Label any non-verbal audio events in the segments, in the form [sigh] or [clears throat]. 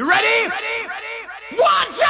You ready? Ready? Ready? One, two, three,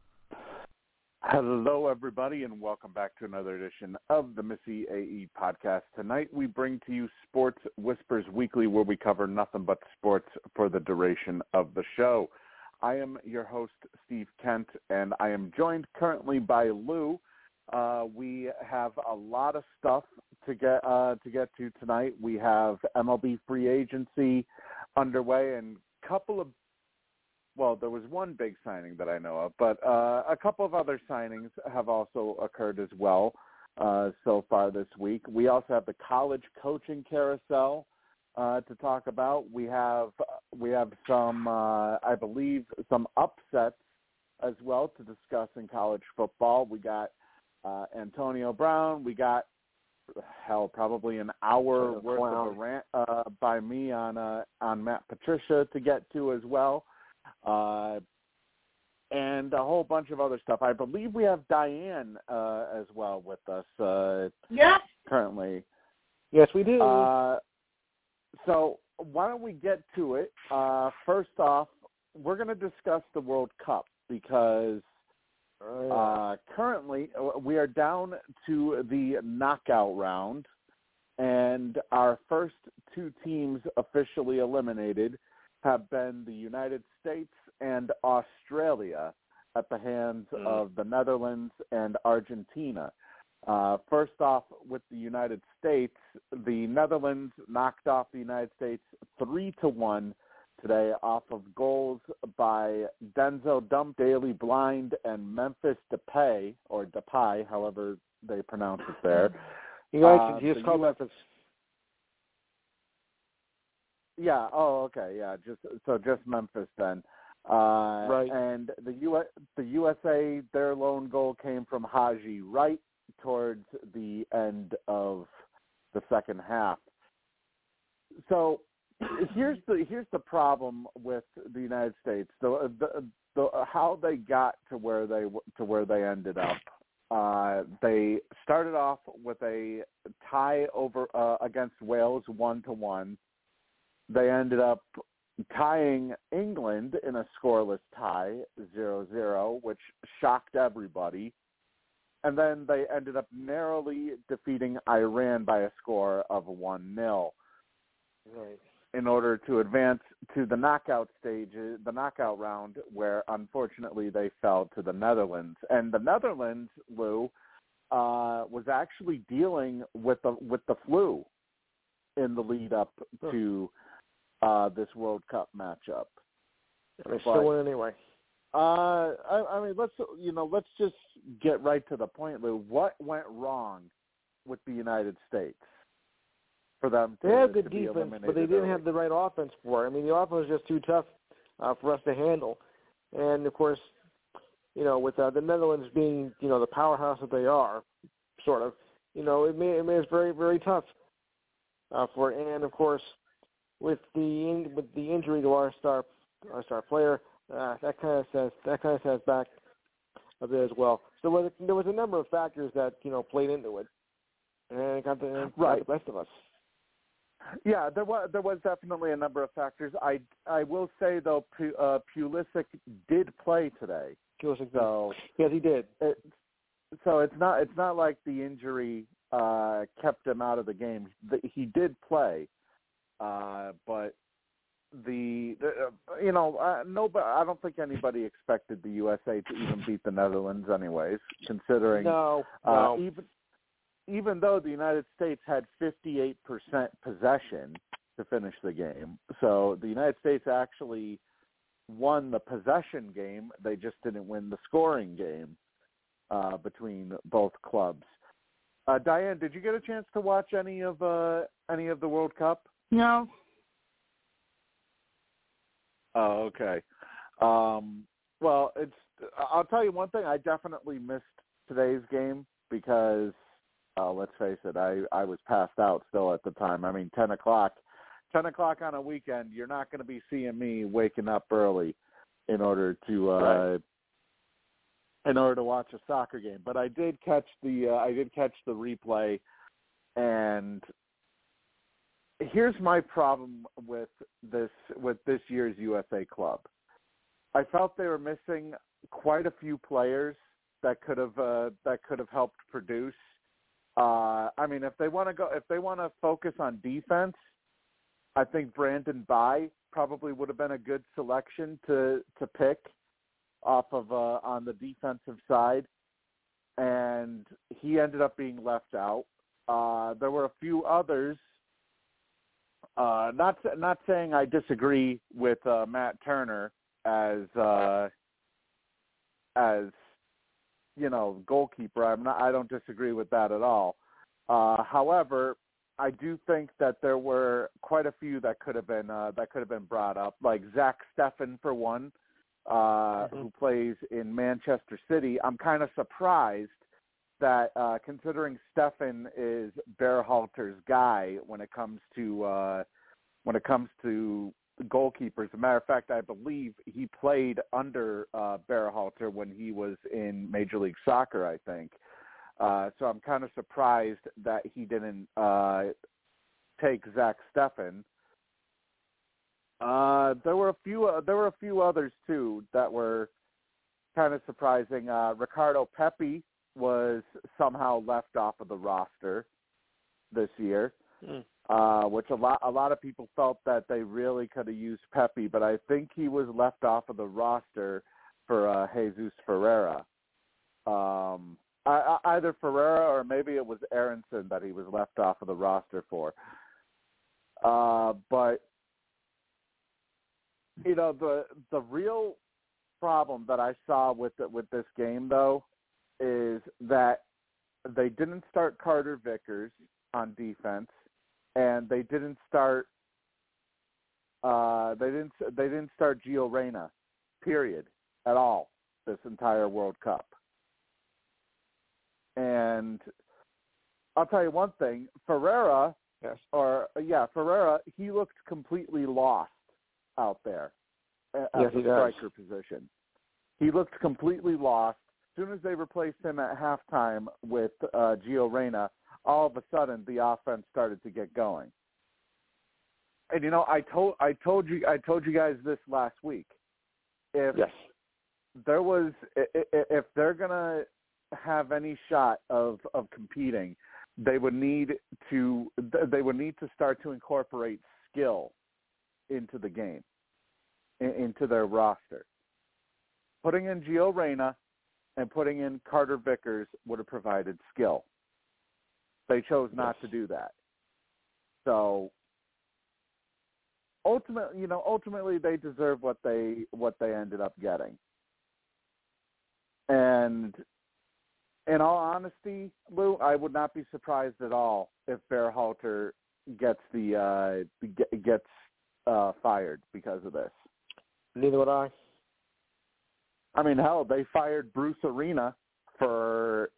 Hello, everybody, and welcome back to another edition of the Missy AE podcast. Tonight, we bring to you Sports Whispers Weekly, where we cover nothing but sports for the duration of the show. I am your host, Steve Kent, and I am joined currently by Lou. Uh, we have a lot of stuff to get uh, to get to tonight. We have MLB free agency underway, and a couple of well, there was one big signing that I know of, but uh, a couple of other signings have also occurred as well uh, so far this week. We also have the college coaching carousel uh, to talk about. We have we have some, uh, I believe, some upsets as well to discuss in college football. We got uh, Antonio Brown. We got hell, probably an hour worth of a rant uh, by me on uh, on Matt Patricia to get to as well. Uh, and a whole bunch of other stuff. I believe we have Diane uh, as well with us uh, Yep. currently. Yes, we do. Uh, so why don't we get to it? Uh, first off, we're going to discuss the World Cup because uh, currently uh, we are down to the knockout round, and our first two teams officially eliminated have been the United States and Australia at the hands Mm. of the Netherlands and Argentina. Uh, first off, with the United States, the Netherlands knocked off the United States three to one today off of goals by Denzel Dump, Daley Blind, and Memphis Depay or Depay, however they pronounce it there. he likes uh. He just the US Memphis. Yeah. Oh, okay. Yeah. Just so just Memphis then. Uh, Right. And the U. The USA, their lone goal came from Haji Wright towards the end of the second half. So [clears throat] here's the here's the problem with the United States. The the, the how they got to where they to where they ended up. Uh, they started off with a tie over uh, against Wales one to one. They ended up tying England in a scoreless tie, 0-0, which shocked everybody. And then they ended up narrowly defeating Iran by a score of 1-0 Right. in order to advance to the knockout stage, the knockout round, where unfortunately they fell to the Netherlands. And the Netherlands, Lou, uh, was actually dealing with the with the flu in the lead up to uh, this World Cup matchup. They still win anyway. Uh, I, I mean, let's you know, let's just get right to the point, Lou. What went wrong with the United States for them? To, They had good defense, but they didn't early? have the right offense for it. I mean, the offense was just too tough uh, for us to handle. And of course, you know, with uh, the Netherlands being, you know, the powerhouse that they are, sort of, you know, it made it made us very very tough uh, for it. And of course, with the in, with the injury to our star our star player, uh, that kind of says that kind of says back a bit as well. So there was, there was a number of factors that you know played into it, and it got the, it got the best of us. Yeah, there was there was definitely a number of factors. I I will say though, Pu- uh, Pulisic did play today, Pulisic so Yes, he did. it, so it's not it's not like the injury uh, kept him out of the game. The, he did play, uh, but the, the uh, you know uh, no, I don't think anybody expected the USA to even beat the Netherlands, anyways. Considering No, uh, no. even even though the United States had 58% possession to finish the game, so the United States actually won the possession game. They just didn't win the scoring game uh, between both clubs. Uh, Diane, did you get a chance to watch any of uh, any of the World Cup? No. Oh, okay. Um, well, it's. I'll tell you one thing. I definitely missed today's game because, uh, let's face it, I I was passed out still at the time. I mean, ten o'clock, ten o'clock on a weekend. You're not going to be seeing me waking up early in order to uh, Right. in order to watch a soccer game. But I did catch the uh, I did catch the replay, and here's my problem with this with this year's USA club. I felt they were missing quite a few players that could have uh, that could have helped produce. Uh, I mean, if they want to go, if they want to focus on defense, I think Brandon By probably would have been a good selection to to pick off of uh, on the defensive side, and he ended up being left out. Uh, there were a few others. Uh, not not saying I disagree with uh, Matt Turner as uh, as you know goalkeeper. I'm not. I don't disagree with that at all. Uh, however, I do think that there were quite a few that could have been uh, that could have been brought up, like Zach Steffen for one, uh, who plays in Manchester City. I'm kind of surprised that uh, considering Steffen is Berhalter's guy when it comes to uh, when it comes to goalkeepers. As a matter of fact, I believe he played under uh, Berhalter when he was in Major League Soccer. I think. Uh, so I'm kind of surprised that he didn't uh, take Zach Steffen. Uh, there were a few. Uh, there were a few others too that were kind of surprising. Uh, Ricardo Pepi was somehow left off of the roster this year, mm. uh, which a lot a lot of people felt that they really could have used Pepi, but I think he was left off of the roster for uh, Jesus Ferreira. Um, I, I, either Ferreira or maybe it was Aaronson that he was left off of the roster for. Uh, but you know the the real problem that I saw with the, with this game though is that they didn't start Carter Vickers on defense, and they didn't start. Uh, they didn't. They didn't start Gio Reyna, period, at all this entire World Cup. And I'll tell you one thing: Ferreira, yes, or yeah, Ferreira, he looked completely lost out there at yes, the striker position. He looked completely lost. As soon as they replaced him at halftime with uh, Gio Reyna, all of a sudden the offense started to get going. And you know, I told I told you I told you guys this last week. If yes. there was if they're gonna have any shot of of competing, they would need to they would need to start to incorporate skill into the game, into their roster. Putting in Gio Reyna and putting in Carter Vickers would have provided skill. They chose not yes. to do that. So ultimately, you know, ultimately they deserve what they what they ended up getting. And in all honesty, Lou, I would not be surprised at all if Berhalter gets the uh gets uh fired because of this. Neither would I. I mean, hell, they fired Bruce Arena for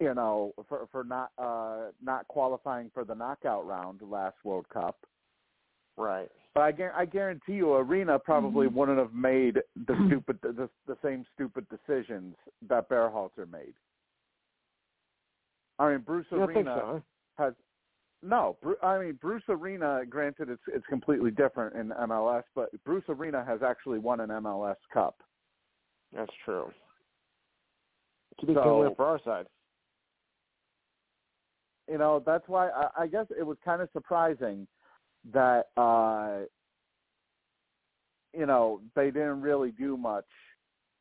you know for for not uh not qualifying for the knockout round last World Cup. Right. But I, I guarantee you, Arena probably Mm-hmm. wouldn't have made the [clears throat] stupid the, the same stupid decisions that Berhalter made. I mean, Bruce You don't think Arena so? has no. I mean, Bruce Arena. Granted, it's it's completely different in MLS, but Bruce Arena has actually won an MLS Cup. That's true. To be So- win for our side. You know, that's why I, I guess it was kind of surprising that uh you know they didn't really do much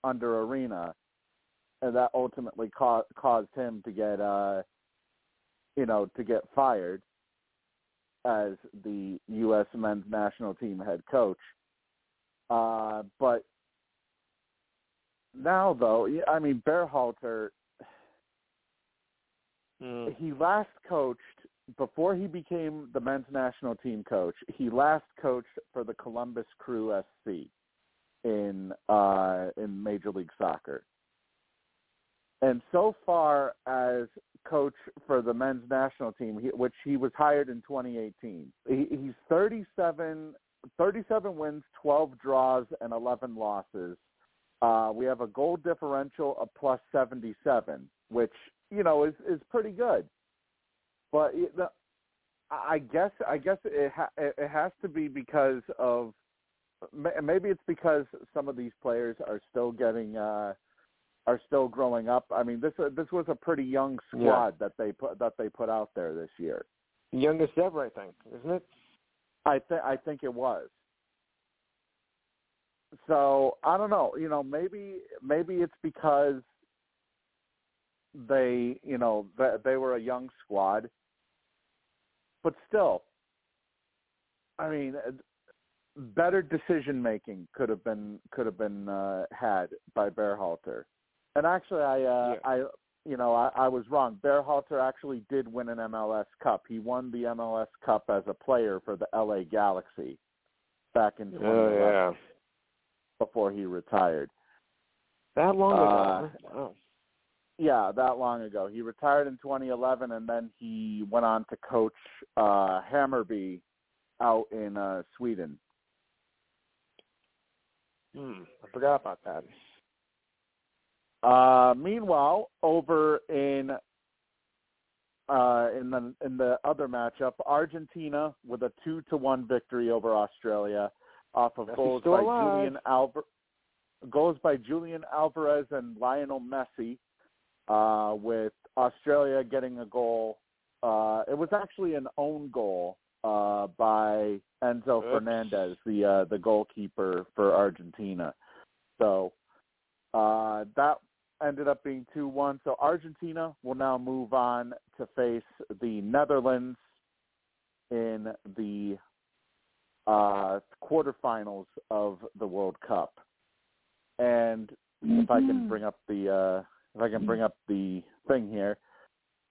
under Arena, and that ultimately ca- caused him to get uh you know to get fired as the U.S. men's national team head coach. Uh, but now, though, I mean, Berhalter, Mm. he last coached before he became the men's national team coach. He last coached for the Columbus Crew SC in uh, in Major League Soccer. And so far as coach for the men's national team, he, which he was hired in 2018, he, he's 37, 37 wins, 12 draws, and 11 losses. Uh, we have a goal differential of plus 77, which you know is is pretty good. But it, the, I guess I guess it ha- it has to be because of maybe it's because some of these players are still getting uh are still growing up. I mean, this uh, this was a pretty young squad that they put that they put out there this year. Youngest ever, I think, isn't it? I think I think it was. So I don't know. You know, maybe maybe it's because they, you know, they, they were a young squad, but still, I mean, uh, better decision making could have been could have been uh, had by Berhalter. And actually, I uh, Yeah. I you know I, I was wrong. Berhalter actually did win an MLS Cup. He won the MLS Cup as a player for the LA Galaxy back in 2011 Oh yeah. Before he retired. That long Uh, ago. wow. Yeah, that long ago. He retired in 2011, and then he went on to coach uh, Hammarby out in uh, Sweden. Hmm, I forgot about that. Uh, meanwhile, over in uh, in the in the other matchup, Argentina with a two to one victory over Australia, off of goals by alive. Julian Alvar- goals by Julian Alvarez and Lionel Messi, uh, with Australia getting a goal. Uh, it was actually an own goal uh, by Enzo Oops. Fernandez, the uh, the goalkeeper for Argentina. So uh, that ended up being 2-1. So Argentina will now move on to face the Netherlands in the uh, quarterfinals of the World Cup. And if I can bring up the uh, if I can bring up the thing here,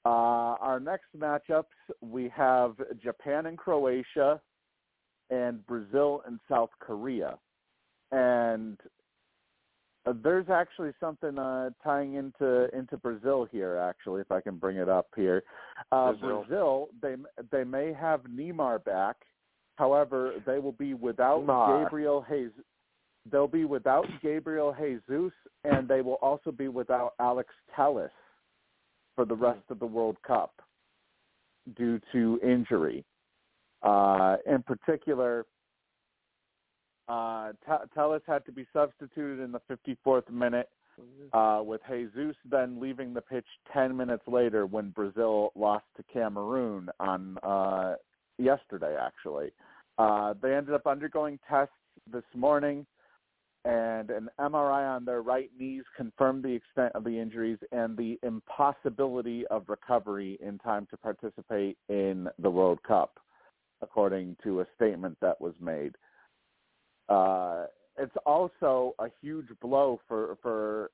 uh, our next matchups we have Japan and Croatia, and Brazil and South Korea, and uh, there's actually something uh, tying into into Brazil here. Actually, if I can bring it up here, uh, Brazil. Brazil they they may have Neymar back. However, they will be without. Gabriel Jesus. They'll be without Gabriel Jesus, and they will also be without Alex Telles for the rest of the World Cup due to injury. Uh, in particular, uh, T- Telles had to be substituted in the 54th minute, uh, with Jesus then leaving the pitch 10 minutes later when Brazil lost to Cameroon on uh, yesterday. Actually, uh, they ended up undergoing tests this morning, and an MRI on their right knees confirmed the extent of the injuries and the impossibility of recovery in time to participate in the World Cup, according to a statement that was made. Uh, it's also a huge blow for for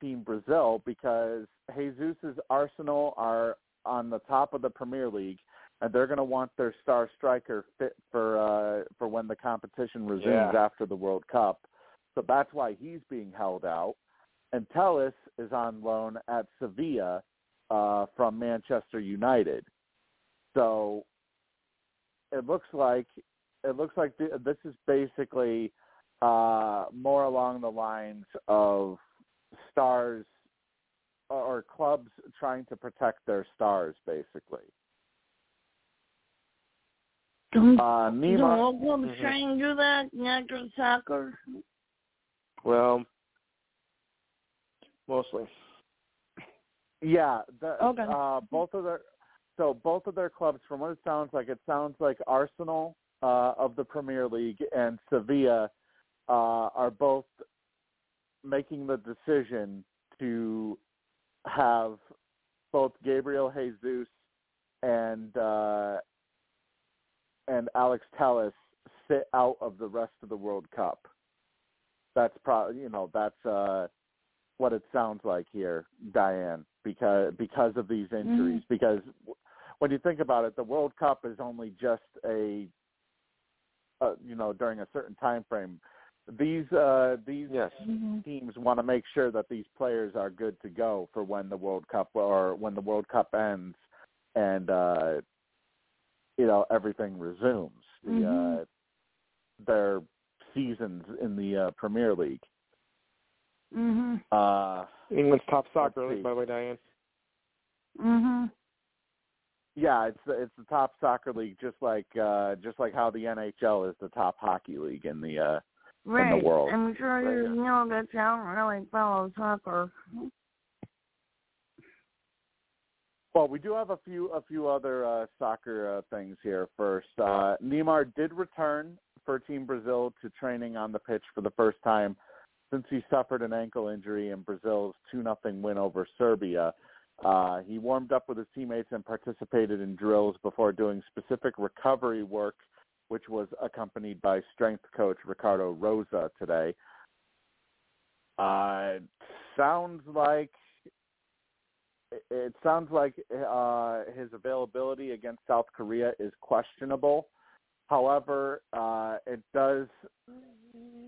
Team Brazil because Jesus's Arsenal are on the top of the Premier League, and they're going to want their star striker fit for uh, for when the competition resumes Yeah. after the World Cup. So that's why he's being held out. And Telles is on loan at Sevilla uh, from Manchester United. So it looks like it looks like th- this is basically uh, more along the lines of stars or clubs trying to protect their stars, basically. Don't, Uh, don't clubs Mhm. try and do that in actual soccer? Well, mostly. yeah, the, Okay. uh, both of their so both of their clubs, from what it sounds like, it sounds like Arsenal uh, of the Premier League and Sevilla uh, are both making the decision to have both Gabriel Jesus and uh, and Alex Telles sit out of the rest of the World Cup. That's probably you know that's uh, what it sounds like here, Diane, because because of these injuries. Because when you think about it, the World Cup is only just a uh, you know during a certain time frame. These uh, these Yes. Mm-hmm. teams want to make sure that these players are good to go for when the World Cup or when the World Cup ends and uh you know everything resumes the Mhm. uh their seasons in the uh, Premier League. Mhm. Uh England's top soccer league, by the way, Diane. Mhm. yeah, it's the, it's the top soccer league just like uh just like how the NHL is the top hockey league in the uh Right. world. I'm sure Right, you know that you don't really follow soccer. Well, we do have a few a few other uh, soccer uh, things here. First, uh, Neymar did return for Team Brazil to training on the pitch for the first time since he suffered an ankle injury in Brazil's two nothing win over Serbia. Uh, he warmed up with his teammates and participated in drills before doing specific recovery work, which was accompanied by strength coach Ricardo Rosa today. Uh, sounds like it- sounds like uh, his availability against South Korea is questionable. However, uh, it does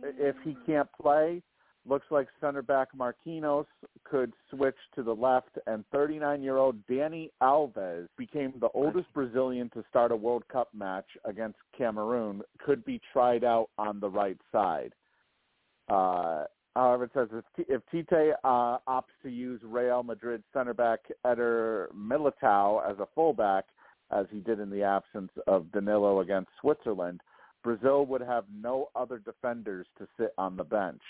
if he can't play. Looks like center back Marquinhos could switch to the left, and 39-year-old Dani Alves became the oldest Brazilian to start a World Cup match against Cameroon. Could be tried out on the right side. Uh, however, it says if, if Tite uh, opts to use Real Madrid center back Eder Militao as a fullback, as he did in the absence of Danilo against Switzerland, Brazil would have no other defenders to sit on the bench.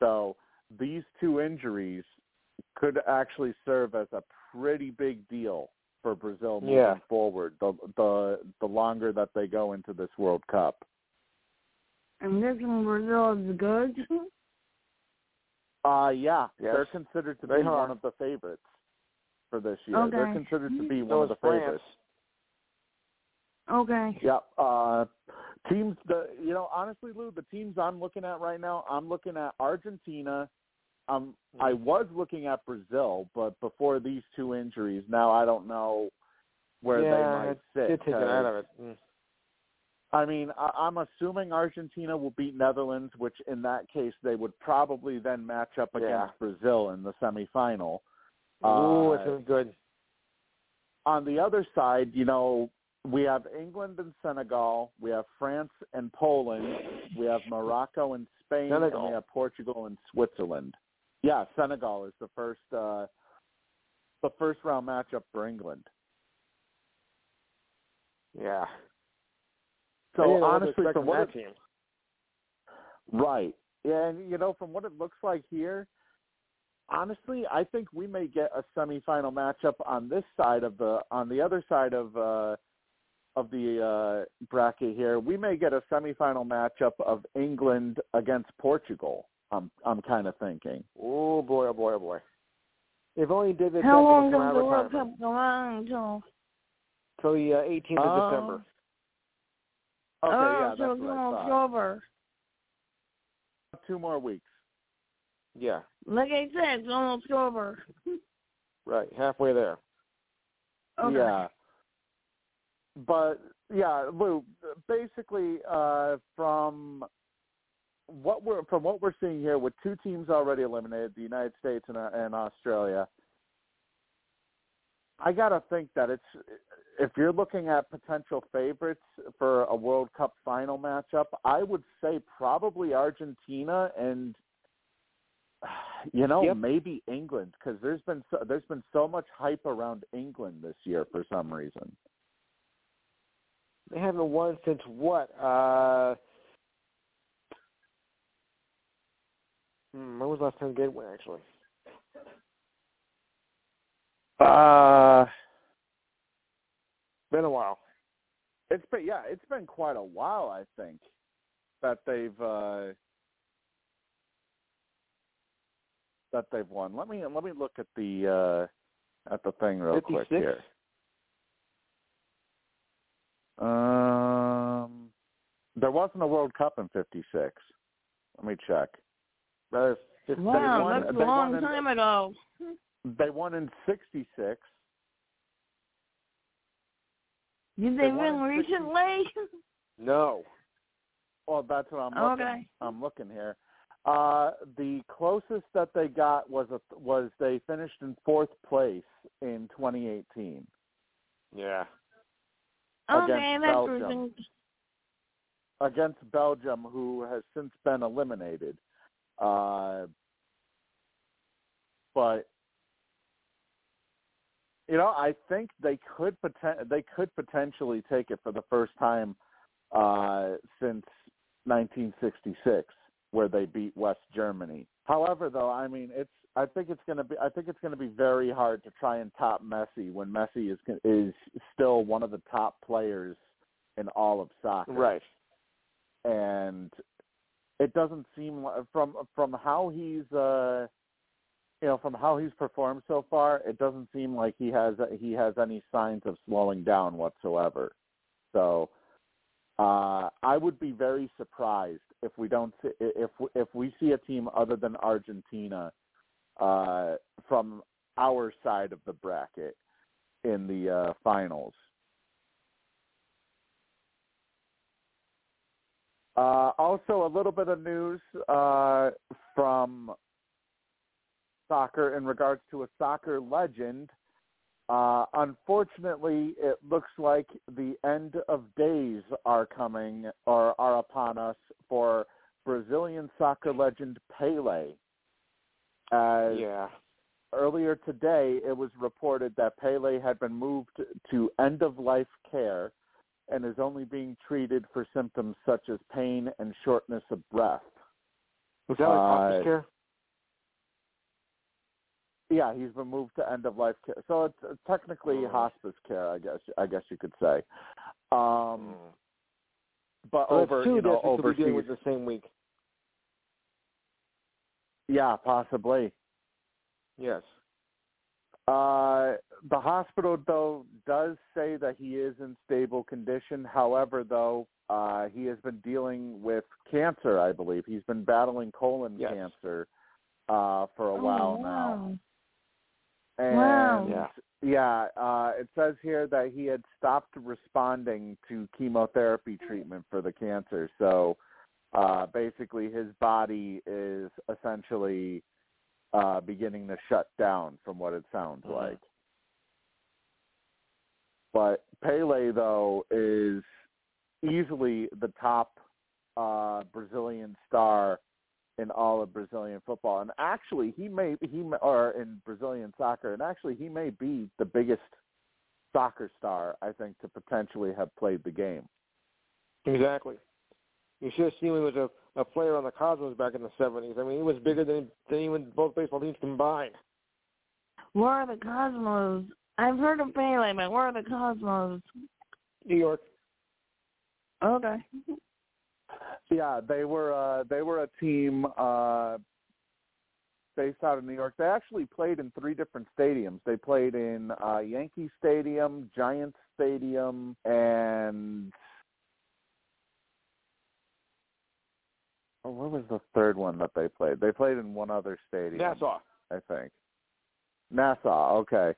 So these two injuries could actually serve as a pretty big deal for Brazil moving Yeah. forward. The the the longer that they go into this World Cup. I'm guessing Brazil is good. [laughs] Uh yeah, Yes. they're considered to They be are. one of the favorites for this year. Okay. They're considered to be one of the France. favorites. Okay. Yeah. Uh, teams. The you know honestly, Lou, the teams I'm looking at right now, I'm looking at Argentina. Um, I Mm-hmm. was looking at Brazil, but before these two injuries, now I don't know where yeah, they might sit. did take it out 'cause, of it. Mm. I mean, I, I'm assuming Argentina will beat Netherlands, which in that case they would probably then match up against Yeah. Brazil in the semifinal. Ooh, Uh, it's gonna good. on the other side, you know, we have England and Senegal, we have France and Poland, we have Morocco and Spain, and we have Portugal and Switzerland. Yeah, Senegal is the first uh the first round matchup for England. Yeah. I So didn't know what to honestly, expect from from what that it, team. right, and you know, from what it looks like here, honestly, I think we may get a semifinal matchup on this side of the on the other side of uh of the uh bracket here. We may get a semifinal matchup of England against Portugal. I'm I'm kind of thinking. Oh boy, oh boy, oh boy. If only David How Beckham long would does the World. Cup go on until? Till the uh, 18th of Uh, December. Okay, oh, yeah, so it's almost over. Two more weeks. Yeah, Like I said, it's almost over. right. Halfway there. Okay. Yeah. But yeah, Lou, basically uh from what we're from what we're seeing here with two teams already eliminated, the United States and, uh, and Australia, I got to think that it's if you're looking at potential favorites for a World Cup final matchup, I would say probably Argentina and [sighs] you know Yep. maybe England because there's been so, there's been so much hype around England this year for some reason. They haven't won since what? Uh, hmm, when was the last time they did win, actually? Uh Been a while. it's been yeah, it's been quite a while I think that they've uh that they've won. Let me let me look at the uh at the thing real quick here. Um there wasn't a World Cup in 56. Let me check. That is fifty- Wow, won- that's a long won in- time ago. They won in 66. Did They they won win recently? No. Well, that's what I'm looking. Okay. I'm looking here. Uh, the closest that they got was a, was they finished in fourth place in 2018 Yeah. Okay, Against that's Belgium. recent. against Belgium, who has since been eliminated. Uh, but you know, I think they could poten- they could potentially take it for the first time uh, since 1966, where they beat West Germany. However, though, I mean, it's I think it's going to be I think it's going to be very hard to try and top Messi when Messi is is still one of the top players in all of soccer Right. and it doesn't seem from from how he's uh you know from how he's performed so far it doesn't seem like he has he has any signs of slowing down whatsoever. So uh i would be very surprised if we don't see, if if we see a team other than argentina uh from our side of the bracket in the uh finals. Uh, also, a little bit of news uh, from soccer in regards to a soccer legend. Uh, unfortunately, it looks like the end of days are coming or are upon us for Brazilian soccer legend Pele. As yeah. earlier today, it was reported that Pele had been moved to end of life care and is only being treated for symptoms such as pain and shortness of breath. Was that like Uh, hospice care? Yeah, he's been moved to end of life care. So it's uh, technically Oh. hospice care, I guess. I guess you could say. Um, but Well, over you know deaths we could be with the same week. yeah, possibly. Yes. Uh, the hospital though does say that he is in stable condition. However, though, uh, he has been dealing with cancer. I believe he's been battling colon Yes. cancer uh, for a Oh, while now. And Wow. yeah, yeah uh, it says here that he had stopped responding to chemotherapy treatment for the cancer. So uh, basically, his body is essentially uh, beginning to shut down, from what it sounds Mhm. like. But Pele, though, is easily the top uh, Brazilian star in all of Brazilian football, and actually he may he may- or in Brazilian soccer, and actually he may be the biggest soccer star I think to potentially have played the game. Exactly. You should have seen when he was a, a player on the Cosmos back in the seventies. I mean, he was bigger than than even both baseball teams combined. Where are the Cosmos? I've heard of Pele, but where are the Cosmos? New York. Okay. Yeah, they were uh, they were a team uh, based out of New York. They actually played in three different stadiums. They played in uh, Yankee Stadium, Giants Stadium, and oh, what was the third one that they played? They played in one other stadium. Nassau. I think. Nassau, okay.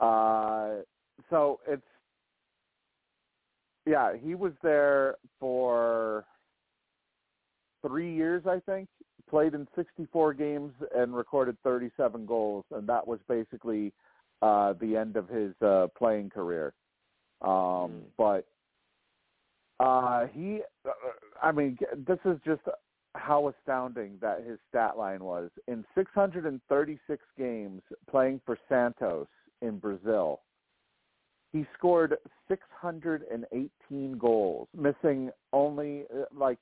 Uh, so it's yeah, he was there for three years, I think. Played in 64 games and recorded 37 goals, and that was basically uh, the end of his uh, playing career. Um, Mm. But uh, he, uh, I mean, this is just how astounding that his stat line was. In 636 games playing for Santos in Brazil, he scored 618 goals, missing only uh, like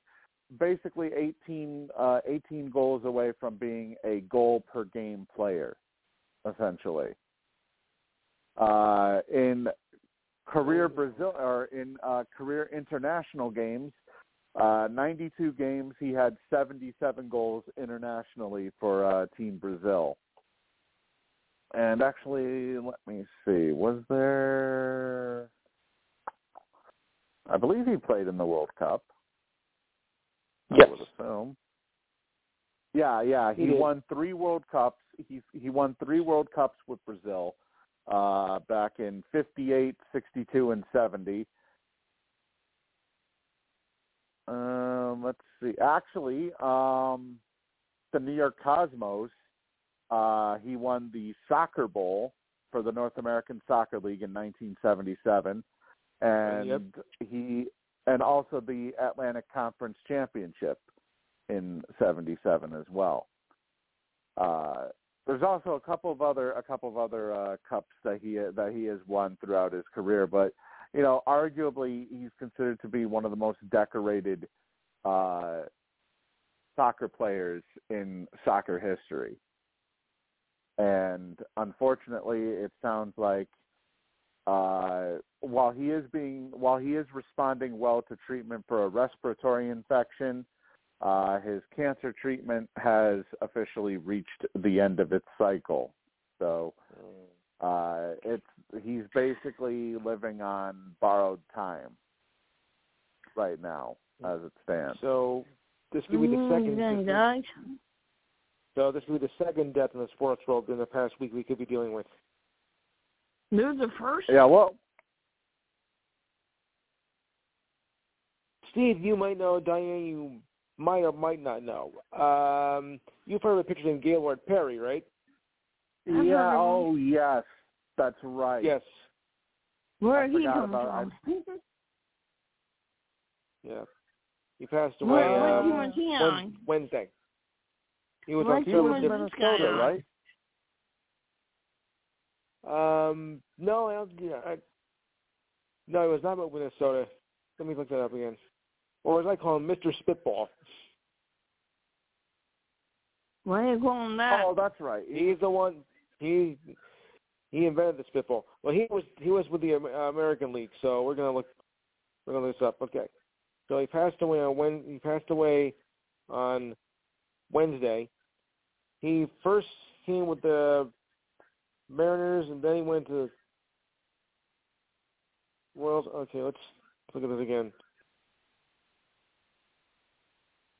basically 18 uh, 18 goals away from being a goal per game player, essentially. Uh, in career Brazil or in uh, career international games, uh, 92 games, he had 77 goals internationally for uh, Team Brazil. And actually, let me see, was there? I believe he played in the World Cup. Yes. I would assume. Yeah, yeah, he, He won three World Cups. He he won three World Cups with Brazil uh, back in 58, 62, and 70. Um, let's see. Actually, um, the New York Cosmos, uh, he won the Soccer Bowl for the North American Soccer League in 1977, and Yep. he and also the Atlantic Conference Championship in 77 as well. Uh, there's also a couple of other a couple of other uh, cups that he that he has won throughout his career, but you know, arguably he's considered to be one of the most decorated uh, soccer players in soccer history. And unfortunately, it sounds like uh, while he is being while he is responding well to treatment for a respiratory infection, uh, his cancer treatment has officially reached the end of its cycle. So uh, it's he's basically living on borrowed time right now as it stands. So this could be the Mm, second. young this- guy. So this could be the second death in the sports world in the past week we could be dealing with. Dude's the first. Yeah, well, Steve, you might know. Diane, you might or might not know. Um, you've heard of the picture named Gaylord Perry, right? I've yeah. of him. Oh, yes, that's right. Yes. Where I he forgot come about- from? Yeah. He passed away What, what um, he on? Wednesday. He was What on team He was was in Minnesota, right? Um, no, I don't, yeah, I, no, it was not with Minnesota. Let me look that up again. Or as I call him, Mr. Spitball. Why do you call him that? Oh, that's right. He's the one. He he invented the spitball. Well, he was he was with the uh, American League. So we're gonna look we're gonna look this up. Okay. So he passed away on when he passed away on Wednesday. He first came with the Mariners, and then he went to Royals. Okay, let's look at this again.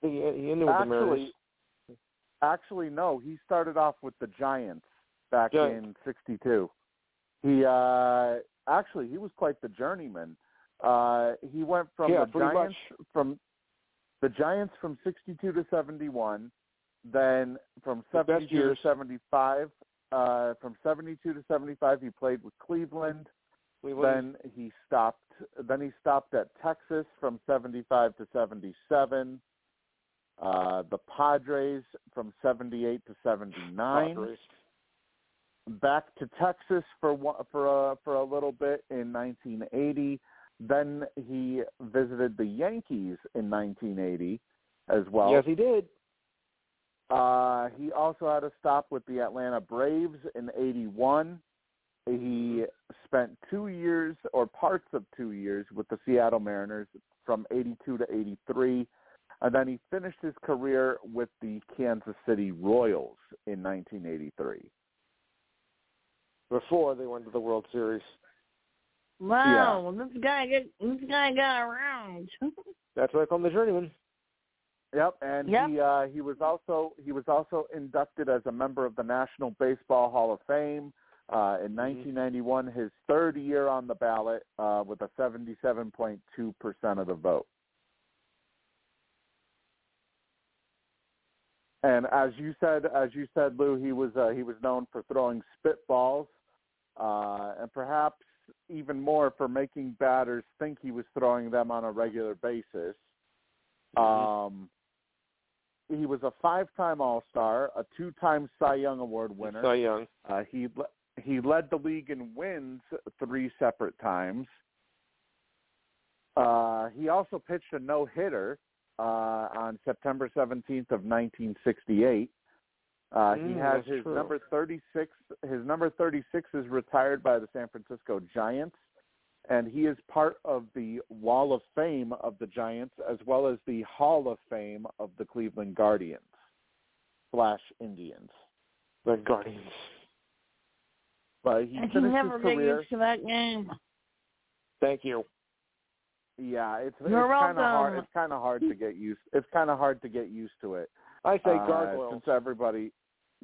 He, he ended with the Mariners. actually, actually, no. He started off with the Giants back Giants. in '62. He uh actually he was quite the journeyman. Uh he went from Yeah, the Giants much. from the Giants from 62 to 71, then from The 72 to 75, uh from 72 to 75 he played with Cleveland. Then he stopped. Then he stopped at Texas from 75 to 77. Uh, the Padres from 78 to 79. Padres. Back to Texas for one- for a for a little bit in 1980. Then he visited the Yankees in 1980 as well. yes, he did. Uh, he also had a stop with the Atlanta Braves in 81. He spent two years or parts of two years with the Seattle Mariners from 82 to 83. And then he finished his career with the Kansas City Royals in 1983. Before they went to the World Series. Wow, this guy get this guy got around. [laughs] That's why I call him the journeyman. Yep, and Yep. he uh, he was also he was also inducted as a member of the National Baseball Hall of Fame uh, in 1991. His third year on the ballot uh, with a 77.2 percent of the vote. And as you said, as you said, Lou, he was uh, he was known for throwing spitballs, uh, and perhaps even more for making batters think he was throwing them on a regular basis. Um, he was a five-time All-Star, a two-time Cy Young Award winner. Cy Young. Uh, he he led the league in wins three separate times. Uh, he also pitched a no-hitter uh, on September 17th of 1968. Uh, he Mm, has his true. number 36. His number 36 is retired by the San Francisco Giants, and he is part of the Wall of Fame of the Giants as well as the Hall of Fame of the Cleveland Guardians slash Indians. The Guardians. But he I can never his get career. used to that game. Thank you. Yeah, it's it's kind of hard. It's kind of hard to get used. It's kind of hard to get used to it. I say uh, gargoyles. since everybody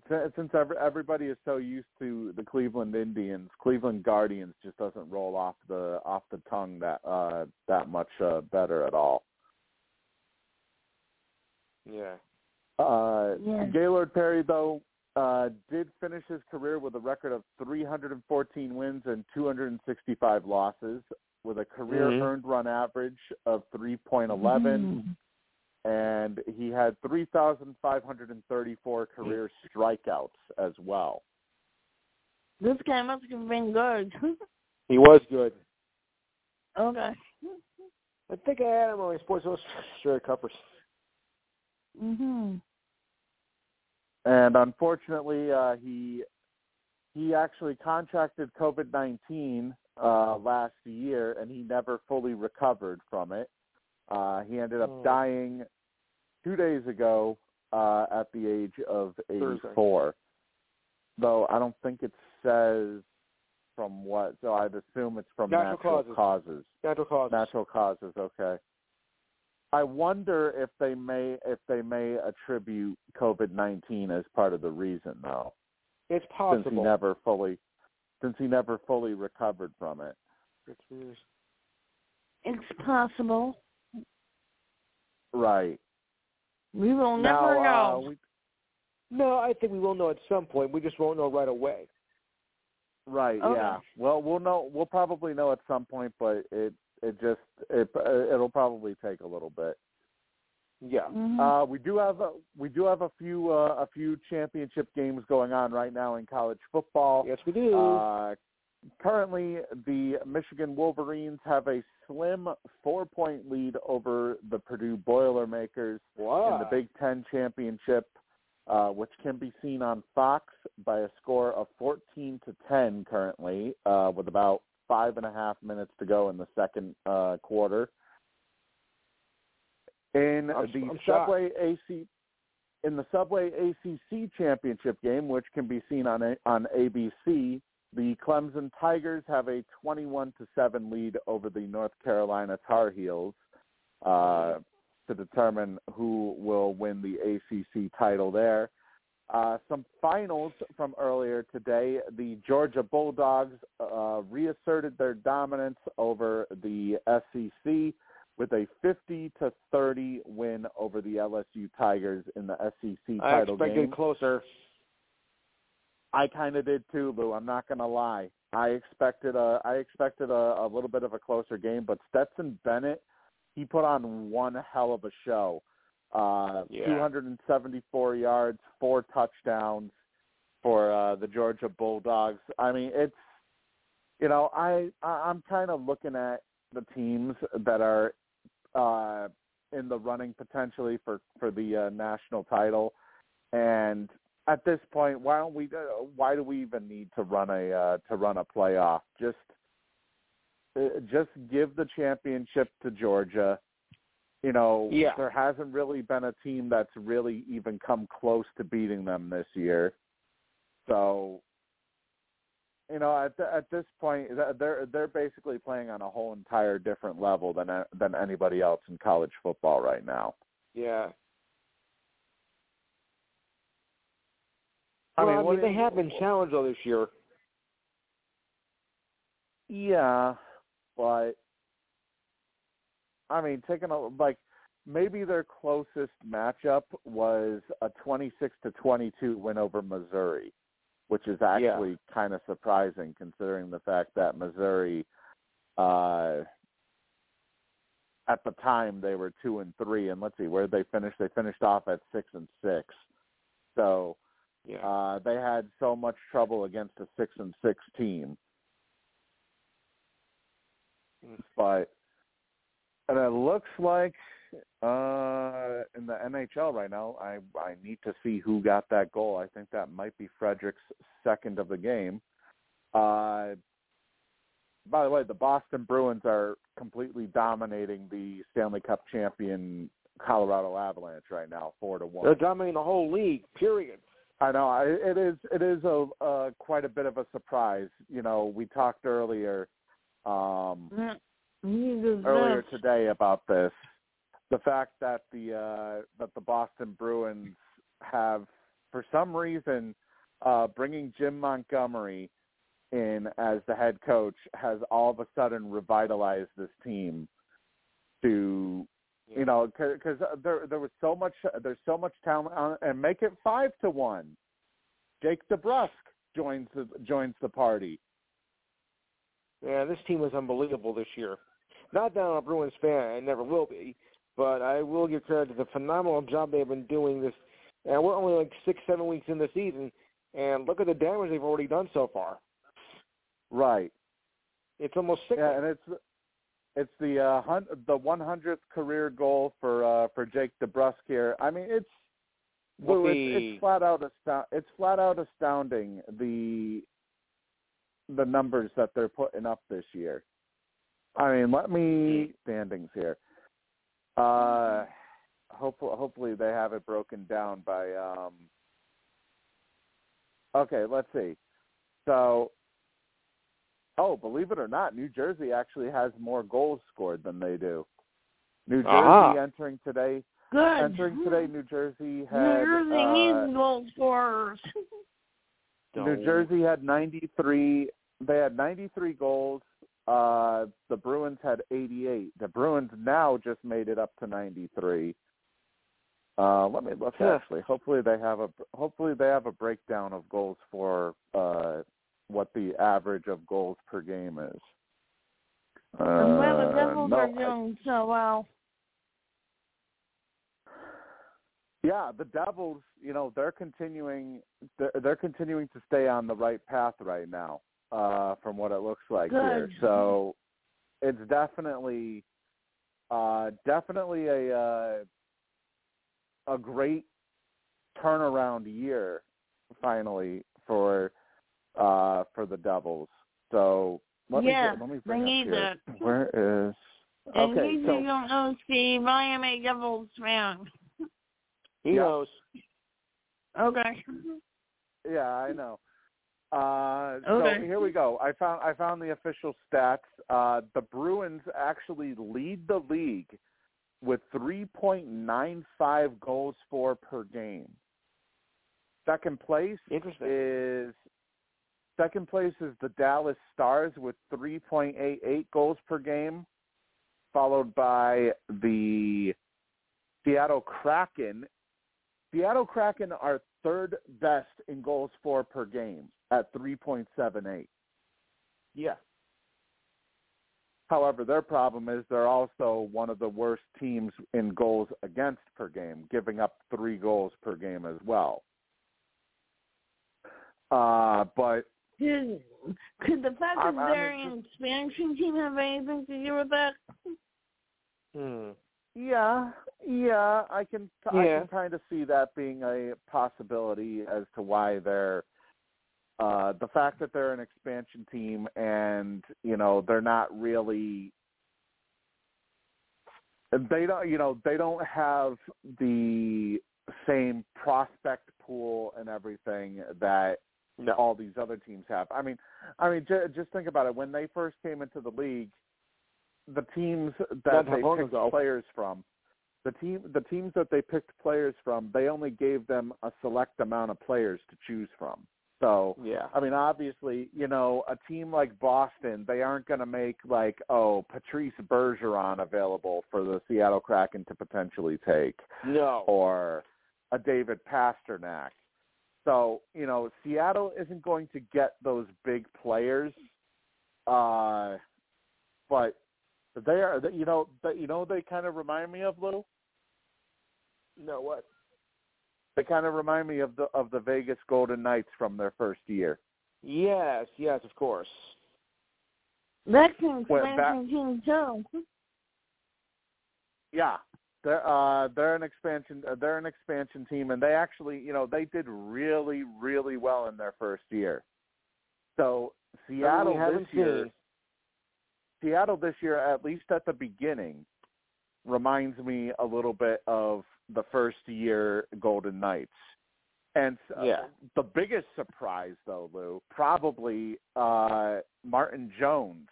since since everybody is so used to the Cleveland Indians, Cleveland Guardians just doesn't roll off the off the tongue that uh that much uh, better at all. yeah. Uh, Yeah. Gaylord Perry, though, uh, did finish his career with a record of 314 wins and 265 losses, with a career Mhm. earned run average of 3.11, and he had 3,534 career strikeouts as well. This guy must have been good. [laughs] He was good. okay. I think I had him on my Sports Illustrated covers. Mhm. And unfortunately, uh, he he actually contracted COVID nineteen uh, last year, and he never fully recovered from it. Uh, he ended up Oh. dying two days ago uh, at the age of Thursday. 84. Though I don't think it says from what, so I'd assume it's from Natural natural, causes. causes. Natural causes. Natural causes, okay. I wonder if they may if they may attribute COVID nineteen as part of the reason though. It's possible. Since he never fully since he never fully recovered from it. It's- It's possible. Right. We will now, never uh, know. we, No, I think we will know at some point. We just won't know right away. right, Okay. yeah. Well, we'll know we'll probably know at some point, but it it just it it'll probably take a little bit. Yeah. Mhm. Uh, we do have a, we do have a few uh, a few championship games going on right now in college football. yes, we do. Uh, currently, the Michigan Wolverines have a slim four-point lead over the Purdue Boilermakers wow. in the Big Ten championship, uh, which can be seen on Fox by a score of 14 to 10 currently, uh, with about five and a half minutes to go in the second uh, quarter. In I'm- the I'm shocked. Subway AC in the Subway ACC championship game, which can be seen on on ABC, the Clemson Tigers have a 21 to 7 lead over the North Carolina Tar Heels uh, to determine who will win the ACC title there. Uh, some finals from earlier today. The Georgia Bulldogs uh, reasserted their dominance over the SEC with a 50 to 30 win over the LSU Tigers in the SEC title game. I expected game. closer. I kind of did too, Lou. I'm not gonna lie. I expected a I expected a, a little bit of a closer game, but Stetson Bennett, he put on one hell of a show. Uh, Yeah. 274 yards, four touchdowns for uh, the Georgia Bulldogs. I mean, it's you know I, I I'm kind of looking at the teams that are uh, in the running potentially for for the uh, national title, and at this point, why don't we? Uh, why do we even need to run a uh, to run a playoff? Just uh, just give the championship to Georgia. You know, Yeah. there hasn't really been a team that's really even come close to beating them this year. So, you know, at the, at this point, they're they're basically playing on a whole entire different level than uh, than anybody else in college football right now. Yeah. I well, mean, I mean, they have been challenged though this year. Yeah, but I mean, taking a like maybe their closest matchup was a 26 to 22 win over Missouri, which is actually kind of surprising considering the fact that Missouri uh at the time they were 2 and 3 and let's see where did they finish they finished off at 6 and 6. So, Yeah. uh they had so much trouble against a 6 and 6 team. but and it looks like uh in the NHL right now, I I need to see who got that goal. I think that might be Frederic's second of the game. Uh by the way, the Boston Bruins are completely dominating the Stanley Cup champion Colorado Avalanche right now, four to one. They're dominating the whole league. Period. I know it is. It is a uh, quite a bit of a surprise. You know, we talked earlier. Um, Mm, earlier today about this. The fact that the uh, that the Boston Bruins have, for some reason, uh, bringing Jim Montgomery in as the head coach has all of a sudden revitalized this team to you know because uh, there there was so much there's so much talent on, and make it five to one. Jake DeBrusk joins the joins the party. Yeah, this team was unbelievable this year. Not that I'm a Bruins fan, I never will be, but I will give credit to the phenomenal job they've been doing this. And we're only like six, seven weeks in the season, and look at the damage they've already done so far. Right. It's almost sick. Yeah, and it's it's the uh, hun- the 100th career goal for uh, for Jake DeBrusk here. I mean, it's Lou, it's, it's flat out astou- it's flat out astounding the the numbers that they're putting up this year. I mean, let me standings here. Uh, hopefully, hopefully they have it broken down by. um Okay, let's see. So Oh, believe it or not, New Jersey actually has more goals scored than they do. New Jersey Ah. entering today. Good. Entering today, New Jersey New Jersey uh, needs goal scorers. [laughs] New Jersey had 93. They had 93 goals. Uh, the Bruins had 88. The Bruins now just made it up to 93. Uh, let me look. Huh. Actually, hopefully they have a hopefully they have a breakdown of goals for uh, what the average of goals per game is. and why the Uh, Devils no, are I- doing so well. Yeah, the Devils, you know, they're continuing they're, they're continuing to stay on the right path right now, uh, from what it looks like Good. here. So it's definitely uh definitely a uh a great turnaround year finally for uh for the Devils. So let Yeah, me let me bring need up here. that. Where is In okay? case So you don't know, Steve, I am a Devils fan. He Yeah. knows. Okay. Yeah, I know. Uh, Okay. So here we go. I found I found the official stats. Uh, the Bruins actually lead the league with 3.95 goals for per game. Second place is second place is the Dallas Stars with 3.88 goals per game, followed by the Seattle Kraken. Seattle Kraken are third best in goals for per game at 3.78. Yeah. However, their problem is they're also one of the worst teams in goals against per game, giving up three goals per game as well. Uh, but Could, could the fact I'm- that I'm they're an expansion team have anything to do with that? Hmm. yeah, yeah, I can I Yeah. can kind of see that being a possibility as to why they're uh the fact that they're an expansion team and you know they're not really they don't you know they don't have the same prospect pool and everything that No. all these other teams have. I mean, I mean, j- just think about it. When they first came into the league, the teams that they picked ago. players from, the team, the teams that they picked players from, they only gave them a select amount of players to choose from. So, Yeah. I mean, obviously, you know, a team like Boston, they aren't going to make like, oh, Patrice Bergeron available for the Seattle Kraken to potentially take No. or a David Pastrnak. So, you know, Seattle isn't going to get those big players. Uh but they are you know, that you know they kind of remind me of Lou. No what? They kind of remind me of the of the Vegas Golden Knights from their first year. Yes, yes, of course. That's an Well, expansion team too. Yeah, they're uh they're an expansion uh, they're an expansion team and they actually you know they did really really well in their first year. So Seattle this year seen. Seattle this year at least at the beginning reminds me a little bit of the first year Golden Knights. And uh, Yeah. the biggest surprise though, Lou, probably uh Martin Jones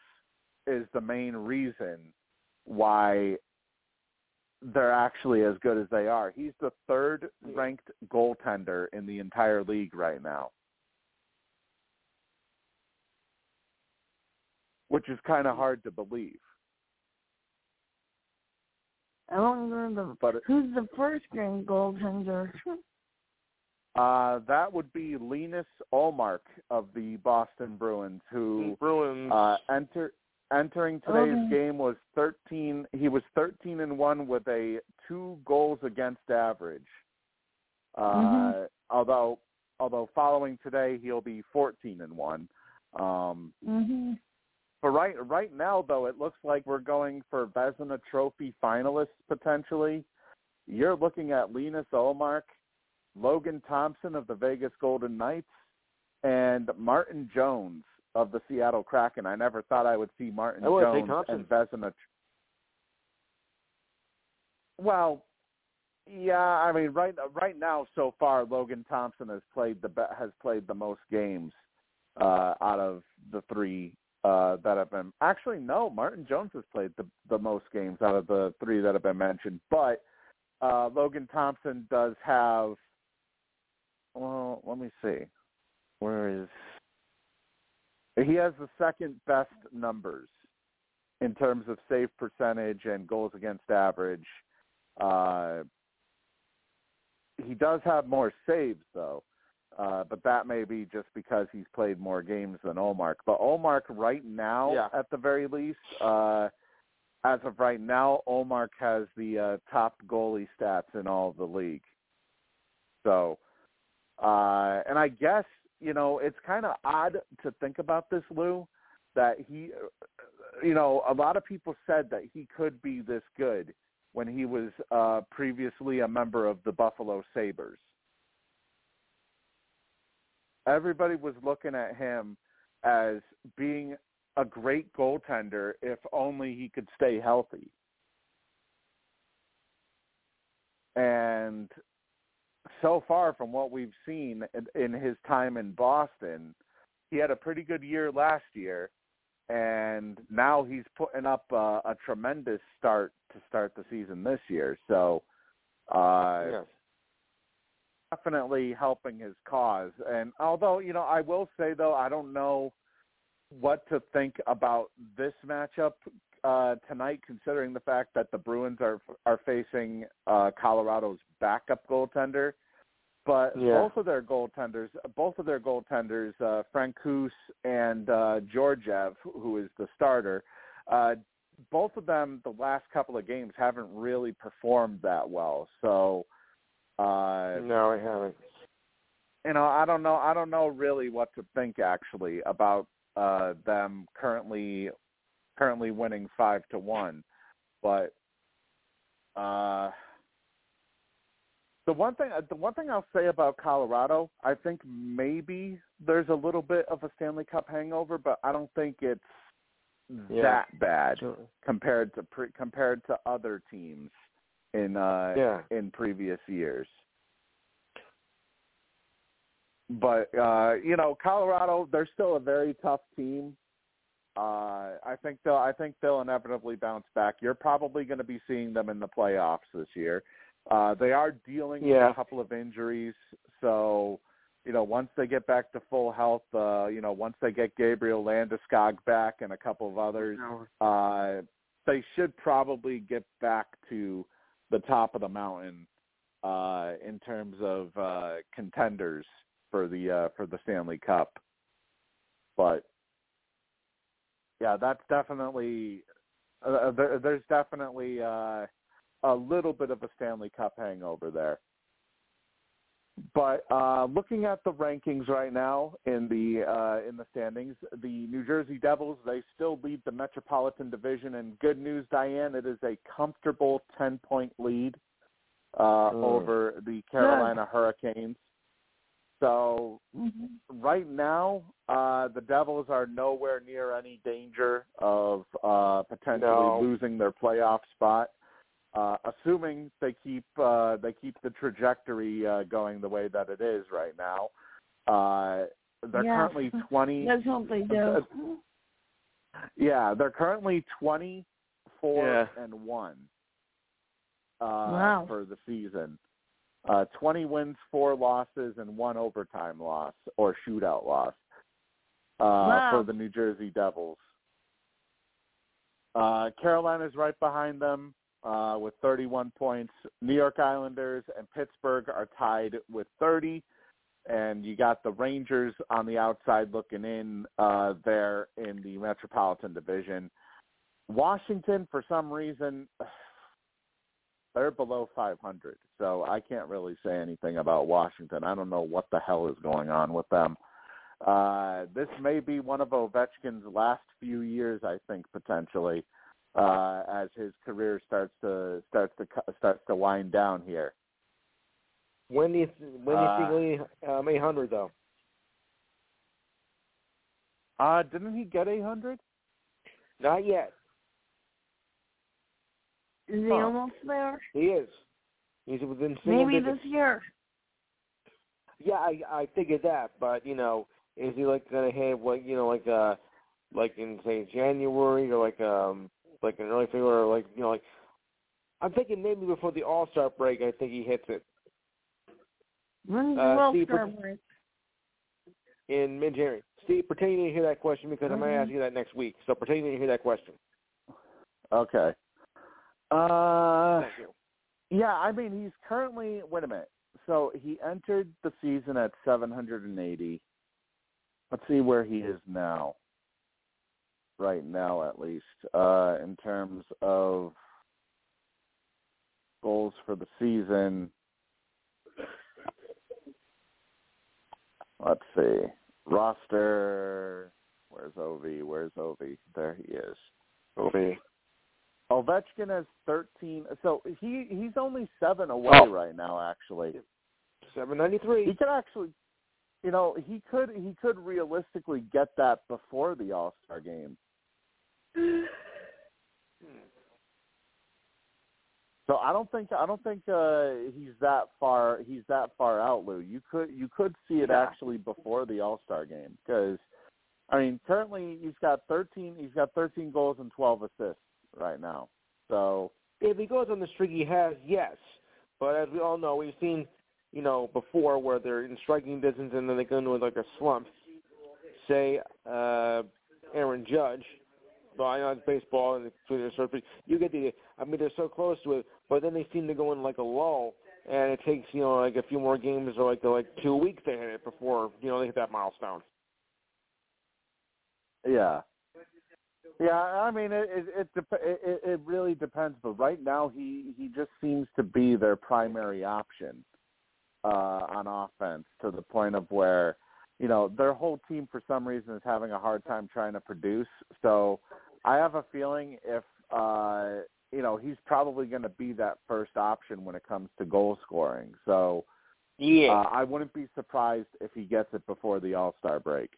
is the main reason why they're actually as good as they are. He's the third ranked goaltender in the entire league right now. Which is kind of hard to believe. I wonder the But it- who's the first string goaltender. [laughs] Uh, that would be Linus Ullmark of the Boston Bruins, who Bruins. uh, enter entering today's Okay. game was 13. He was 13 and one with a two goals against average. Uh, Mhm. Although although following today he'll be 14 and one. Um, mhm. but right right now though it looks like we're going for Vezina Trophy finalists potentially. You're looking at Linus Ullmark, Logan Thompson of the Vegas Golden Knights, and Martin Jones of the Seattle Kraken. I never thought I would see Martin say Jones and Vezina. Well, yeah, I mean right right now so far Logan Thompson has played the be- has played the most games uh out of the three uh that have been actually no martin jones has played the the most games out of the three that have been mentioned but uh logan thompson does have well let me see where is he has the second best numbers in terms of save percentage and goals against average uh he does have more saves though uh, but that may be just because he's played more games than Ullmark. But Ullmark right now, Yeah. at the very least, uh, as of right now, Ullmark has the uh, top goalie stats in all of the league. So, uh, and I guess you know it's kind of odd to think about this, Lou, that he, you know, a lot of people said that he could be this good when he was uh, previously a member of the Buffalo Sabres. Everybody was looking at him as being a great goaltender if only he could stay healthy. And so far from what we've seen in, in his time in Boston, he had a pretty good year last year and now he's putting up a, a tremendous start to start the season this year. So, uh, yes. definitely helping his cause. And although you know, I will say though, I don't know what to think about this matchup uh, tonight, considering the fact that the Bruins are are facing uh, Colorado's backup goaltender. But Yeah. both of their goaltenders, both of their goaltenders, uh, Francouz and uh, Georgiev, who is the starter, uh, both of them the last couple of games haven't really performed that well. So, uh, No, I haven't. you know, I don't know. I don't know really what to think actually about uh, them currently currently winning five to one, but uh, the one thing the one thing I'll say about Colorado, I think maybe there's a little bit of a Stanley Cup hangover, but I don't think it's Yeah. that bad Sure. compared to pre, compared to other teams in uh, Yeah. in previous years. But uh, you know, Colorado, they're still a very tough team. Uh, I think they'll I think they'll inevitably bounce back. You're probably going to be seeing them in the playoffs this year. Uh, they are dealing with a couple of injuries, so you know once they get back to full health, uh, you know once they get Gabriel Landeskog back and a couple of others, uh, they should probably get back to the top of the mountain uh, in terms of uh, contenders for the uh, for the Stanley Cup. But yeah, that's definitely uh, there, there's definitely uh, a little bit of a Stanley Cup hangover there. But uh, looking at the rankings right now in the uh, in the standings, the New Jersey Devils they still lead the Metropolitan Division. And good news, Diane, it is a comfortable ten point lead uh, Mm. over the Carolina Hurricanes. So Mhm. right now, uh, the Devils are nowhere near any danger of uh, potentially No. losing their playoff spot, uh, assuming they keep uh, they keep the trajectory uh, going the way that it is right now. Uh, they're Yeah. currently [laughs] twenty. Let's hope they do. [laughs] Yeah, they're currently twenty four Yeah. and one uh, Wow. for the season. Uh, 20 wins, four losses, and one overtime loss or shootout loss uh, Wow. for the New Jersey Devils. Uh, Carolina's right behind them uh, with 31 points. New York Islanders and Pittsburgh are tied with 30. And you got the Rangers on the outside looking in uh, there in the Metropolitan Division. Washington, for some reason, [sighs] they're below 500, so I can't really say anything about Washington. I don't know what the hell is going on with them. Uh, this may be one of Ovechkin's last few years, I think, potentially, uh, as his career starts to starts to cu- starts to wind down here. When do you when do you Uh, think he um, eight hundred though? Uh, didn't he get 800? Not yet. Is he Huh. almost there? He is. He's within single Maybe digits. this year. Yeah, I I figured that, but you know, is he like gonna have like you know like uh like in say January or like um like in early February like you know like I'm thinking maybe before the All Star break I think he hits it When's the Uh, World see, Star break? in mid January. Steve, pretend you didn't hear that question because I'm gonna Mhm. ask you that next week. So pretend you didn't hear that question. Okay. Uh, Thank you. Yeah, I mean he's currently wait a minute. So he entered the season at 780. Let's see where he is now. Right now, at least, uh, in terms of goals for the season. let's see. Roster. Where's Ovi? Where's Ovi? There he is. Ovi. Ovechkin has 13. So he he's only seven away Oh. right now. Actually, Seven ninety three. he could actually, you know, he could he could realistically get that before the All Star game. So I don't think I don't think uh, he's that far he's that far out, Lou. You could you could see it Yeah. actually before the All Star game because I mean currently he's got 13 he's got 13 goals and 12 assists right now. So If he goes on the streak he has, yes. But as we all know, we've seen, you know, before where they're in striking distance and then they go into like a slump. Say, uh, Aaron Judge. But I know it's baseball and sort of you get the I mean they're so close to it, but then they seem to go in like a lull and it takes, you know, like a few more games or like like two weeks to hit it before, you know, they hit that milestone. yeah. Yeah, I mean it it it, dep- it it really depends, but right now he he just seems to be their primary option uh on offense to the point of where you know their whole team for some reason is having a hard time trying to produce. So I have a feeling if uh you know he's probably going to be that first option when it comes to goal scoring. So Yeah. uh, I wouldn't be surprised if he gets it before the All Star break.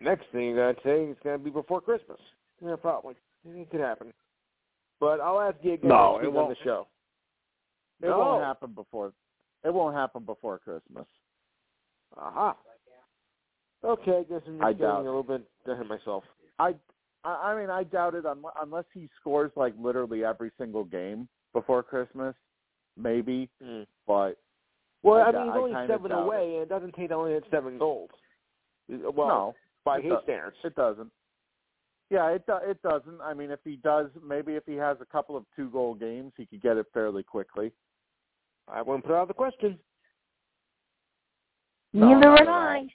Next thing I'd say it's going to be before Christmas. Yeah, probably. It could happen. But I'll ask you again No, next it on won't. the show. It No. won't happen before. It won't happen before Christmas. Aha. Okay, I guess I'm just I getting doubt- a little bit ahead of myself. I, I I mean, I doubt it un- unless he scores like literally every single game before Christmas, maybe. Mm. But Well, I I, mean, he's only seven away, and it doesn't take only hit seven goals. Well, no, by his standards. it doesn't. Yeah, it do- it doesn't. I mean, if he does, maybe if he has a couple of two goal games, he could get it fairly quickly. I wouldn't put out the question. Neither would. I.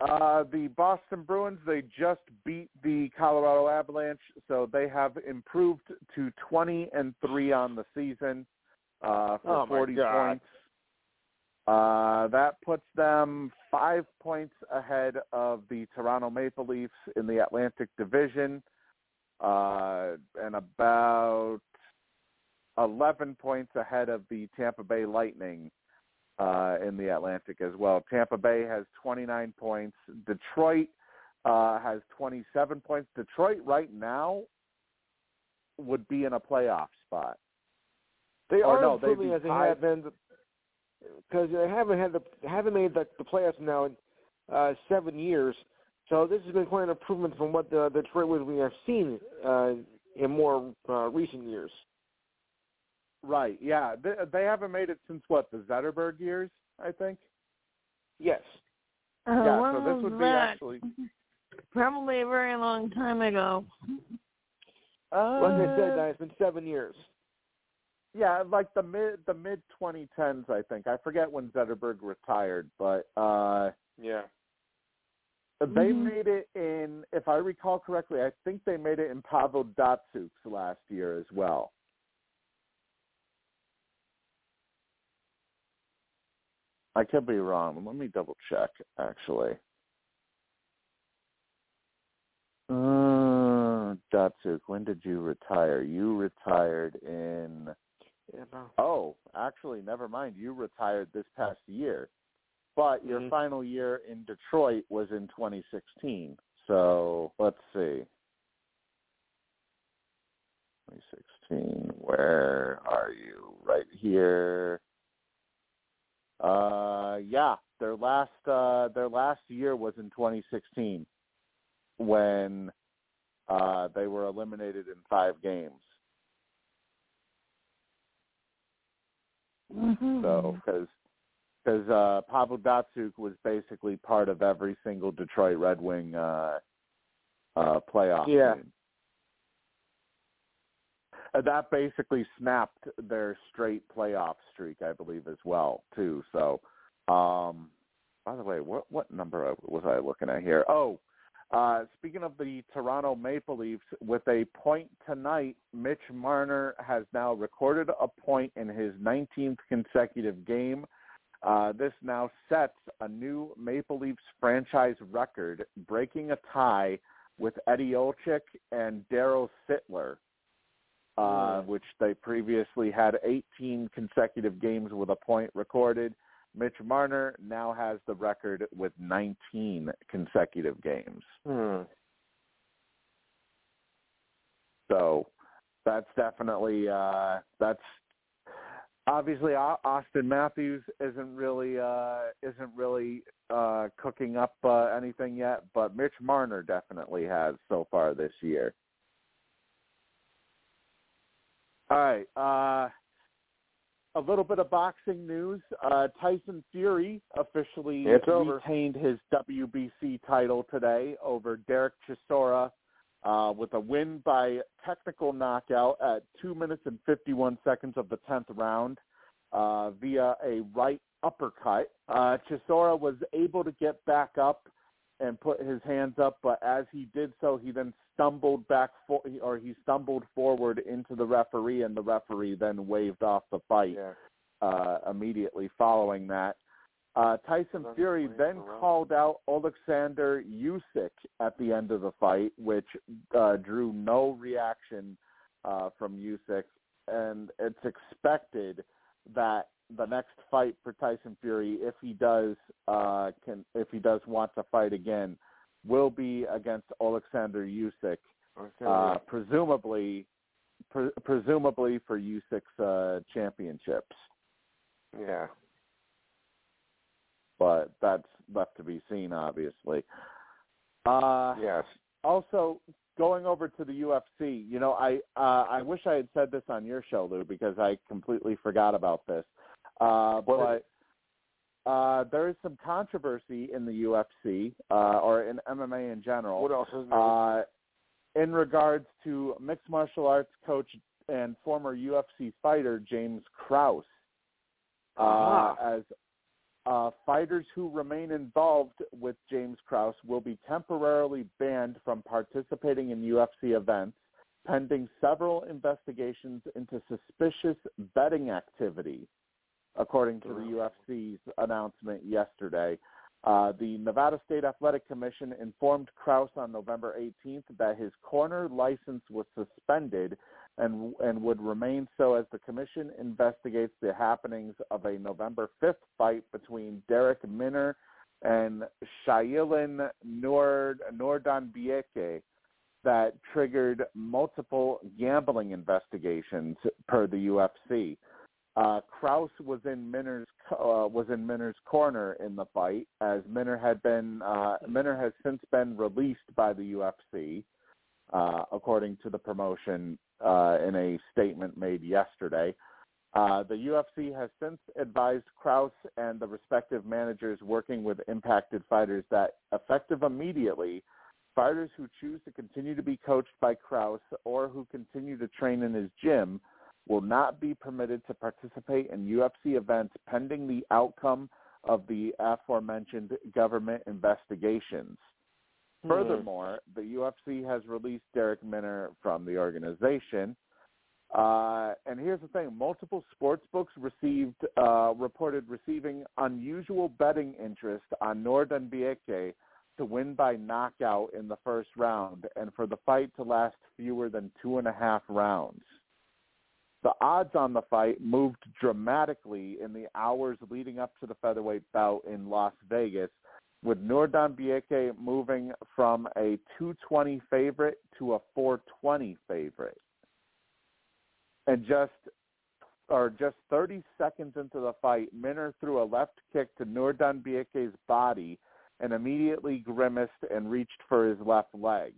Uh, the Boston Bruins they just beat the Colorado Avalanche, so they have improved to twenty and three on the season uh, for Oh, forty God. points. Uh, that puts them five points ahead of the Toronto Maple Leafs in the Atlantic Division, uh, and about eleven points ahead of the Tampa Bay Lightning uh, in the Atlantic as well. Tampa Bay has 29 points. Detroit uh, has 27 points. Detroit right now would be in a playoff spot. They Or are no, improving as they have been, because they haven't had the haven't made the, the playoffs now in uh, seven years. So this has been quite an improvement from what the, Detroit Red Wings have seen uh, in more uh, recent years. Right. Yeah. They, they haven't made it since what the Zetterberg years, I think. Yes. Oh, yeah. when So this would be actually. [laughs] Probably a very long time ago. Uh, Like I said, uh, it's been seven years. Yeah, like the mid the mid 2010s, I think. I forget when Zetterberg retired, but uh Yeah. They Mhm. made it in, if I recall correctly, I think they made it in Pavel Datsyuk's last year as well. I could be wrong. Let me double check, actually. Uh, Datsyuk, when did you retire? You retired in, Yeah. No. oh, actually, never mind. You retired this past year. But your Mhm. final year in Detroit was in 2016. So let's see. 2016. Where are you? Right here. Uh, yeah, their last uh, their last year was in 2016 when uh, they were eliminated in five games. Mhm. So because because uh, Pavel Datsyuk was basically part of every single Detroit Red Wing uh, uh, playoff Yeah. team. And that basically snapped their straight playoff streak, I believe, as well, too. So, um, by the way, what what number was I looking at here? Oh, uh, speaking of the Toronto Maple Leafs, with a point tonight, Mitch Marner has now recorded a point in his 19th consecutive game. Uh, this now sets a new Maple Leafs franchise record, breaking a tie with Eddie Olczyk and Daryl Sittler, uh, which they previously had 18 consecutive games with a point recorded. Mitch Marner now has the record with 19 consecutive games. Hmm. So that's definitely uh, that's obviously Auston Matthews isn't really uh, isn't really uh, cooking up uh, anything yet, but Mitch Marner definitely has so far this year. All right, uh, a little bit of boxing news. Uh, Tyson Fury officially It's over. retained his WBC title today over Derek Chisora uh, with a win by technical knockout at 2 minutes and 51 seconds of the 10th round uh, via a right uppercut. Uh, Chisora was able to get back up and put his hands up, but as he did so, he then stumbled back for, or he stumbled forward into the referee, and the referee then waved off the fight Yeah. uh, immediately following that. Uh, Tyson Fury then called out Alexander Usyk at the end of the fight, which uh, drew no reaction uh, from Usyk, and it's expected that the next fight for Tyson Fury, if he does uh, can if he does want to fight again, will be against Alexander Usyk, uh, presumably pre- presumably for Usyk's uh, championships yeah. but that's left to be seen, obviously. Uh, Yes. Also, going over to the UFC, you know, I uh, I wish I had said this on your show, Lou, because I completely forgot about this. Uh, but uh, there is some controversy in the UFC uh, or in MMA in general What else is there? uh, in regards to mixed martial arts coach and former UFC fighter James Krause. Uh, Ah. As uh, fighters who remain involved with James Krause will be temporarily banned from participating in UFC events pending several investigations into suspicious betting activity, according to the UFC's announcement yesterday. Uh, the Nevada State Athletic Commission informed Krause on November 18th that his corner license was suspended and and would remain so as the commission investigates the happenings of a November 5th fight between Darrick Minner and Shayilan Nord Nuerdanbieke that triggered multiple gambling investigations per the UFC. Uh, Krause was in Minner's uh, was in Minner's corner in the fight, as Minner had been uh, Minner has since been released by the UFC, uh, according to the promotion uh, in a statement made yesterday. Uh, the UFC has since advised Krause and the respective managers working with impacted fighters that effective immediately, fighters who choose to continue to be coached by Krause or who continue to train in his gym will not be permitted to participate in UFC events pending the outcome of the aforementioned government investigations. Hmm. Furthermore, the UFC has released Darrick Minner from the organization. Uh, and here's the thing: multiple sports books received uh, reported receiving unusual betting interest on Nuerdanbieke to win by knockout in the first round, and for the fight to last fewer than two and a half rounds. The odds on the fight moved dramatically in the hours leading up to the featherweight bout in Las Vegas, with Nuerdanbieke moving from a 220 favorite to a 420 favorite. And just or just 30 seconds into the fight, Minner threw a left kick to Nuerdanbieke's body and immediately grimaced and reached for his left leg.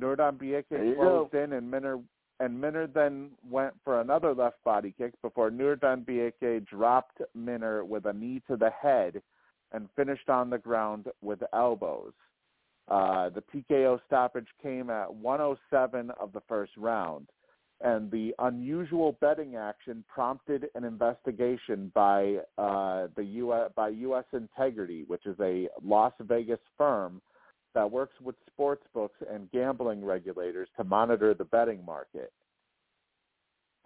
Nuerdanbieke you closed in and Minner and Minner then went for another left body kick before Nuerdanbieke dropped Minner with a knee to the head and finished on the ground with elbows. Uh, the TKO stoppage came at 107 of the first round, and the unusual betting action prompted an investigation by uh, the U.S. by U.S. Integrity, which is a Las Vegas firm that works with sports books and gambling regulators to monitor the betting market.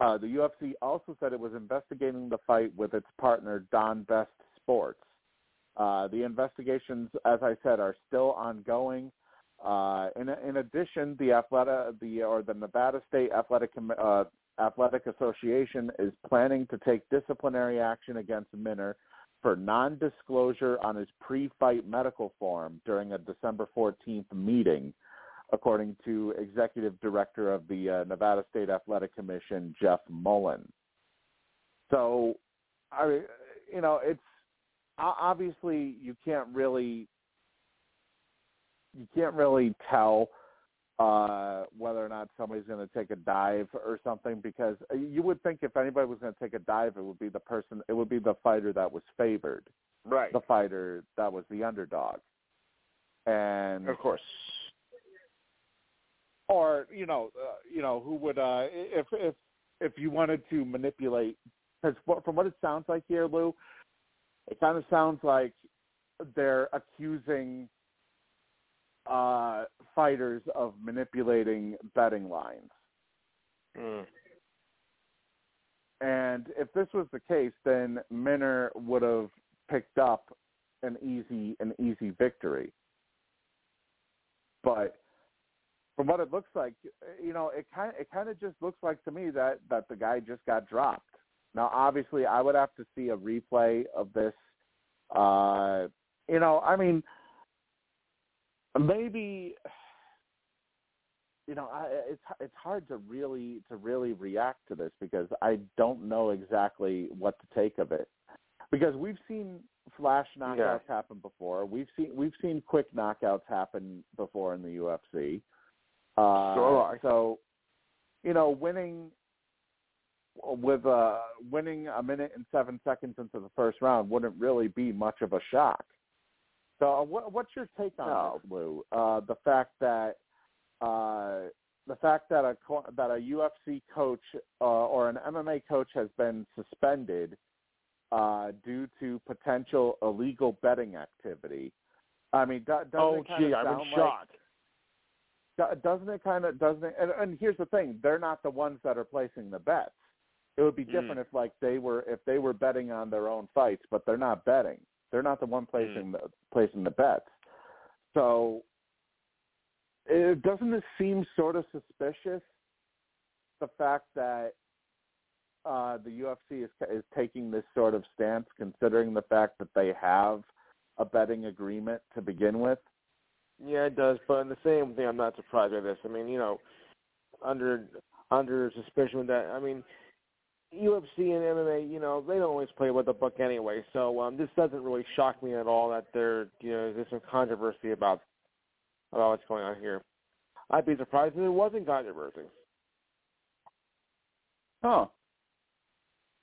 Uh, the UFC also said it was investigating the fight with its partner Don Best Sports. Uh, the investigations, as I said, are still ongoing. Uh, in, in addition, the Athleta, the or the Nevada State Athletic uh, Athletic Association is planning to take disciplinary action against Minner for non-disclosure on his pre-fight medical form during a December 14th meeting, according to Executive Director of the uh, Nevada State Athletic Commission, Jeff Mullen. So, I, you know, it's obviously you can't really you can't really tell uh, whether or not somebody's going to take a dive or something because you would think if anybody was going to take a dive, it would be the person, it would be the fighter that was favored, right? The fighter that was the underdog, and of course, or you know, uh, you know, who would uh, if if if you wanted to manipulate, because from what it sounds like here, Lou, it kind of sounds like they're accusing uh, fighters of manipulating betting lines. Mm. And if this was the case, then Minner would have picked up an easy an easy victory. But from what it looks like, you know, it kind it kind of just looks like to me that that the guy just got dropped. Now, obviously, I would have to see a replay of this. Uh, you know, I mean, maybe you know I, it's it's hard to really to really react to this because I don't know exactly what to take of it. Because we've seen flash knockouts yeah. happen before. We've seen we've seen quick knockouts happen before in the UFC uh, so, so you know winning with uh winning a minute and seven seconds into the first round wouldn't really be much of a shock so, uh, what, what's your take on no. this, Lou? Uh, the fact that uh, the fact that a that a UFC coach uh, or an MMA coach has been suspended uh, due to potential illegal betting activity. I mean, do, doesn't oh it kind gee, of I'm sound shock. Like, doesn't it kind of doesn't it? And, and here's the thing: they're not the ones that are placing the bets. It would be different mm. if like they were if they were betting on their own fights, but they're not betting. They're not the one placing mm. the placing the bets. So it doesn't this seem sort of suspicious the fact that uh, the UFC is is taking this sort of stance, considering the fact that they have a betting agreement to begin with. Yeah, it does. But in the same thing, I'm not surprised by this. I mean, you know, under under suspicion that I mean, UFC and MMA, you know, they don't always play with the book anyway. So um, this doesn't really shock me at all that there, you know, there's some controversy about about what's going on here. I'd be surprised if there wasn't controversy. Oh.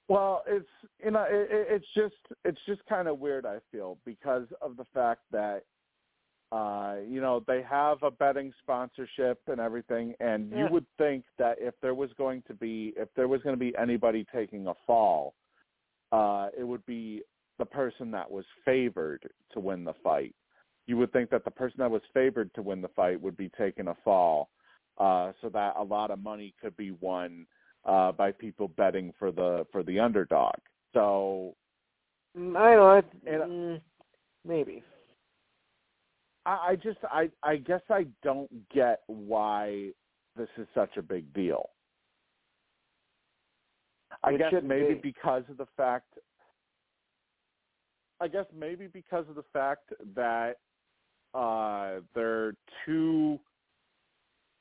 Well, it's you know, it, it's just it's just kind of weird. I feel because of the fact that uh, you know, they have a betting sponsorship and everything, and yeah. you would think that if there was going to be if there was going to be anybody taking a fall, uh, it would be the person that was favored to win the fight. You would think that the person that was favored to win the fight would be taking a fall, uh, so that a lot of money could be won uh, by people betting for the for the underdog. So mm, I don't know. I, and, mm, maybe. I, I just I I guess I don't get why this is such a big deal. I It guess maybe be. because of the fact I guess maybe because of the fact that uh there are two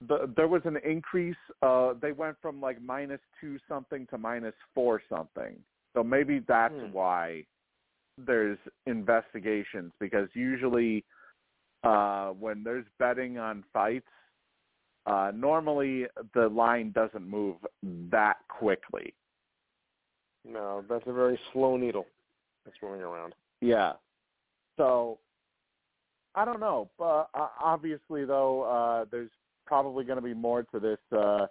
the, there was an increase uh they went from like minus 2 something to minus 4 something. So maybe that's Hmm. why there's investigations because usually uh, when there's betting on fights, uh, normally the line doesn't move that quickly. No, that's a very slow needle that's moving around. Yeah. So I don't know, but uh, obviously though, uh, there's probably going to be more to this uh,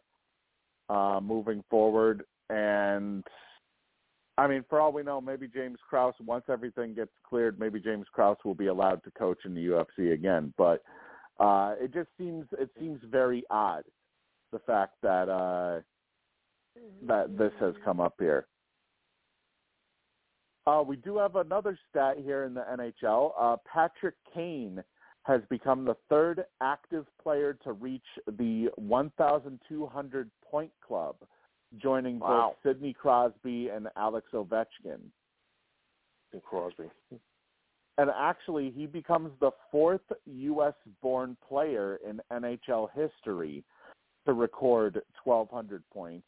uh, moving forward, and I mean, for all we know, maybe James Krause, once everything gets cleared, maybe James Krause will be allowed to coach in the UFC again. But uh, it just seems it seems very odd the fact that uh, that this has come up here. Uh, we do have another stat here in the NHL. Uh, Patrick Kane has become the third active player to reach the 1,200 point club, joining Wow. both Sidney Crosby and Alex Ovechkin. And Crosby. And actually, he becomes the fourth U.S.-born player in NHL history to record 1,200 points,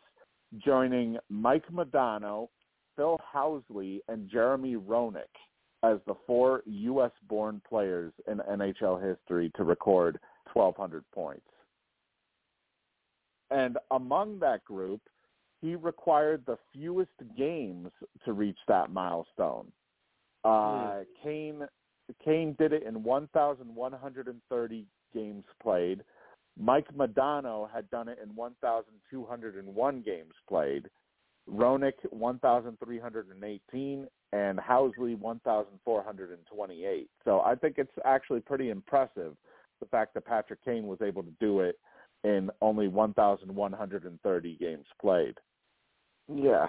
joining Mike Modano, Phil Housley, and Jeremy Roenick as the four U.S.-born players in NHL history to record 1,200 points. And among that group, he required the fewest games to reach that milestone. Uh, Kane Kane did it in 1,130 games played. Mike Modano had done it in 1,201 games played. Roenick 1,318 and Housley 1,428. So I think it's actually pretty impressive the fact that Patrick Kane was able to do it in only 1,130 games played. Yeah.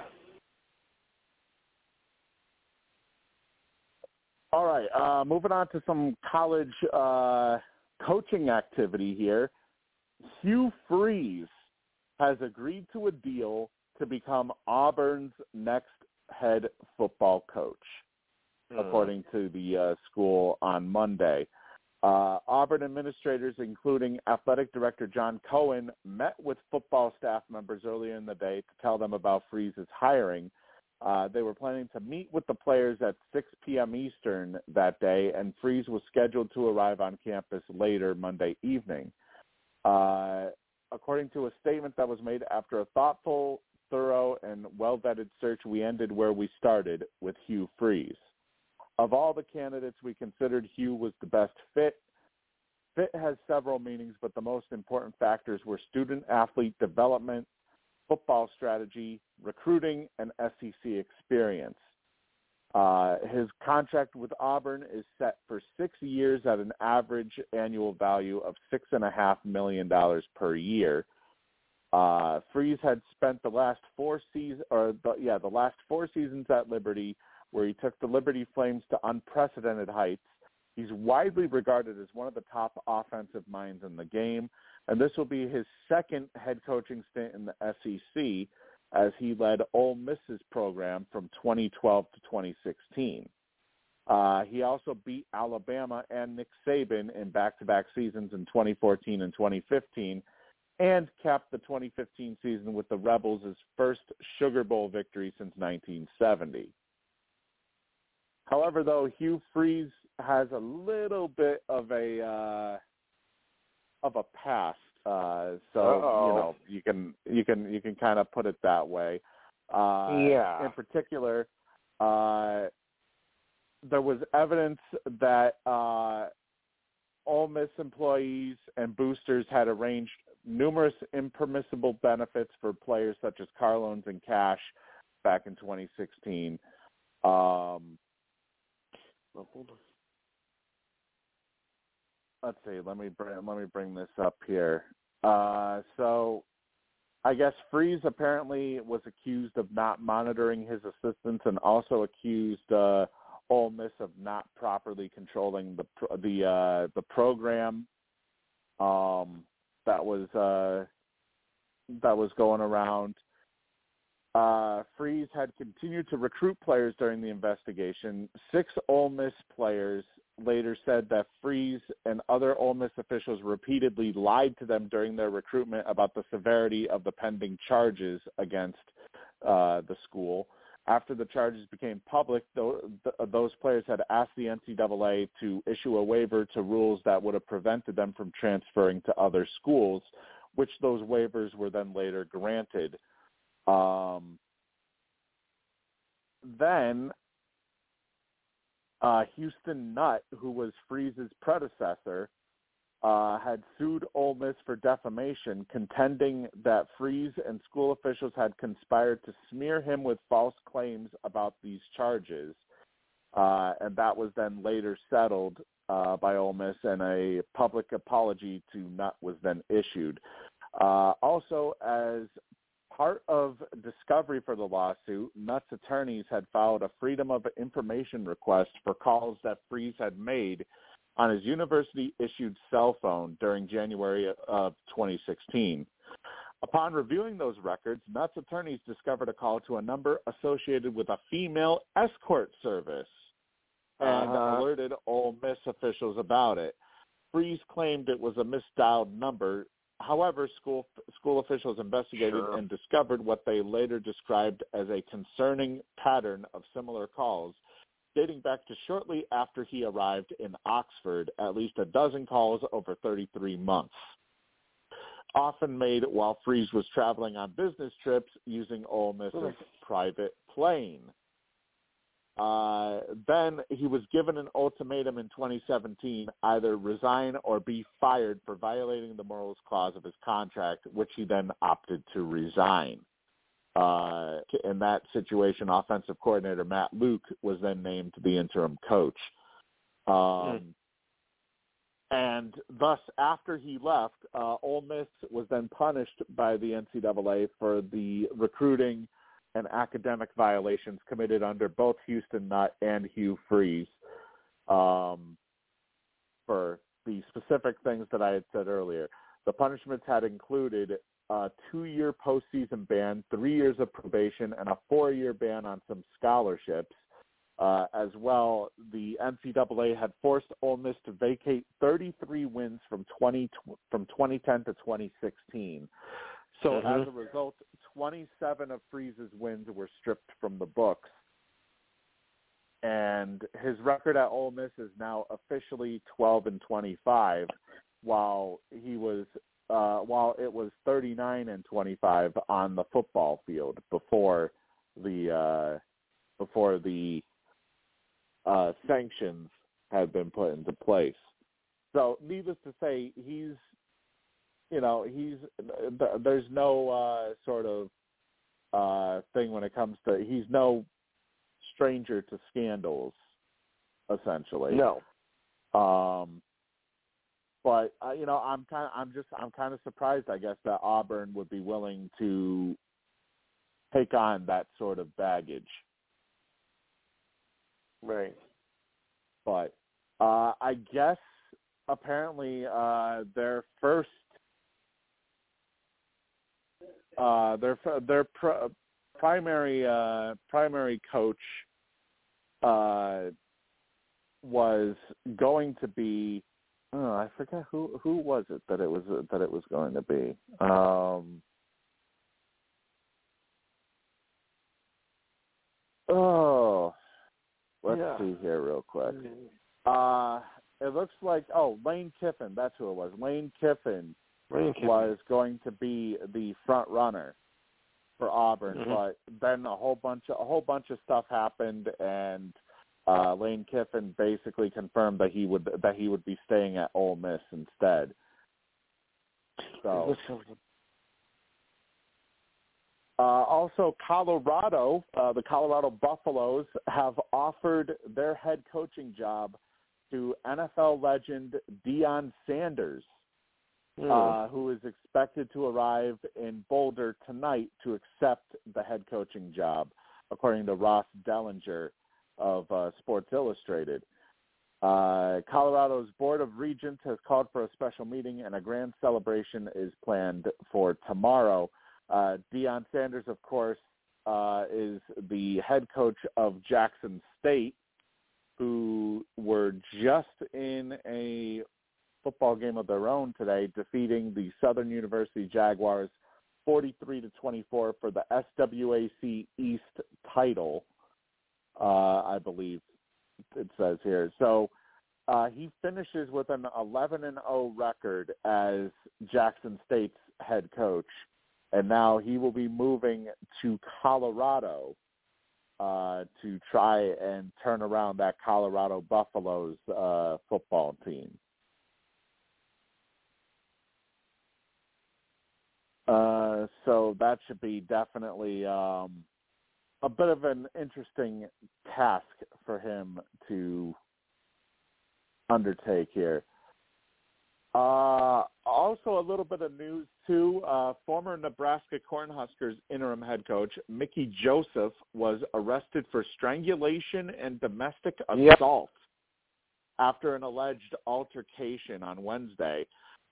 All right, uh, moving on to some college uh, coaching activity here. Hugh Freeze has agreed to a deal to become Auburn's next head football coach, according to the uh, school on Monday. Uh, Auburn administrators, including athletic director John Cohen, met with football staff members earlier in the day to tell them about Freeze's hiring. Uh, they were planning to meet with the players at 6 p.m. Eastern that day, and Freeze was scheduled to arrive on campus later Monday evening. Uh, according to a statement that was made after a thoughtful, thorough, and well-vetted search, we ended where we started with Hugh Freeze. Of all the candidates, we considered Hugh was the best fit. Fit has several meanings, but the most important factors were student-athlete development, football strategy, recruiting, and SEC experience. Uh, his contract with Auburn is set for six years at an average annual value of six and a half million dollars per year. Uh, Freeze had spent the last four seasons, or the, yeah, the last four seasons at Liberty, where he took the Liberty Flames to unprecedented heights. He's widely regarded as one of the top offensive minds in the game, and this will be his second head coaching stint in the SEC as he led Ole Miss's program from 2012 to 2016. Uh, he also beat Alabama and Nick Saban in back-to-back seasons in 2014 and 2015, and capped the 2015 season with the Rebels' first Sugar Bowl victory since 1970. However, though Hugh Freeze has a little bit of a uh, of a past, uh, so Uh-oh. you know you can you can you can kind of put it that way. Uh, Yeah. In particular, uh, there was evidence that uh, Ole Miss employees and boosters had arranged numerous impermissible benefits for players such as car loans and cash back in 2016. Um, Oh, let's see. Let me bring let me bring this up here. Uh, so, I guess Freeze apparently was accused of not monitoring his assistants, and also accused uh, Ole Miss of not properly controlling the the uh, the program. Um, that was uh, that was going around. Uh, Freeze had continued to recruit players during the investigation. Six Ole Miss players later said that Freeze and other Ole Miss officials repeatedly lied to them during their recruitment about the severity of the pending charges against uh, the school. After the charges became public, those players had asked the NCAA to issue a waiver to rules that would have prevented them from transferring to other schools, which those waivers were then later granted. Um, then uh, Houston Nutt, who was Freeze's predecessor, uh, had sued Ole Miss for defamation, contending that Freeze and school officials had conspired to smear him with false claims about these charges. Uh, and that was then later settled uh, by Ole Miss, and a public apology to Nutt was then issued. Uh, also, as part of discovery for the lawsuit, Nutt's attorneys had filed a Freedom of Information request for calls that Freeze had made on his university-issued cell phone during January of 2016. Upon reviewing those records, Nutt's attorneys discovered a call to a number associated with a female escort service and Uh-huh. alerted Ole Miss officials about it. Freeze claimed it was a misdialed number. However, school school officials investigated Sure. and discovered what they later described as a concerning pattern of similar calls dating back to shortly after he arrived in Oxford, at least a dozen calls over 33 months. Often made while Freeze was traveling on business trips using Ole Miss's hmm. private plane. Uh, then he was given an ultimatum in 2017, either resign or be fired for violating the morals clause of his contract, which he then opted to resign. Uh, in that situation, offensive coordinator Matt Luke was then named the interim coach. Um, And thus, after he left, uh, Ole Miss was then punished by the NCAA for the recruiting and academic violations committed under both Houston Nutt and Hugh Freeze um, for the specific things that I had said earlier. The punishments had included a two-year postseason ban, three years of probation, and a four-year ban on some scholarships. Uh, as well, the NCAA had forced Ole Miss to vacate 33 wins from 20 from 2010 to 2016. So Mhm. as a result, 27 of Freeze's wins were stripped from the books. And his record at Ole Miss is now officially 12 and 25, while he was uh, while it was 39 and 25 on the football field before the uh, before the uh, sanctions had been put into place. So, needless to say, he's you know he's there's no uh, sort of uh, thing when it comes to he's no stranger to scandals, essentially. No. Um, but uh, you know, I'm kind of, I'm just, I'm kind of surprised, I guess, that Auburn would be willing to take on that sort of baggage. Right. But uh, I guess apparently uh, their first, uh, their their pr- primary uh, primary coach uh, was going to be oh I forget who who was it that it was that it was going to be um oh let's Yeah. see here real quick uh it looks like oh Lane Kiffin that's who it was Lane Kiffin Kiffin. Was going to be the front runner for Auburn, Mhm. but then a whole bunch of a whole bunch of stuff happened, and uh, Lane Kiffin basically confirmed that he would that he would be staying at Ole Miss instead. So uh, also Colorado, uh, the Colorado Buffaloes have offered their head coaching job to NFL legend Deion Sanders Hmm. uh, who is expected to arrive in Boulder tonight to accept the head coaching job, according to Ross Dellenger of uh, Sports Illustrated. Uh, Colorado's Board of Regents has called for a special meeting, and a grand celebration is planned for tomorrow. Uh, Deion Sanders, of course, uh, is the head coach of Jackson State, who were just in a football game of their own today, defeating the Southern University Jaguars 43 to 24 for the SWAC East title. Uh, I believe it says here. So uh, he finishes with an 11 and 0 record as Jackson State's head coach, and now he will be moving to Colorado uh, to try and turn around that Colorado Buffaloes uh, football team. Uh, so that should be definitely um, a bit of an interesting task for him to undertake here. Uh, also, a little bit of news too. Uh, former Nebraska Cornhuskers interim head coach Mickey Joseph was arrested for strangulation and domestic Yep. assault after an alleged altercation on Wednesday.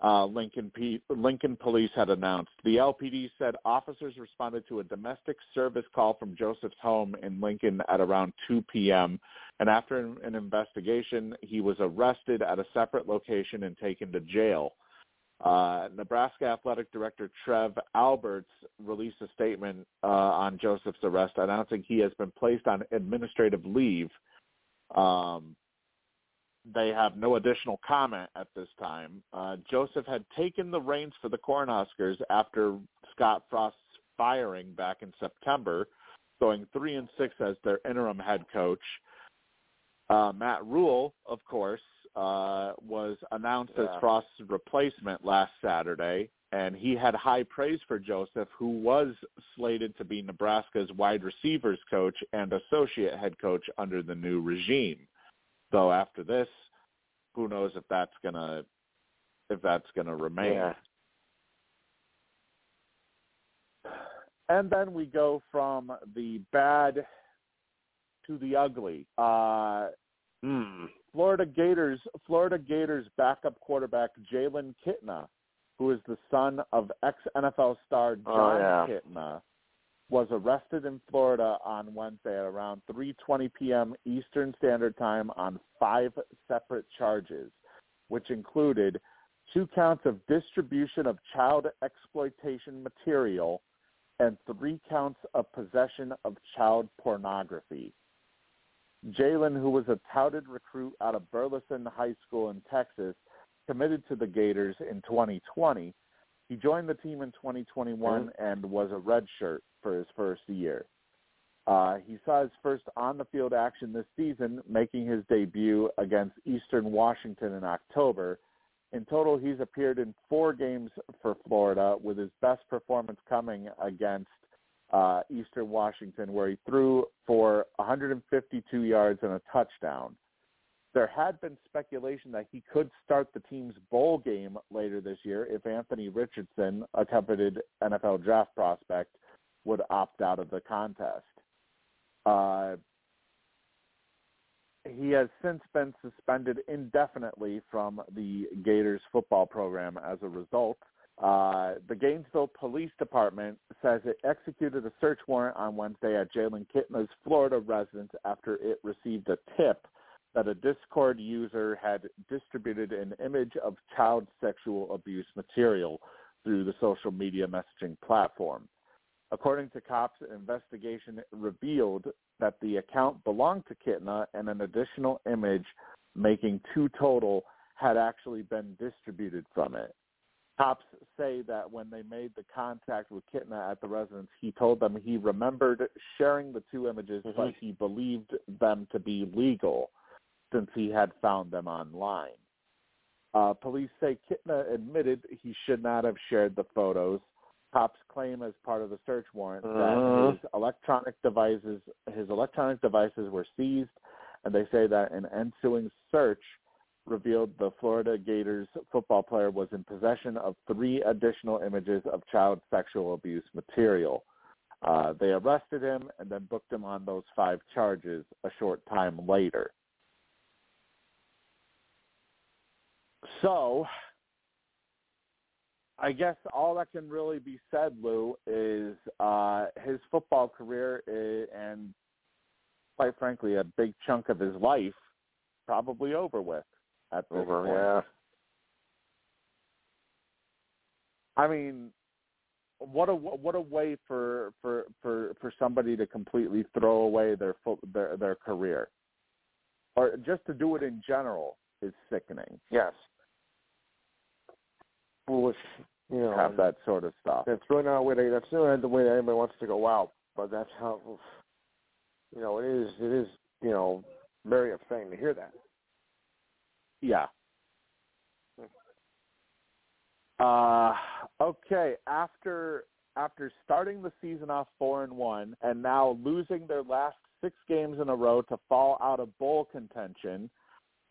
Uh, Lincoln, P- Lincoln police had announced. The LPD said officers responded to a domestic service call from Joseph's home in Lincoln at around 2 p.m. And after an, investigation, he was arrested at a separate location and taken to jail. Uh, Nebraska Athletic Director Trev Alberts released a statement uh, on Joseph's arrest, announcing he has been placed on administrative leave. Um, they have no additional comment at this time. Uh, Joseph had taken the reins for the Cornhuskers after Scott Frost's firing back in September, going three and six as their interim head coach. Uh, Matt Rhule, of course, uh, was announced as Frost's replacement last Saturday, and he had high praise for Joseph, who was slated to be Nebraska's wide receivers coach and associate head coach under the new regime. So after this, who knows if that's gonna if that's gonna remain. Yeah. And then we go from the bad to the ugly. Uh, Hmm. Florida Gators Florida Gators backup quarterback Jalen Kitna, who is the son of ex NFL star Jon Oh, yeah. Kitna, was arrested in Florida on Wednesday at around 3:20 p.m. Eastern Standard Time on five separate charges, which included two counts of distribution of child exploitation material and three counts of possession of child pornography. Jalen, who was a touted recruit out of Burleson High School in Texas, committed to the Gators in 2020. He joined the team in 2021 and was a redshirt for his first year. Uh, he saw his first on-the-field action this season, making his debut against Eastern Washington in October. In total, he's appeared in four games for Florida, with his best performance coming against uh, Eastern Washington, where he threw for 152 yards and a touchdown. There had been speculation that he could start the team's bowl game later this year if Anthony Richardson, a coveted NFL draft prospect, would opt out of the contest. Uh, he has since been suspended indefinitely from the Gators football program as a result. Uh, the Gainesville Police Department says it executed a search warrant on Wednesday at Jalen Kitna's Florida residence after it received a tip that a Discord user had distributed an image of child sexual abuse material through the social media messaging platform. According to cops, an investigation revealed that the account belonged to Kitna and an additional image, making two total, had actually been distributed from it. Cops say that when they made the contact with Kitna at the residence, he told them he remembered sharing the two images, but mm-hmm. he believed them to be legal since he had found them online. Uh, police say Kitna admitted he should not have shared the photos. Cops claim as part of the search warrant that his electronic devices his electronic devices were seized, and they say that an ensuing search revealed the Florida Gators football player was in possession of three additional images of child sexual abuse material. Uh, they arrested him and then booked him on those five charges a short time later. So, I guess all that can really be said, Lou, is uh, his football career is, and quite frankly, a big chunk of his life probably over with at this Over, point. yeah. I mean, what a what a way for for for for somebody to completely throw away their fo- their their career, or just to do it in general is sickening. Yes. Foolish, you know. Have that sort of stuff. That's really not the way they, that's not the way that anybody wants to go out. But that's how, you know, it is. It is, you know, very upsetting to hear that. Yeah. Uh okay, after after starting the season off 4 and 1 and now losing their last 6 games in a row to fall out of bowl contention,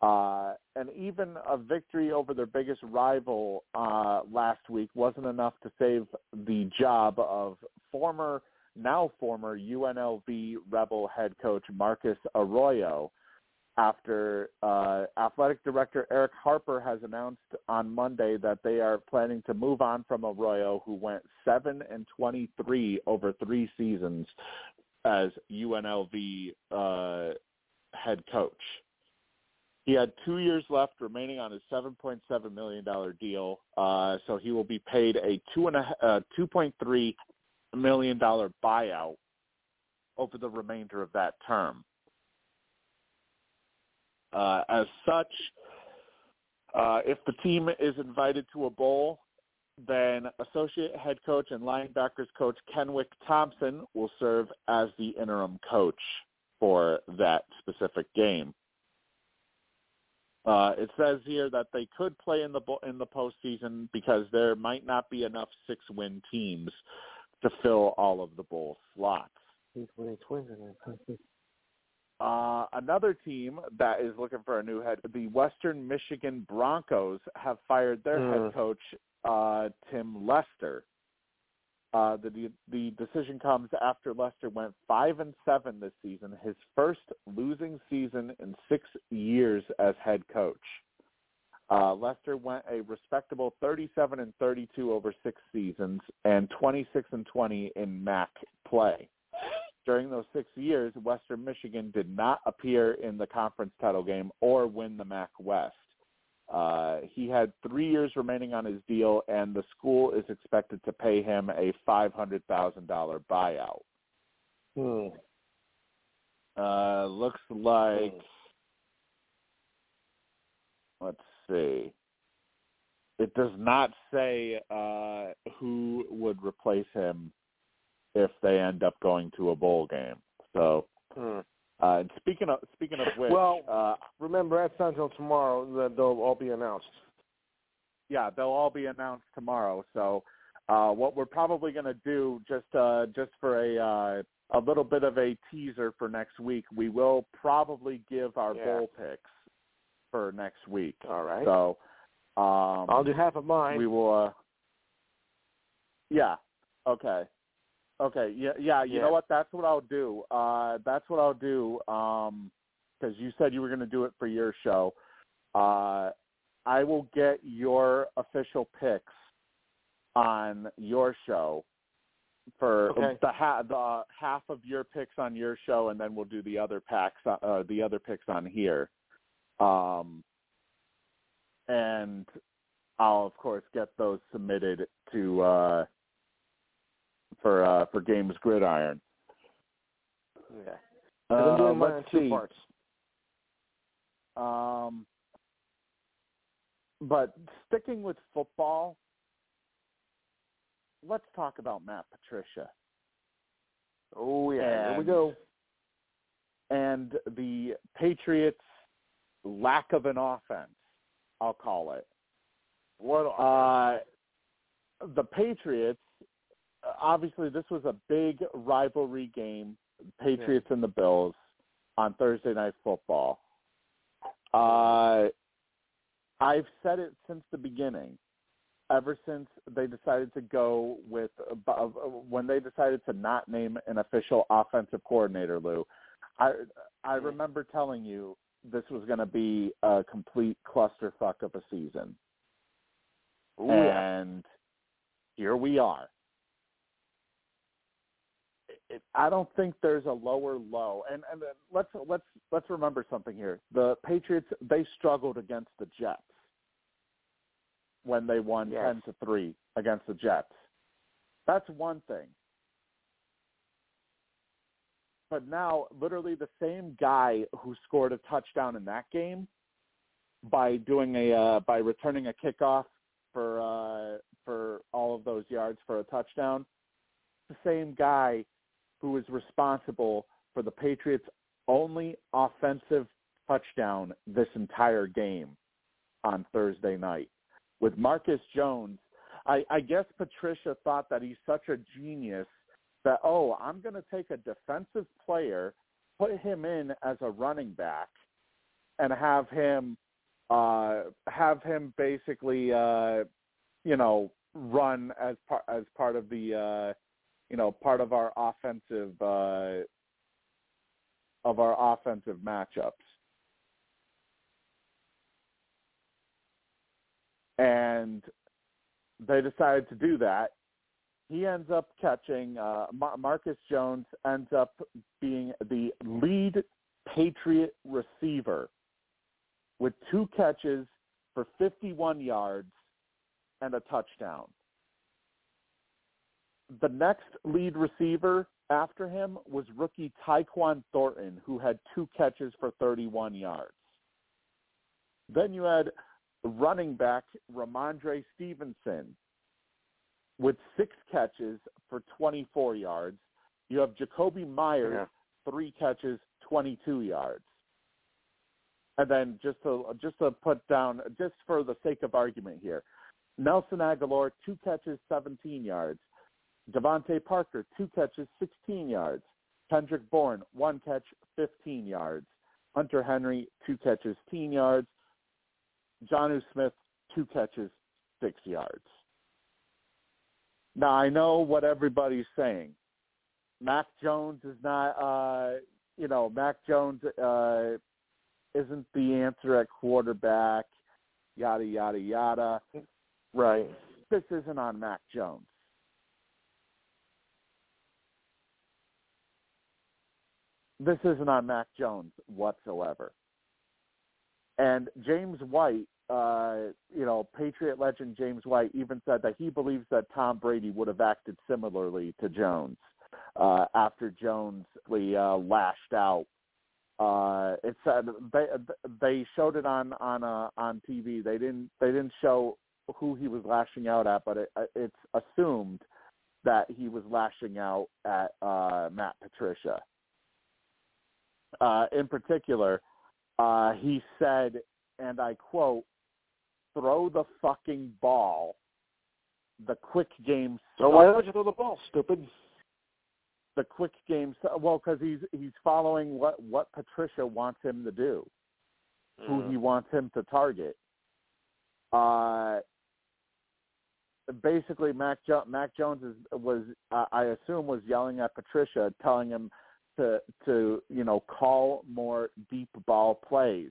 Uh, and even a victory over their biggest rival uh, last week wasn't enough to save the job of former, now former UNLV Rebel head coach Marcus Arroyo after uh, athletic director Erick Harper has announced on Monday that they are planning to move on from Arroyo, who went seven and twenty-three over three seasons as UNLV uh, head coach. He had two years left remaining on his $7.7 million deal, uh, so he will be paid a two and a uh, $2.3 million buyout over the remainder of that term. Uh, as such, uh, if the team is invited to a bowl, then associate head coach and linebackers coach Kenwick Thompson will serve as the interim coach for that specific game. Uh, it says here that they could play in the in the postseason because there might not be enough six-win teams to fill all of the bowl slots. Uh, another team that is looking for a new head, the Western Michigan Broncos, have fired their Mm. head coach uh, Tim Lester. Uh, the the decision comes after Lester went five and seven this season, his first losing season in six years as head coach. Uh, Lester went a respectable 37 and 32 over six seasons and 26 and 20 in MAC play. During those six years, Western Michigan did not appear in the conference title game or win the MAC West. Uh, he had three years remaining on his deal, and the school is expected to pay him a five hundred thousand dollar buyout. Hmm. Uh, looks like, let's see. It does not say uh, who would replace him if they end up going to a bowl game. So, Hmm. Uh, and speaking of speaking of which, Well- uh, Remember, that's not until tomorrow that they'll all be announced. yeah, they'll all be announced tomorrow. So, uh, what we're probably going to do, just uh, just for a uh, a little bit of a teaser for next week, we will probably give our Yeah. bowl picks for next week. All right. So, um, I'll do half of mine. we will. Uh, yeah. Okay. Okay. Yeah. Yeah. You Yeah. know what? That's what I'll do. Uh, that's what I'll do. Um, because you said you were going to do it for your show. Uh, I will get your official picks on your show for Okay. the ha- the half of your picks on your show, and then we'll do the other packs, uh, the other picks on here. Um, and I'll of course get those submitted to uh, for uh, for Games Gridiron. yeah. I'm Uh, doing let's see. parts. Um, but sticking with football, let's talk about Matt Patricia Oh yeah. Here we go. and the Patriots' lack of an offense. I'll call it. What? Uh, the Patriots, obviously, this was a big rivalry game, Patriots and the Bills, on Thursday Night Football. Uh, I've said it since the beginning. Ever since they decided to go with uh, when they decided to not name an official offensive coordinator, Lou, I I remember telling you this was going to be a complete clusterfuck of a season Ooh, yeah. and here we are. It, I don't think there's a lower low, and and uh, let's let's let's remember something here. The Patriots they struggled against the Jets when they won Yes. ten to three against the Jets. That's one thing. But now, literally, the same guy who scored a touchdown in that game by doing a uh, by returning a kickoff for uh, for all of those yards for a touchdown. The same guy who is responsible for the Patriots' only offensive touchdown this entire game on Thursday night. With Marcus Jones, I, I guess Patricia thought that he's such a genius that oh, I'm going to take a defensive player, put him in as a running back, and have him uh, have him basically uh, you know run as part as part of the uh, you know part of our offensive uh, of our offensive matchups. And they decided to do that. He ends up catching uh, Mar- Marcus Jones ends up being the lead Patriot receiver with two catches for 51 yards and a touchdown. The next lead receiver after him was rookie Tyquan Thornton, who had two catches for 31 yards. Then you had running back Rhamondre Stevenson with six catches for 24 yards. You have Jakobi Meyers, Yeah. three catches, 22 yards. And then just to just to put down, just for the sake of argument here, Nelson Agholor, two catches, 17 yards. DeVante Parker, two catches, 16 yards. Kendrick Bourne, one catch, 15 yards. Hunter Henry, two catches, 10 yards. Jonnu Smith, two catches, six yards. Now I know what everybody's saying. Mac Jones is not, uh, you know, Mac Jones uh, isn't the answer at quarterback. Yada yada yada. Right. This isn't on Mac Jones. This isn't on Mac Jones whatsoever. And James White, uh, you know, Patriot legend James White even said that he believes that Tom Brady would have acted similarly to Jones uh, after Jones uh, lashed out. Uh, it said they they showed it on on uh, on TV. They didn't they didn't show who he was lashing out at, but it, it's assumed that he was lashing out at uh, Matt Patricia. Uh, in particular, uh, he said, and I quote, "Throw the fucking ball." The quick game. So why don't you throw the ball, stupid? The quick game. Well, because he's he's following what what Patricia wants him to do, who Mm. he wants him to target. Uh, basically, Mac jo- Mac Jones is, was uh, I assume was yelling at Patricia, telling him to to you know call more deep ball plays.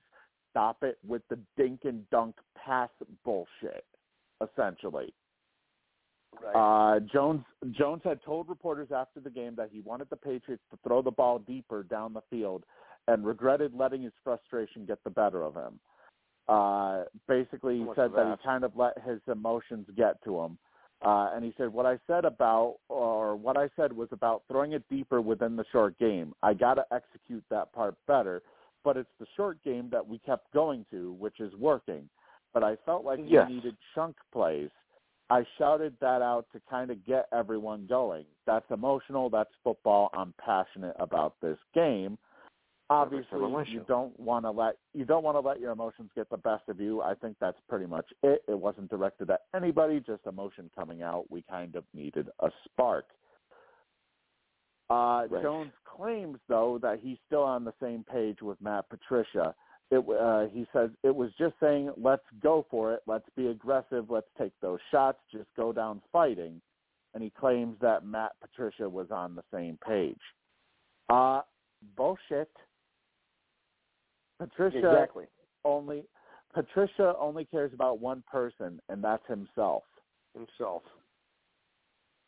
Stop it with the dink and dunk pass bullshit. Essentially, uh, Jones Jones had told reporters after the game that he wanted the Patriots to throw the ball deeper down the field, and regretted letting his frustration get the better of him. Uh, basically, he much said that that? he kind of let his emotions get to him. Uh, and he said, what I said about, or what I said was about throwing it deeper within the short game. I got to execute that part better, but it's the short game that we kept going to, which is working. But I felt like Yes. we needed chunk plays. I shouted that out to kind of get everyone going. That's emotional. That's football. I'm passionate about this game. Obviously, you don't want to let you don't want to let your emotions get the best of you. I think that's pretty much it. It wasn't directed at anybody, just emotion coming out. We kind of needed a spark. Uh, Right. Jones claims, though, that he's still on the same page with Matt Patricia. It, uh, he says it was just saying, let's go for it, let's be aggressive, let's take those shots, just go down fighting. And he claims that Matt Patricia was on the same page. Uh, bullshit. Patricia Exactly. only Patricia only cares about one person, and that's himself. Himself.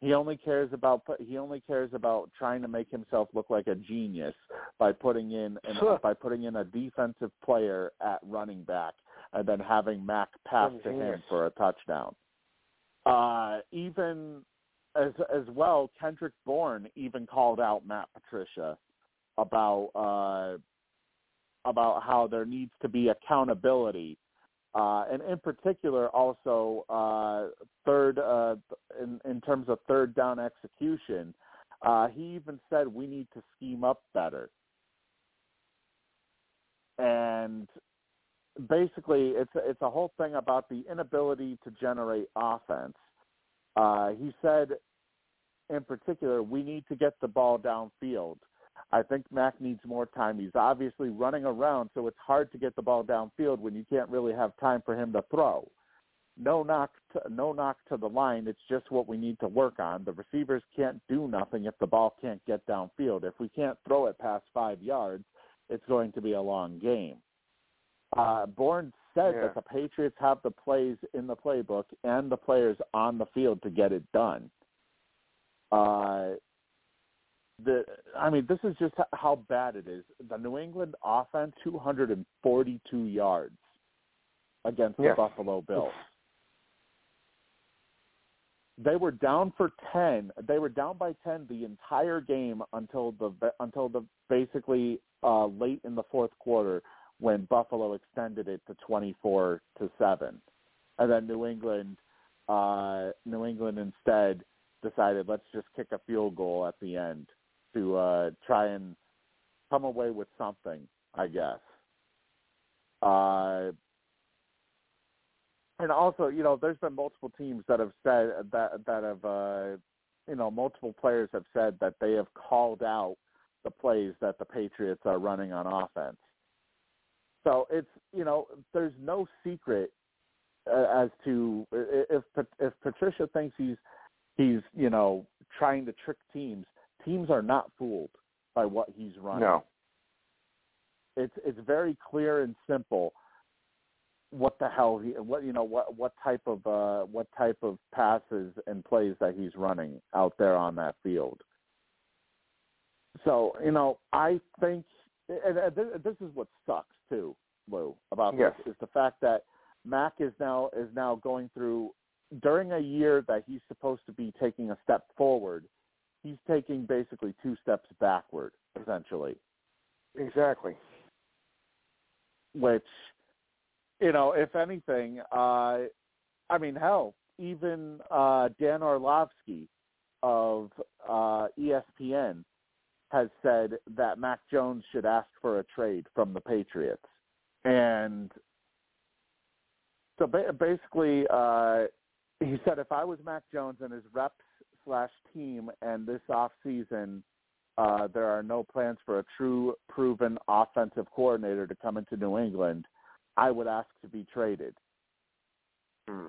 He only cares about he only cares about trying to make himself look like a genius by putting in an, Sure. by putting in a defensive player at running back and then having Mac pass to him for a touchdown. Uh, even as as well, Kendrick Bourne even called out Matt Patricia about uh, about how there needs to be accountability uh, and in particular also uh, third uh, in, in terms of third down execution. Uh, he even said we need to scheme up better, and basically it's it's a whole thing about the inability to generate offense. Uh, he said, in particular, we need to get the ball downfield. I think Mac needs more time. He's obviously running around, so it's hard to get the ball downfield when you can't really have time for him to throw. No knock, to, no knock to the line. It's just what we need to work on. The receivers can't do nothing if the ball can't get downfield. If we can't throw it past five yards, it's going to be a long game. Uh, Bourne said Yeah. that the Patriots have the plays in the playbook and the players on the field to get it done. Uh, the I mean, this is just how bad it is. The New England offense, 242 yards against the Buffalo Bills. They were down for 10. They were down by 10 the entire game until the until the basically uh, late in the fourth quarter when Buffalo extended it to 24 to 7. And then New England uh New England instead decided let's just kick a field goal at the end to uh try and come away with something, I guess. Uh and also, you know, there's been multiple teams that have said that that have uh you know, multiple players have said that they have called out the plays that the Patriots are running on offense. So it's you know there's no secret uh, as to if if Patricia thinks he's he's you know trying to trick teams. Teams are not fooled by what he's running. No. It's it's very clear and simple what the hell he what you know what what type of uh what type of passes and plays that he's running out there on that field. So you know I think and, and this, this is what sucks too, Lou, about Yes. this is the fact that Mac is now is now going through during a year that he's supposed to be taking a step forward. He's taking basically two steps backward, essentially Exactly. which you know if anything uh i mean hell even uh dan orlovsky of uh espn has said that mac jones should ask for a trade from the patriots and so ba- basically uh he said if i was mac jones and his reps slash team and this off season uh, there are no plans for a true proven offensive coordinator to come into New England, I would ask to be traded. Hmm.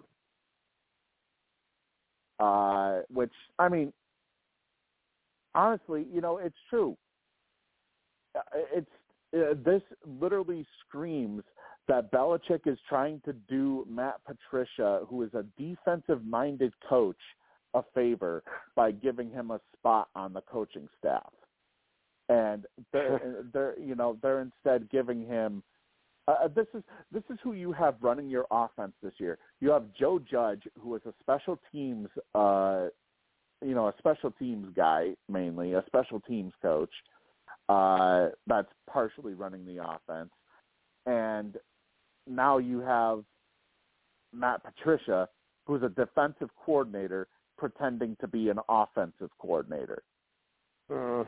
Uh, which I mean, honestly, you know, it's true. Uh, It's uh, this literally screams that Belichick is trying to do Matt Patricia, who is a defensive-minded coach, a favor by giving him a spot on the coaching staff. And they're, they're you know they're instead giving him uh, this is this is who you have running your offense this year. You have Joe Judge, who is a special teams uh, you know a special teams guy mainly, a special teams coach uh, that's partially running the offense, and now you have Matt Patricia, who's a defensive coordinator pretending to be an offensive coordinator. Uh,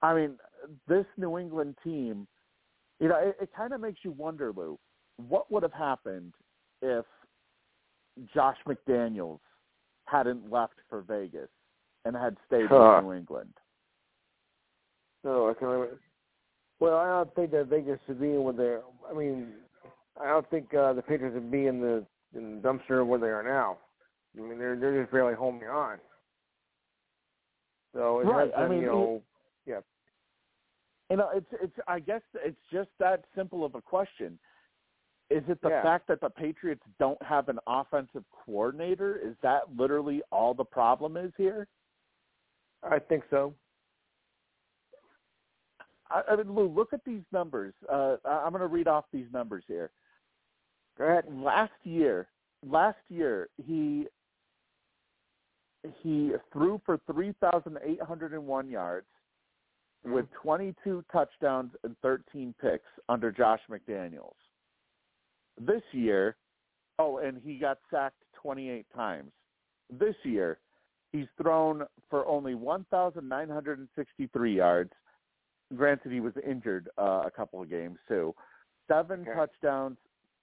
I mean, this New England team, you know, it, it kind of makes you wonder, Lou, what would have happened if Josh McDaniels hadn't left for Vegas and had stayed Huh. in New England? no, I can. Well, I don't think that Vegas should be in where they're. I mean, I don't think uh, the Patriots would be in the in the dumpster where they are now. I mean, they're they're just barely holding on. So it Right, has I been, mean, you know, yeah. You know, it's it's. I guess it's just that simple of a question. Is it the Yeah. fact that the Patriots don't have an offensive coordinator? Is that literally all the problem is here? I think so. I, I mean, Lou, look at these numbers. Uh, I'm going to read off these numbers here. Ahead. last year last year he he threw for 3801 yards with 22 touchdowns and 13 picks under Josh McDaniels. This year, oh, and he got sacked 28 times. This year, he's thrown for only 1963 yards. Granted he was injured uh, a couple of games too. Seven Okay. touchdowns,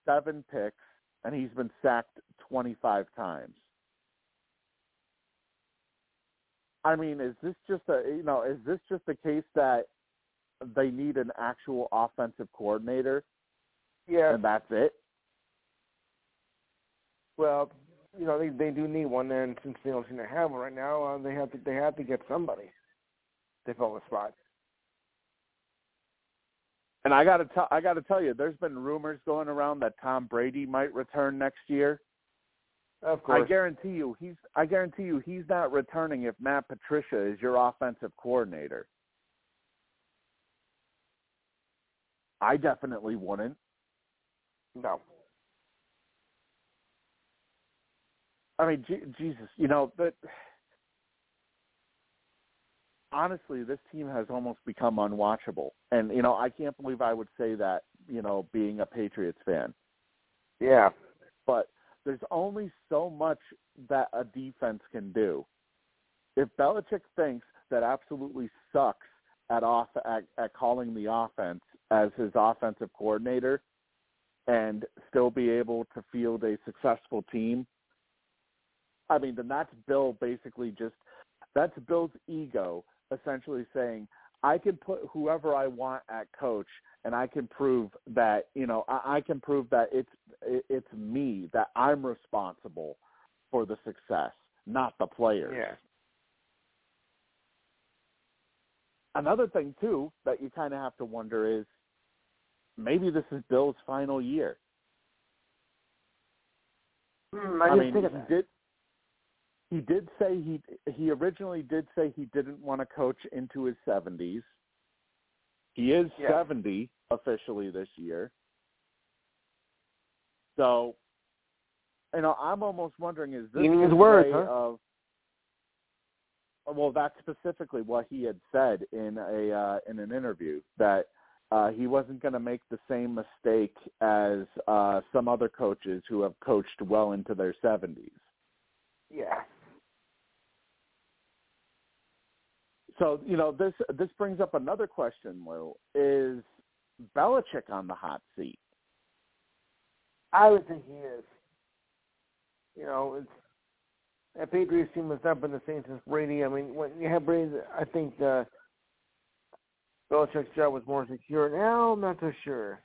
seven picks, and he's been sacked 25 times. I mean, is this just a you know is this just a case that they need an actual offensive coordinator Yeah. and that's it? Well, you know they they do need one, and since they don't seem to have one right now, uh, they have to they have to get somebody. They fill the spot. And I got to tell I got to tell you, there's been rumors going around that Tom Brady might return next year. Of course. I guarantee you, he's I guarantee you he's not returning if Matt Patricia is your offensive coordinator. I definitely wouldn't. no. I mean, Jesus, you know, but honestly, this team has almost become unwatchable. And you know, I can't believe I would say that, you know, being a Patriots fan. Yeah. But there's only so much that a defense can do. If Belichick thinks that absolutely sucks at off at, at calling the offense as his offensive coordinator and still be able to field a successful team, I mean, then that's Bill basically just that's Bill's ego essentially saying, I can put whoever I want at coach, and I can prove that you know I, I can prove that it's it, it's me that I'm responsible for the success, not the players. Yeah. Another thing too that you kind of have to wonder is maybe this is Bill's final year. Hmm, I, I didn't mean, he did. He did say he he originally did say he didn't want to coach into his seventies. He is Yeah. seventy officially this year. So, you know, I'm almost wondering is this his words, huh? of well, that's specifically what he had said in a uh, in an interview that uh, he wasn't going to make the same mistake as uh, some other coaches who have coached well into their seventies. Yeah. So you know this this brings up another question, Lou. Is Belichick on the hot seat? I would think he is. You know, it's that Patriots team has not been the same since Brady. I mean, when you have Brady, I think uh, Belichick's job was more secure. Now I'm not so sure.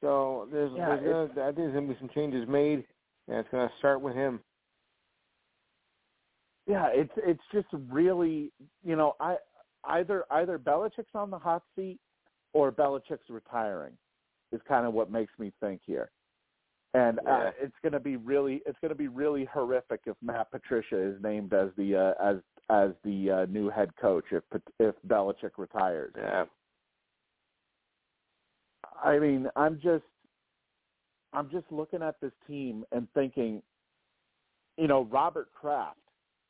So there's, Yeah, there's gonna, I think there's gonna be some changes made, and it's gonna start with him. Yeah, it's it's just really you know I either either Belichick's on the hot seat or Belichick's retiring is kind of what makes me think here. And uh, it's going to be really it's going to be really horrific if Matt Patricia is named as the uh, as as the uh, new head coach if if Belichick retires. Yeah. I mean, I'm just I'm just looking at this team and thinking, you know, Robert Kraft,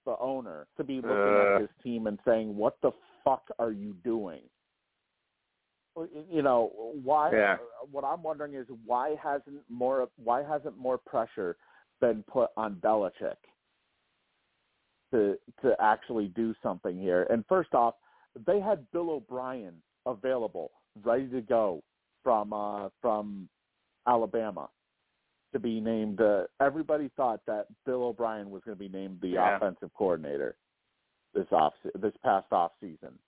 the owner, to be looking Uh. at his team and saying, "What the fuck are you doing?" You know, why? Yeah. What I'm wondering is why hasn't more why hasn't more pressure been put on Belichick to to actually do something here? And first off, they had Bill O'Brien available, ready to go from uh, from Alabama to be named. Uh, everybody thought that Bill O'Brien was going to be named the Yeah. offensive coordinator this off this past off season.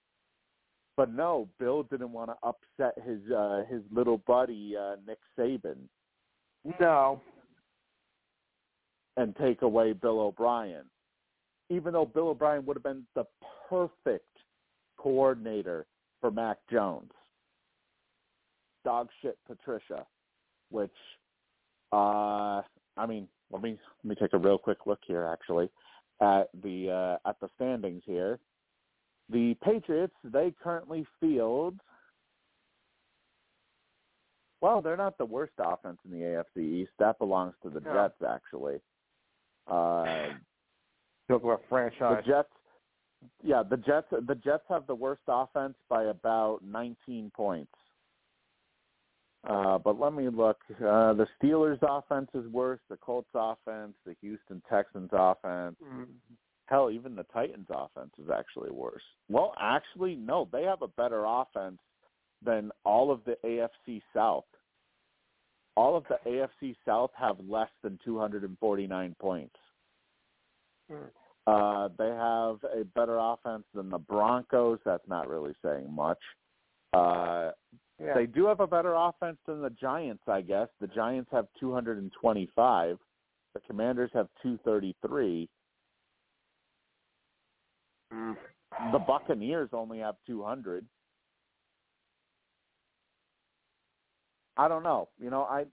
But no, Bill didn't want to upset his uh, his little buddy uh, Nick Saban No. and take away Bill O'Brien. Even though Bill O'Brien would have been the perfect coordinator for Mac Jones. Dog shit Patricia, which uh I mean, let me let me take a real quick look here actually at the uh at the standings here. The Patriots, they currently field well, they're not the worst offense in the AFC East. That belongs to the No. Jets actually. Uh Talk about the franchise. Jets yeah, the Jets the Jets have the worst offense by about 19 points. Uh, but let me look. Uh, the Steelers' offense is worse. The Colts' offense, the Houston Texans' offense, Mm. hell, even the Titans' offense is actually worse. Well, actually, no, they have a better offense than all of the AFC South. All of the AFC South have less than 249 points. Mm. Uh, they have a better offense than the Broncos. That's not really saying much. Uh, Yeah. They do have a better offense than the Giants, I guess. The Giants have 225. The Commanders have 233. Mm. The Buccaneers only have 200. I don't know. You know, I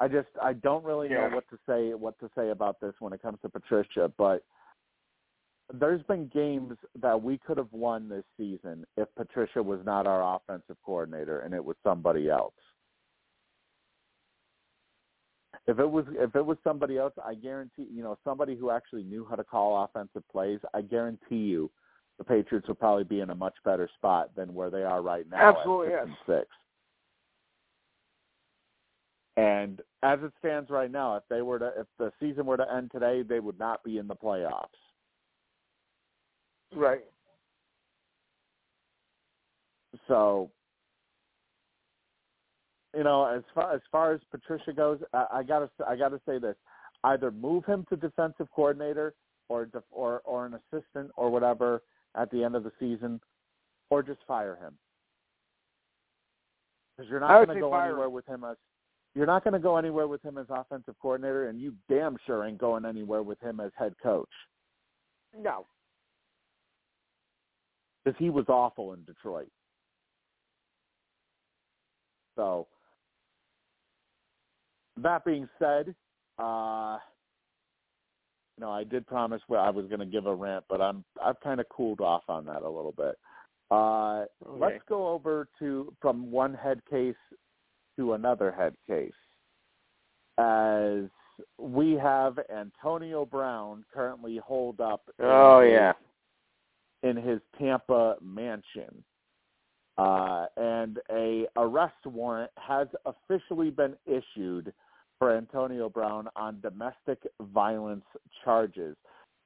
I just I don't really Yeah. know what to say what to say about this when it comes to Patricia, but there's been games that we could have won this season if Patricia was not our offensive coordinator and it was somebody else. If it was if it was somebody else, I guarantee you know somebody who actually knew how to call offensive plays. I guarantee you, the Patriots would probably be in a much better spot than where they are right now. Absolutely, at six yes. and six. And as it stands right now, if they were to if the season were to end today, they would not be in the playoffs. Right. So, you know, as far as far as Patricia goes, I, I gotta I gotta say this: either move him to defensive coordinator or def, or or an assistant or whatever at the end of the season, or just fire him because you're not going to go fire anywhere with him as you're not going to go anywhere with him as offensive coordinator, and you damn sure ain't going anywhere with him as head coach No. Because he was awful in Detroit. So, that being said, uh, you know, I did promise where I was going to give a rant, but I'm I've kind of cooled off on that a little bit. Uh, Okay. Let's go over to from one head case to another head case, as we have Antonio Brown currently holed up. Oh yeah. In his Tampa mansion. Uh, and a arrest warrant has officially been issued for Antonio Brown on domestic violence charges.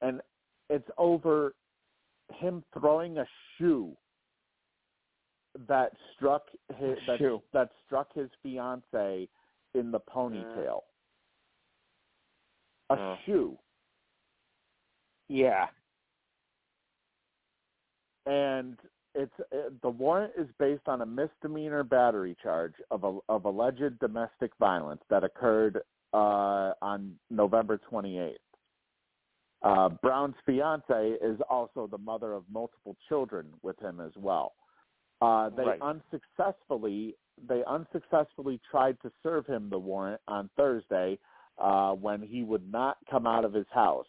And it's over him throwing a shoe that struck his that, Shoe. that struck his fiance in the ponytail. A Oh. shoe. Yeah. And it's uh, the warrant is based on a misdemeanor battery charge of a, of alleged domestic violence that occurred uh, on November 28th. Uh, Brown's fiance is also the mother of multiple children with him as well. Uh, they Right. unsuccessfully they unsuccessfully tried to serve him the warrant on Thursday uh, when he would not come out of his house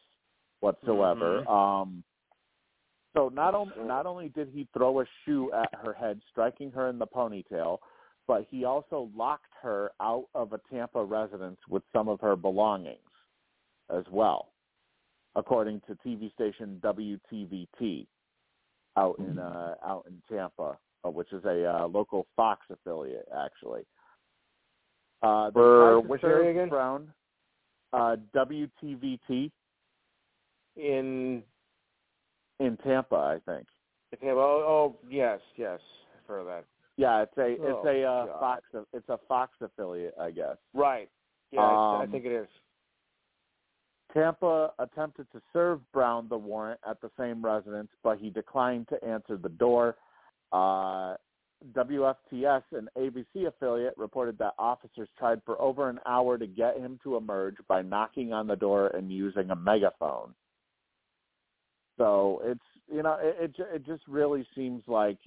whatsoever. Mhm. Um, so not only not only did he throw a shoe at her head, striking her in the ponytail, but he also locked her out of a Tampa residence with some of her belongings as well, according to TV station WTVT out in uh, out in Tampa, uh, which is a uh, local Fox affiliate actually. Uh, For which area again? Brown, uh, WTVT In in Tampa, I think. okay, well, oh yes, yes, of that. Yeah, it's a it's Oh, a uh, God. Fox it's a Fox affiliate, I guess. Right. Yeah, I- I Um, think it is. Tampa attempted to serve Brown the warrant at the same residence, but he declined to answer the door. Uh, WFTS, an ABC affiliate, reported that officers tried for over an hour to get him to emerge by knocking on the door and using a megaphone. So it's you know it it, it just really seems like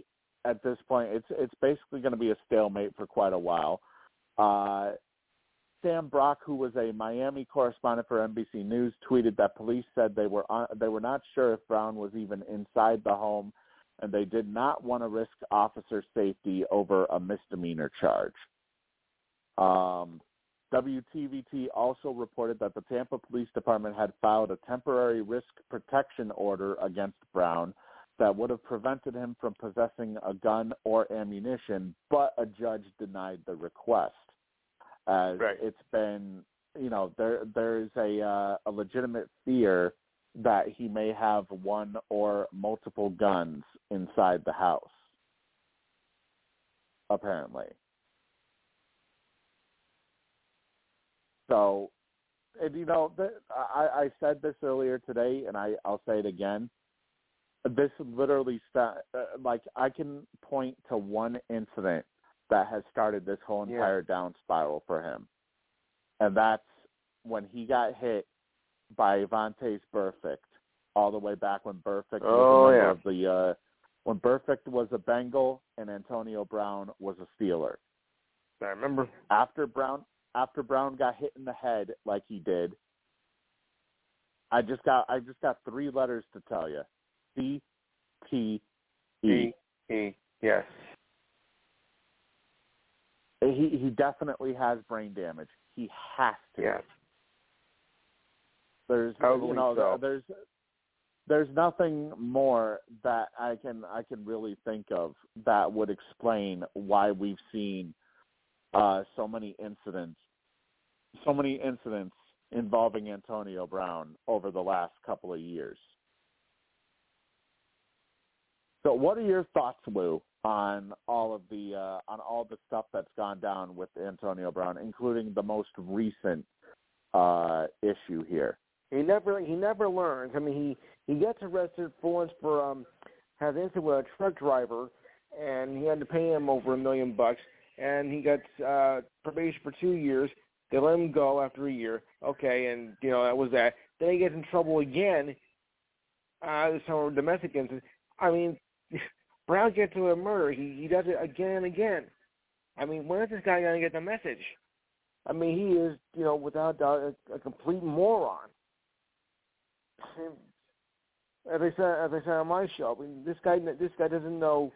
at this point it's it's basically going to be a stalemate for quite a while. Uh, Sam Brock, who was a Miami correspondent for NBC News, tweeted that police said they were on, they were not sure if Brown was even inside the home, and they did not want to risk officer safety over a misdemeanor charge. Um, WTVT also reported that the Tampa Police Department had filed a temporary risk protection order against Brown that would have prevented him from possessing a gun or ammunition, but a judge denied the request as Right. it's been you know there there's a uh, a legitimate fear that he may have one or multiple guns inside the house apparently so and you know, th- I, I said this earlier today, and I, I'll say it again. This literally, sta- uh, like, I can point to one incident that has started this whole Yeah. entire down spiral for him, and that's when he got hit by Vontaze Burfict all the way back when Burfict Oh, was yeah. the uh, when Burfict was a Bengal and Antonio Brown was a Steeler I remember. after Brown after Brown got hit in the head like he did, I just got I just got three letters to tell you. C T E. E. Yes. He he definitely has brain damage. He has to. Yes. There's you know so. there's there's nothing more that I can I can really think of that would explain why we've seen uh, so many incidents so many incidents involving Antonio Brown over the last couple of years. So, what are your thoughts, Lou, on all of the uh, on all the stuff that's gone down with Antonio Brown, including the most recent uh, issue here? He never he never learns. I mean, he he gets arrested for once for um has an incident with a truck driver, and he had to pay him over a million bucks, and he got uh probation for two years. They let him go after a year. Okay, and you know that was that. Then he gets in trouble again. Uh, this time with domestic incident. I mean, [laughs] Brown gets to a murder. He he does it again and again. I mean, when is this guy gonna get the message? I mean, he is, you know, without doubt, a, a complete moron. [sighs] As I said, as I said on my show, I mean, this guy, this guy doesn't know,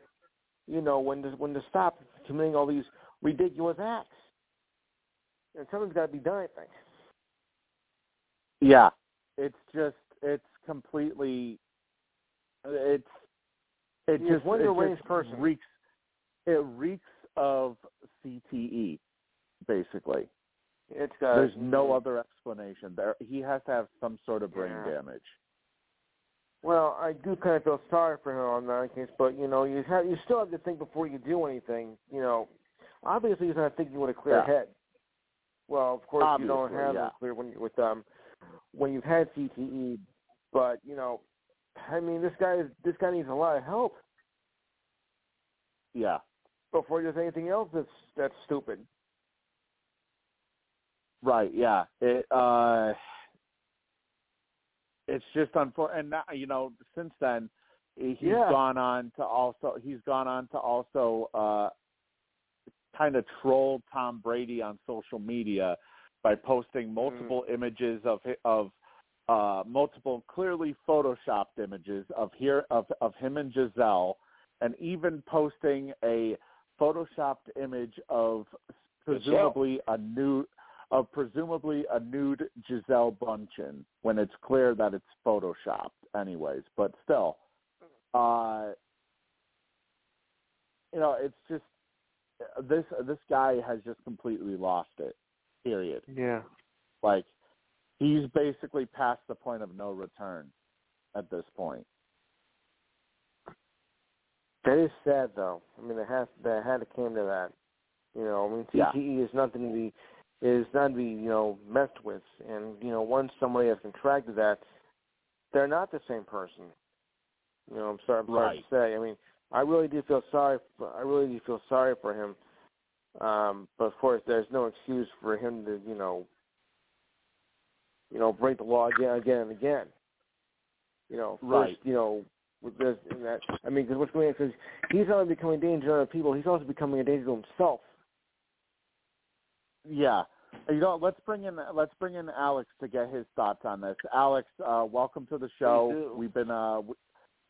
you know, when to when to stop committing all these ridiculous acts. And something's got to be done. I think. Yeah, it's just it's completely it's it just one it just person. reeks it reeks of CTE basically. It's got. There's no other explanation there. He has to have some sort of brain Yeah. damage. Well, I do kind of feel sorry for him on that case, but you know, you have you still have to think before you do anything. You know, obviously he's not thinking with a clear Yeah. head. Well, of course you don't have yeah. clear when you with um when you've had CTE, but you know, I mean, this guy is this guy needs a lot of help Yeah. before he does anything else that's that's stupid. Right, yeah. It uh it's just unfortunate and now, you know, since then he's Yeah. gone on to also he's gone on to also uh kind of trolled Tom Brady on social media by posting multiple images of of uh multiple clearly photoshopped images of here of of him and Gisele and even posting a photoshopped image of presumably a nude of presumably a nude Gisele Bundchen when it's clear that it's photoshopped anyways but still uh you know it's just this this guy has just completely lost it period Yeah. like he's basically past the point of no return at this point That is sad, though. I mean, it has that had to came to that. You know, I mean, Yeah. CTE is nothing to be is not to be you know messed with, and you know, once somebody has contracted that, they're not the same person. You know, I'm sorry, I'm sorry Right. to say. I mean, I really do feel sorry. For, I really do feel sorry for him. Um, but of course, there's no excuse for him to you know, you know, break the law again, again and again. You know, first, Right. you know, with this and that. I mean, because what's going on? Because he's not only becoming a danger to other people, he's also becoming a danger to himself. yeah you know let's bring in let's bring in alex to get his thoughts on this alex uh welcome to the show we've been uh w-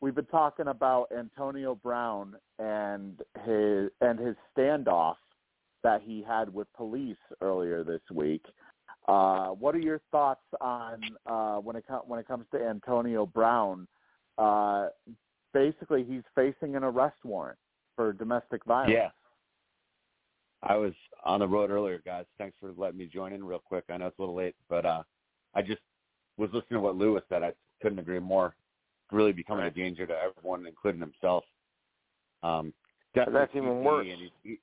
we've been talking about antonio brown and his and his standoff that he had with police earlier this week uh what are your thoughts on uh when it when it comes to antonio brown uh basically he's facing an arrest warrant for domestic violence Yeah. I was on the road earlier, guys. Thanks for letting me join in real quick. I know it's a little late, but uh I just was listening to what Lewis said. I couldn't agree more. Really becoming a danger to everyone, including himself. Um, definitely that's even CTE, worse. And he,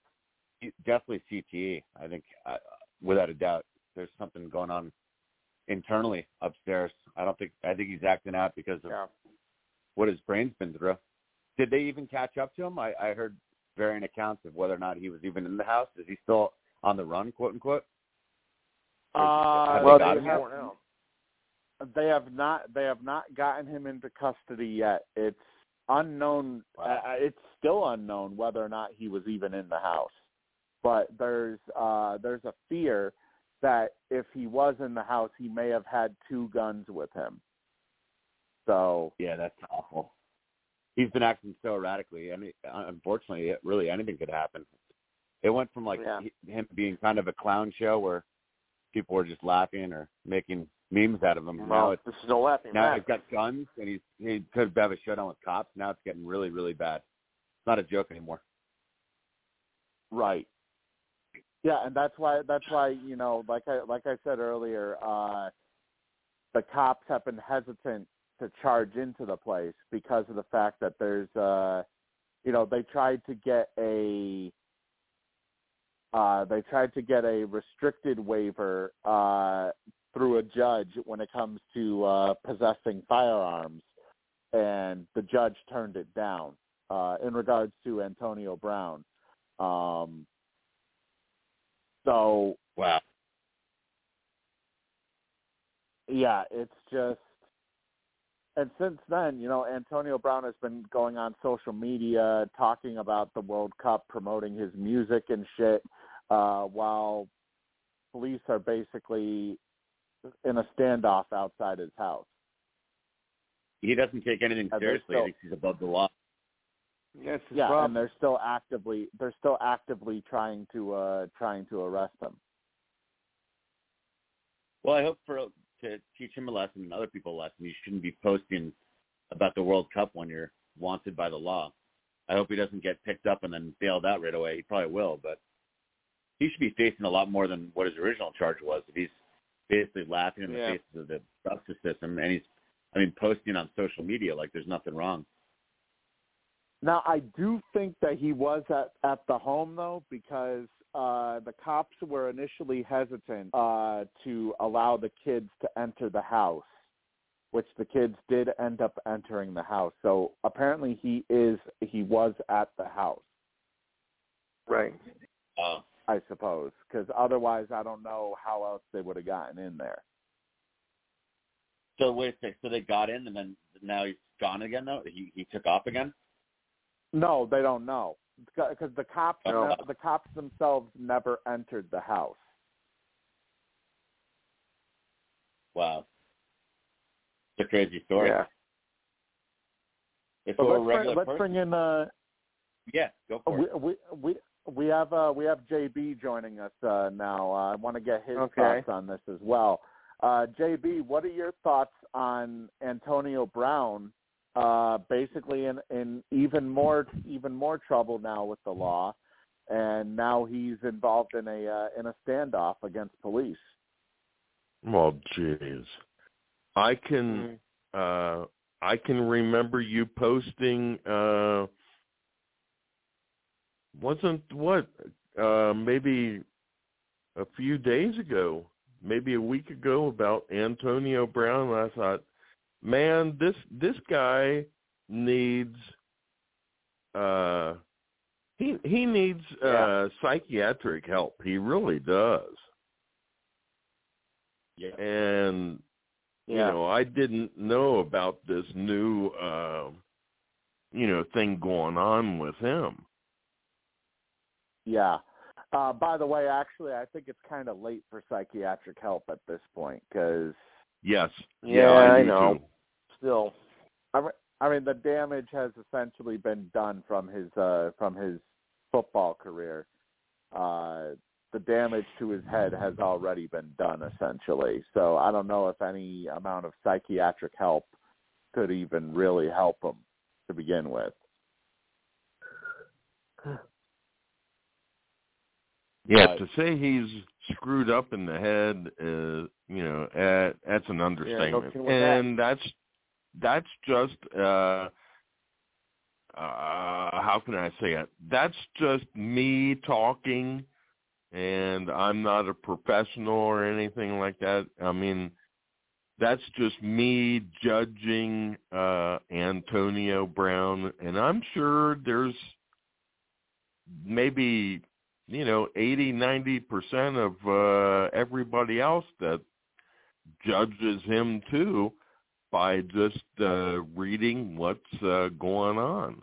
he, definitely CTE. I think, uh, without a doubt, there's something going on internally upstairs. I don't think I think he's acting out because of Yeah. what his brain's been through. Did they even catch up to him? I, I heard varying accounts of whether or not he was even in the house. Is he still on the run, quote unquote? Uh, well, they they have now. They have not they have not gotten him into custody yet. It's unknown. Wow. Uh, it's still unknown whether or not he was even in the house. But there's uh, there's a fear that if he was in the house, he may have had two guns with him. So Yeah, that's awful. He's been acting so erratically, and unfortunately, it, really anything could happen. It went from like Yeah. him being kind of a clown show where people were just laughing or making memes out of him. now it's this is no laughing now matter. he's got guns and he's he could have a showdown with cops. Now it's getting really really bad. It's not a joke anymore. Right. Yeah, and that's why that's why you know, like I like I said earlier, uh, the cops have been hesitant to charge into the place because of the fact that there's, uh, you know, they tried to get a, uh, they tried to get a restricted waiver uh, through a judge when it comes to uh, possessing firearms, and the judge turned it down uh, in regards to Antonio Brown. Um, so Wow. yeah, it's just and since then, you know, Antonio Brown has been going on social media talking about the World Cup, promoting his music and shit, uh, while police are basically in a standoff outside his house. He doesn't take anything they're seriously. still- He thinks he's above the law. Yes, it's Yeah, problem. and they're still actively they're still actively trying to uh trying to arrest him. Well, I hope for to teach him a lesson and other people a lesson. You shouldn't be posting about the World Cup when you're wanted by the law. I hope he doesn't get picked up and then bailed out right away. He probably will, but he should be facing a lot more than what his original charge was. If he's basically laughing in the Yeah. faces of the justice system and he's, I mean, posting on social media like there's nothing wrong. Now I do think that he was at at the home though because uh the cops were initially hesitant uh to allow the kids to enter the house, which the kids did end up entering the house. So apparently he is he was at the house, right. Uh, I suppose, because otherwise I don't know how else they would have gotten in there. so wait a sec. So they got in and then now he's gone again though? He, he took off again? No, they don't know because the cops No. the cops themselves never entered the house. Wow. It's a crazy story. Yeah. If But a let's bring, let's bring in uh yeah, go for we, it. we we we have uh we have JB joining us uh now. Uh, I want to get his Okay. thoughts on this as well. Uh JB, what are your thoughts on Antonio Brown uh basically in in even more even more trouble now with the law and now he's involved in a uh, in a standoff against police. Well, jeez. I can uh I can remember you posting uh wasn't what uh maybe a few days ago, maybe a week ago about Antonio Brown and I thought, man, this this guy needs uh he he needs uh psychiatric help. He really does. Yeah. And you know, I didn't know about this new uh you know, thing going on with him. Yeah. Uh, by the way, actually, I think it's kind of late for psychiatric help at this point because Yes. Yeah, I, I know. too. Still. I mean, I mean the damage has essentially been done from his uh, from his football career. Uh, the damage to his head has already been done essentially. So I don't know if any amount of psychiatric help could even really help him to begin with. [sighs] [sighs] [sighs] Yeah, to say he's screwed up in the head, uh, you know, uh, that's an understatement, with that. and that's that's just uh, uh, how can I say it? That's just me talking, and I'm not a professional or anything like that. I mean, that's just me judging uh Antonio Brown and I'm sure there's maybe you know 80 90% of uh everybody else that judges him too by just uh reading what's uh going on.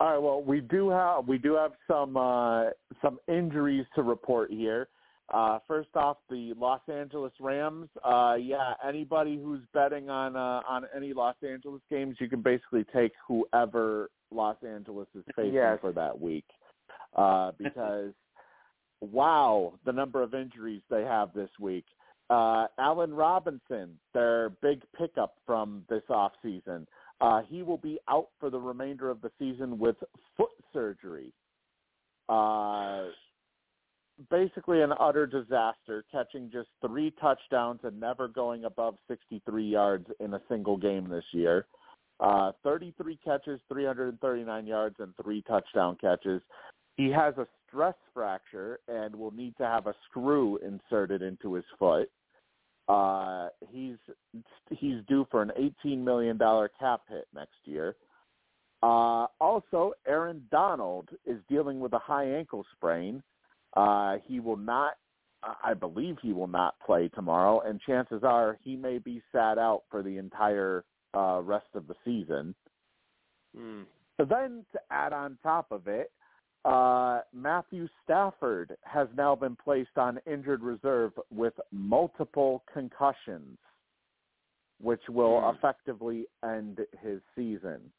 All right. Well, we do have we do have some uh, some injuries to report here. Uh, first off, the Los Angeles Rams. Uh, yeah, anybody who's betting on uh, on any Los Angeles games, you can basically take whoever Los Angeles is facing Yes. for that week, uh, [laughs] because wow, the number of injuries they have this week. Uh, Allen Robinson, their big pickup from this off season. Uh, he will be out for the remainder of the season with foot surgery. Uh, basically an utter disaster, catching just three touchdowns and never going above 63 yards in a single game this year. Uh, 33 catches, 339 yards, and three touchdown catches. He has a stress fracture and will need to have a screw inserted into his foot. Uh, he's he's due for an eighteen million dollar cap hit next year. Uh, also, Aaron Donald is dealing with a high ankle sprain. Uh, he will not, I believe, he will not play tomorrow, and chances are he may be sat out for the entire uh, rest of the season. Hmm. So then, to add on top of it, uh, Matthew Stafford has now been placed on injured reserve with multiple concussions, which will Hmm. effectively end his season.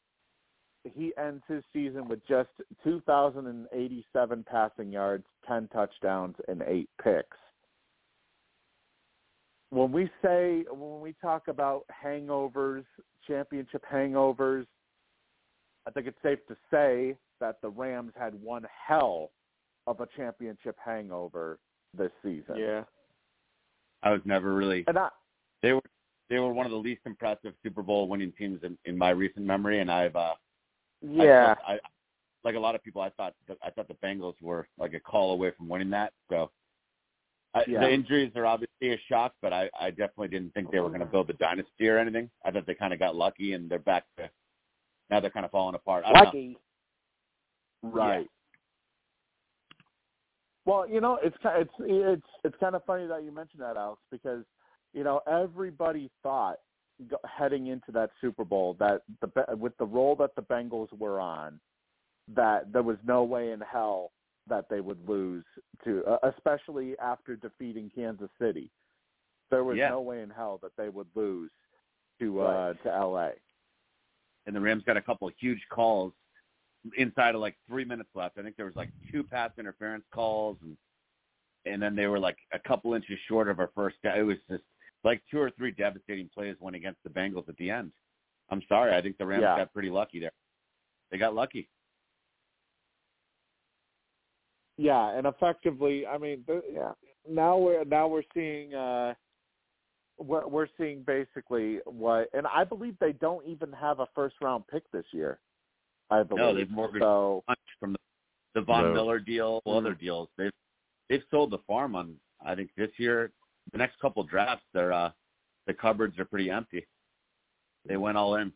He ends his season with just 2,087 passing yards, 10 touchdowns, and 8 picks. When we say, when we talk about hangovers, championship hangovers, I think it's safe to say that the Rams had one hell of a championship hangover this season. Yeah. I was never really And I, they were they were one of the least impressive Super Bowl winning teams in, in my recent memory, and I've uh, Yeah. I, I like a lot of people. I thought that, I thought the Bengals were like a call away from winning that. So I, Yeah. the injuries are obviously a shock, but I, I definitely didn't think they were going to build a dynasty or anything. I thought they kind of got lucky, and they're back to now they're kind of falling apart. I don't know. Lucky. Right. Well, you know, it's it's it's it's kind of funny that you mentioned that, Alex, because you know everybody thought heading into that Super Bowl that the with the role that the Bengals were on, that there was no way in hell that they would lose to, uh, especially after defeating Kansas City. There was Yeah. no way in hell that they would lose to uh, to L.A. and the Rams got a couple of huge calls inside of like three minutes left. I think there was like two pass interference calls, and and then they were like a couple inches short of our first guy. It was just like two or three devastating plays went against the Bengals at the end. I'm sorry, I think the Rams Yeah. got pretty lucky there. They got lucky. Yeah, and effectively, I mean, Yeah. now we're now we're seeing uh we're we're seeing basically what and I believe they don't even have a first round pick this year. I believe. No, they've mortgaged so from the, the Von No. Miller deal, Mm. other deals. They've they've sold the farm on. I think this year, the next couple drafts, their uh, the cupboards are pretty empty. They went all in.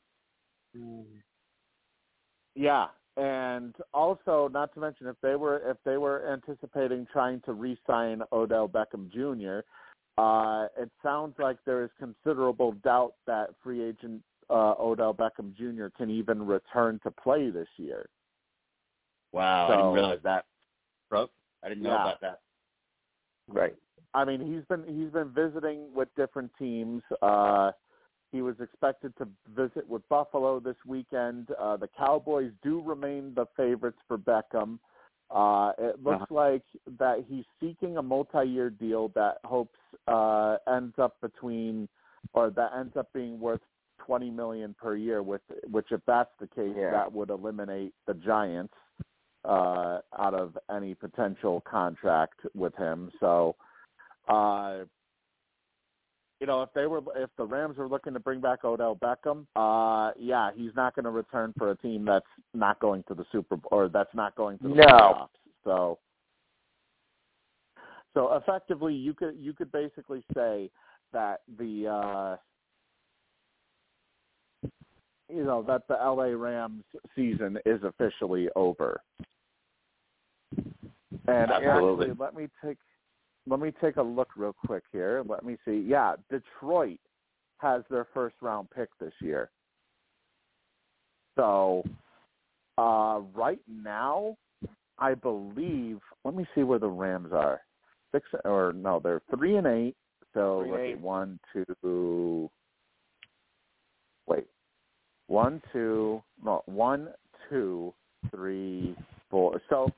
yeah, and also not to mention if they were if they were anticipating trying to re-sign Odell Beckham Jr., uh, it sounds like there is considerable doubt that free agent uh, Odell Beckham Jr. can even return to play this year. Wow, I didn't realize that. Bro, I didn't know Yeah. about that. Right. I mean, he's been he's been visiting with different teams. Uh, he was expected to visit with Buffalo this weekend. Uh, the Cowboys do remain the favorites for Beckham. Uh, it looks like that he's seeking a multi-year deal that hopes uh, ends up between, or that ends up being worth twenty million per year. With which, if that's the case, Yeah. that would eliminate the Giants uh, out of any potential contract with him. So, uh, you know, if they were, if the Rams were looking to bring back Odell Beckham, uh, yeah, he's not going to return for a team that's not going to the Super Bowl or that's not going to the No. playoffs. So, so effectively, you could you could basically say that the uh you know that the LA Rams season is officially over. And Absolutely. actually, let me take let me take a look real quick here. Let me see. Yeah, Detroit has their first round pick this year. So, uh right now, I believe. Let me see where the Rams are. Six or no, they're three and eight. So Three and eight. one, two. Wait, one, two, no, one, two, three, four. So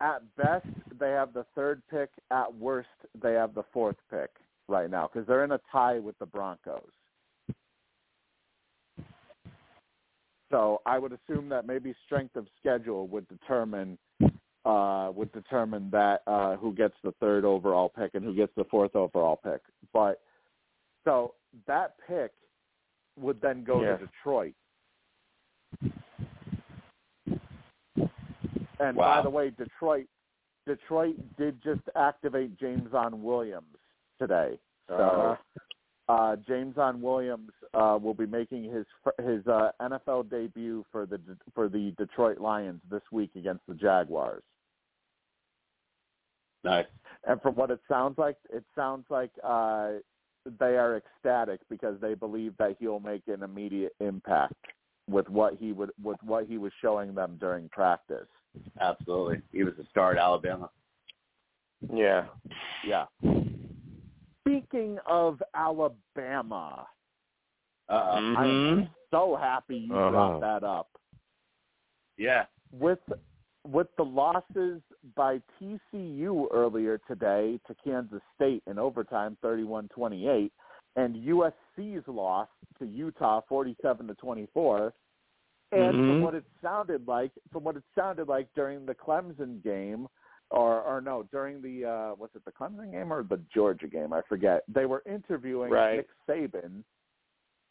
at best they have the third pick. At worst they have the fourth pick right now because they're in a tie with the Broncos. So I would assume that maybe strength of schedule would determine uh, would determine that uh, who gets the third overall pick and who gets the fourth overall pick. But so that pick would then go Yeah. to Detroit. And Wow. by the way, Detroit Detroit did just activate Jameson Williams today. So Uh-huh. uh, Jameson Williams uh, will be making his his uh, NFL debut for the for the Detroit Lions this week against the Jaguars. Nice. And from what it sounds like, it sounds like uh, they are ecstatic because they believe that he'll make an immediate impact with what he would with what he was showing them during practice. Absolutely. He was a star at Alabama. Yeah. Yeah. Speaking of Alabama, Uh Mm-hmm. I'm so happy you Uh-huh. brought that up. Yeah. with with the losses by TCU earlier today to Kansas State in overtime 31-28 and USC's loss to Utah 47 to 24 and from Mhm. what it sounded like from what it sounded like during the Clemson game or or no during the uh was it the Clemson game or the Georgia game I forget they were interviewing Right. Nick Saban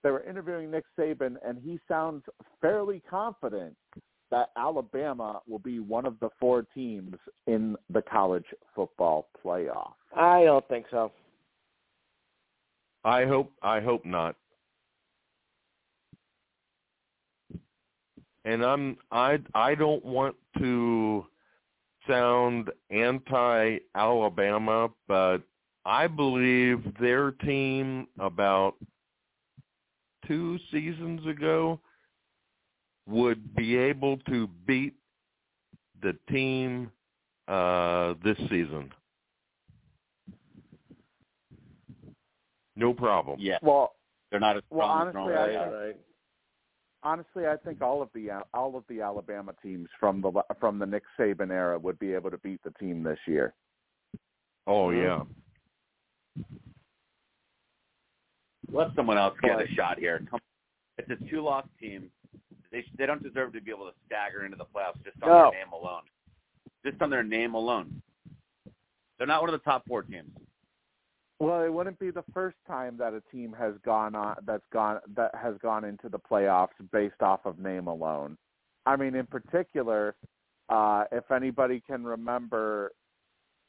they were interviewing Nick Saban and he sounds fairly confident that Alabama will be one of the four teams in the college football playoff. I don't think so. I hope I hope not. And I'm I I don't want to sound anti Alabama, but I believe their team about two seasons ago would be able to beat the team uh this season. No problem. Yeah. Well, They're not as Well, strong as honestly, normal. I think- right. honestly, I think all of the all of the Alabama teams from the from the Nick Saban era would be able to beat the team this year. Oh yeah. Let someone else get a shot here. Come, it's a two-loss team. They they don't deserve to be able to stagger into the playoffs just on No. their name alone. Just on their name alone. They're not one of the top four teams. Well, it wouldn't be the first time that a team has gone on that's gone that has gone into the playoffs based off of name alone. I mean, in particular, uh, if anybody can remember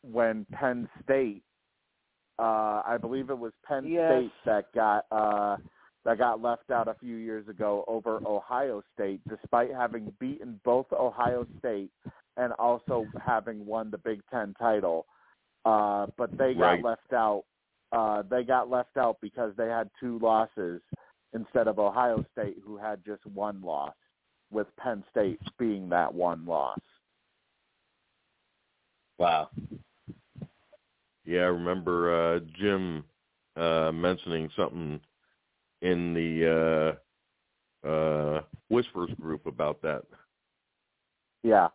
when Penn State, uh, I believe it was Penn Yes. State that got uh, that got left out a few years ago over Ohio State, despite having beaten both Ohio State and also having won the Big Ten title. Uh, but they got Right. left out. Uh, they got left out because they had two losses instead of Ohio State, who had just one loss, with Penn State being that one loss. Wow. Yeah, I remember uh Jim uh mentioning something in the uh uh Whispers group about that. Yeah.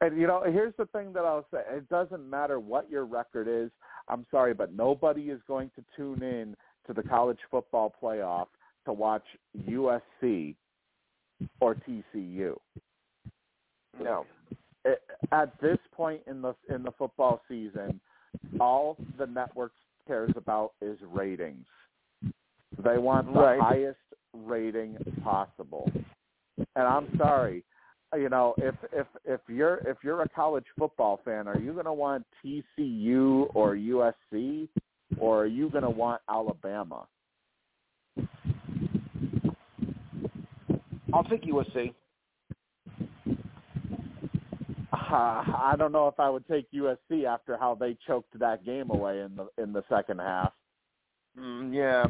And you know, here's the thing that I'll say. It doesn't matter what your record is. I'm sorry, but nobody is going to tune in to the college football playoff to watch USC or TCU. No. At this point in the in the football season, all the network cares about is ratings. They want the Right. highest rating possible. And I'm sorry, you know, if if if you're if you're a college football fan, are you going to want TCU or USC or are you going to want Alabama? I'll take USC. Uh, I don't know if I would take USC after how they choked that game away in the in the second half. Mm, yeah.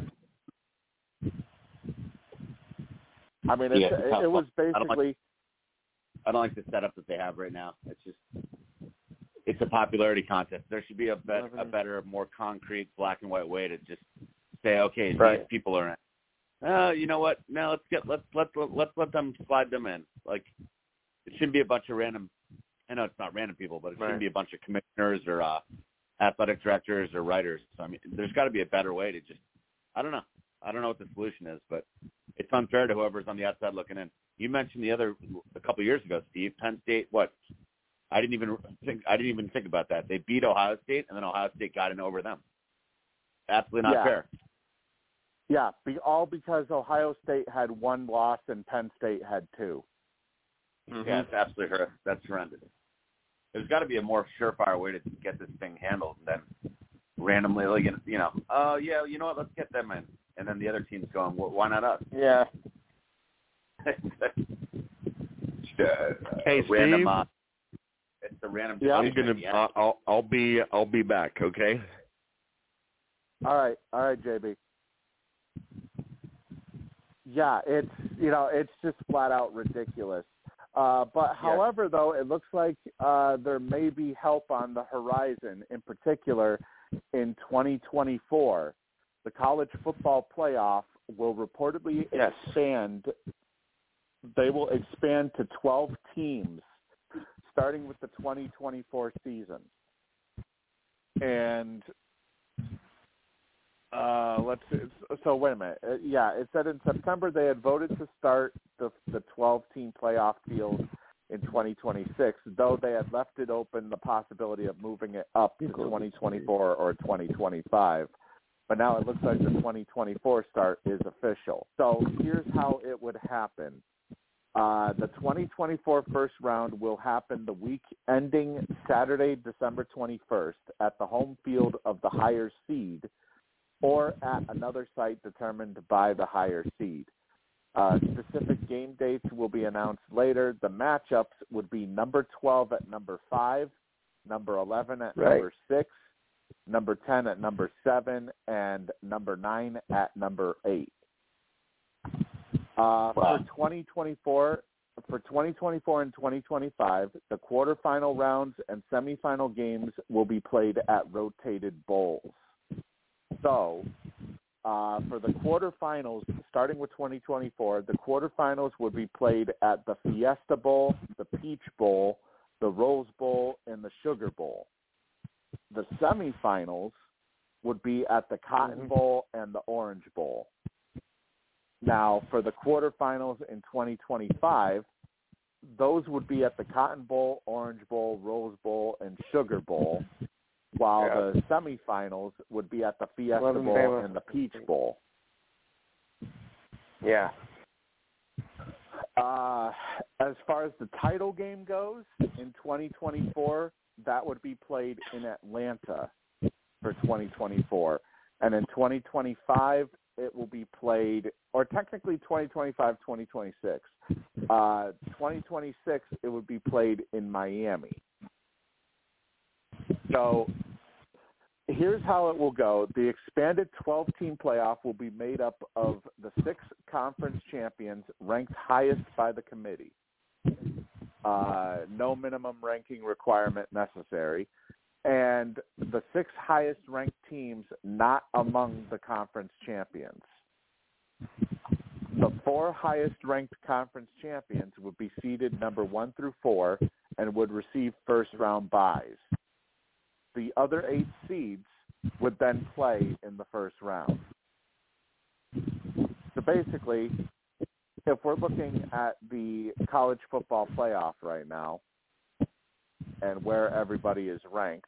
I mean, it's, Yeah, it, it was I don't like- basically I don't like the setup that they have right now. It's just it's a popularity contest. There should be a, bet, a Mhm. better, more concrete black and white way to just say, okay, Right. these people are in. Uh, you know what? Now let's get let's let's let's let them slide them in. Like it shouldn't be a bunch of random. I know it's not random people, but it shouldn't be a bunch of commissioners or uh, athletic directors or writers. So I mean, there's got to be a better way to just. I don't know. I don't know what the solution is, but it's unfair to whoever's on the outside looking in. You mentioned the other a couple of years ago, Steve. Penn State. What? I didn't even think. I didn't even think about that. They beat Ohio State, and then Ohio State got in over them. Absolutely not Yeah. fair. yeah, be, all because Ohio State had one loss and Penn State had two. Mm-hmm. Yeah, it's absolutely horrendous. That's horrendous. There's got to be a more surefire way to get this thing handled than randomly, like you know, oh yeah, you know what? Let's get them in, and then the other team's going, well, why not us? Yeah. [laughs] Hey, random, Steve? uh, it's the random. Yeah. I'm gonna. at. I'll- I'll. I'll be. I'll be back. Okay. All right, all right, JB. Yeah, it's you know it's just flat out ridiculous. Uh, but however, though, it looks like uh, there may be help on the horizon. In particular, in 2024, the college football playoff will reportedly Yes. expand. They will expand to 12 teams, starting with the 2024 season. And uh, let's see. So wait a minute. Uh, yeah, it said in September they had voted to start the the 12 team playoff field in 2026, though they had left it open the possibility of moving it up to 2024 or 2025. But now it looks like the 2024 start is official. So here's how it would happen. Uh, the 2024 first round will happen the week ending Saturday, December 21st at the home field of the higher seed or at another site determined by the higher seed. Uh, specific game dates will be announced later. The matchups would be number 12 at number 5, number 11 at Right. number 6, number 10 at number 7, and number 9 at number 8. Uh, Wow. For 2024, for 2024 and 2025, the quarterfinal rounds and semifinal games will be played at rotated bowls. So, uh, for the quarterfinals, starting with 2024, the quarterfinals would be played at the Fiesta Bowl, the Peach Bowl, the Rose Bowl, and the Sugar Bowl. The semifinals would be at the Cotton Bowl and the Orange Bowl. Now, for the quarterfinals in 2025, those would be at the Cotton Bowl, Orange Bowl, Rose Bowl, and Sugar Bowl, while Yeah. the semifinals would be at the Fiesta Bowl Bama. and the Peach Bowl. Yeah. Uh, as far as the title game goes, in 2024, that would be played in Atlanta for 2024. And in 2025, it will be played, or technically 2025, 2026. Uh, 2026, it would be played in Miami. So here's how it will go. The expanded 12 team playoff will be made up of the six conference champions ranked highest by the committee. Uh, no minimum ranking requirement necessary. And the six highest ranked teams not among the conference champions. The four highest ranked conference champions would be seeded number one through four and would receive first round buys the other eight seeds would then play in the first round. So basically, if we're looking at the college football playoff right now and where everybody is ranked,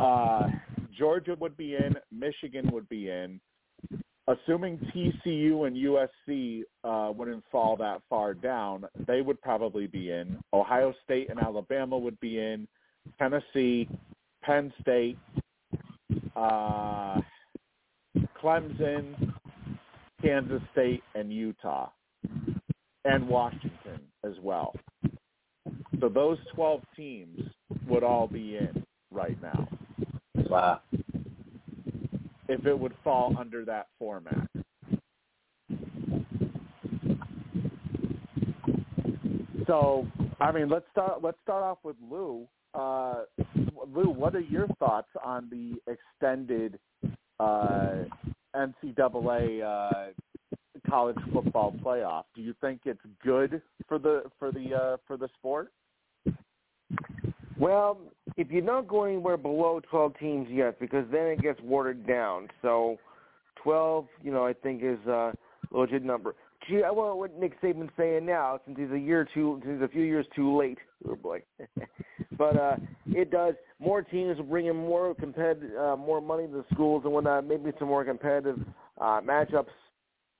uh, Georgia would be in, Michigan would be in. Assuming TCU and USC uh, wouldn't fall that far down, they would probably be in. Ohio State and Alabama would be in. Tennessee, Penn State, uh, Clemson, Kansas State, and Utah, and Washington as well. So those 12 teams would all be in right now Wow. if it would fall under that format. So, I mean, let's start. Let's start off with Lou. Uh, Lou, what are your thoughts on the extended uh, NCAA uh, college football playoff? Do you think it's good for the for the uh, for the sport? Well, if you're not going anywhere below 12 teams, yes, because then it gets watered down. So 12, you know, I think is a legit number. Gee, I want what Nick Saban's saying now, since he's a year too, since he's a few years too late. [laughs] Oh boy. [laughs] but uh, it does. More teams will bring in more competitive, uh, more money to the schools and whatnot. Maybe some more competitive uh, matchups.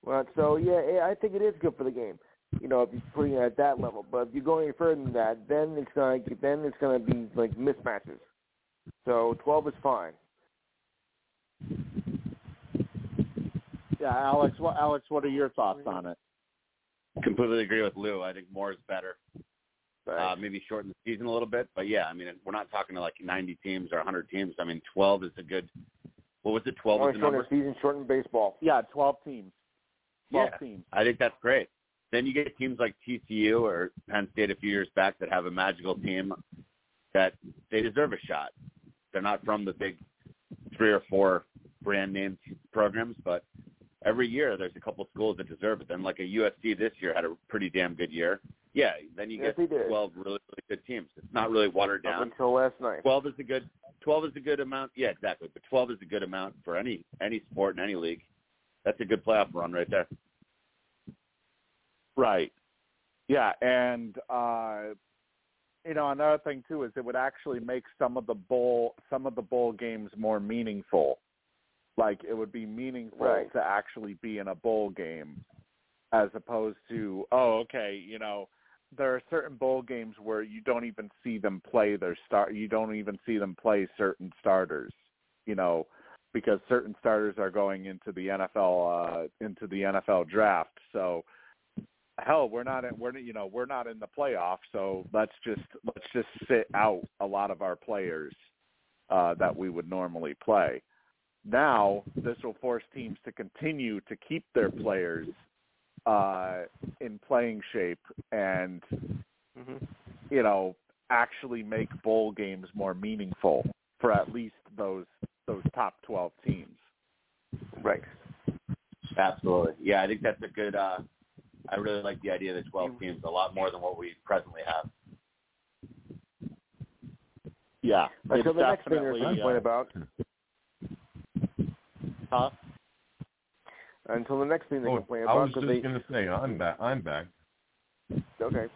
But so yeah, I think it is good for the game you know, if you're putting it at that level. But if you're going any further than that, then it's gonna then it's gonna be like mismatches. So twelve is fine. Yeah, Alex. What Alex? What are your thoughts on it? Completely agree with Lou. I think more is better. Uh, maybe shorten the season a little bit, but yeah, I mean, we're not talking to like 90 teams or 100 teams. I mean, 12 is a good. What was it? 12 was Only the shorten number. the season, shorten baseball. Yeah, twelve teams. Twelve Yeah. teams. I think that's great. Then you get teams like TCU or Penn State a few years back that have a magical team that they deserve a shot. They're not from the big three or four brand name programs, but every year there's a couple schools that deserve it. Then like a USC this year had a pretty damn good year. Yeah, then you Yes, get they 12 really, really good teams. It's not really watered Up down. until last night. 12 is a good 12 is a good amount. Yeah, exactly. But 12 is a good amount for any any sport in any league. That's a good playoff run right there. Right. Yeah, and uh you know, another thing too is it would actually make some of the bowl some of the bowl games more meaningful. Like it would be meaningful Right. to actually be in a bowl game as opposed to oh, okay, you know, there are certain bowl games where you don't even see them play their start you don't even see them play certain starters, you know, because certain starters are going into the NFL uh into the NFL draft. So hell, we're not in, we're you know we're not in the playoffs, so let's just let's just sit out a lot of our players uh, that we would normally play. Now this will force teams to continue to keep their players uh, in playing shape and hmm you know actually make bowl games more meaningful for at least those those top twelve teams. Right. Absolutely. Yeah, I think that's a good. uh I really like the idea of the 12 teams a lot more than what we presently have. Yeah, Right, so the next thing there's definitely, a complaint uh, about huh? Until the next thing they Oh, complain I was just they going to say I'm back. I'm back. okay.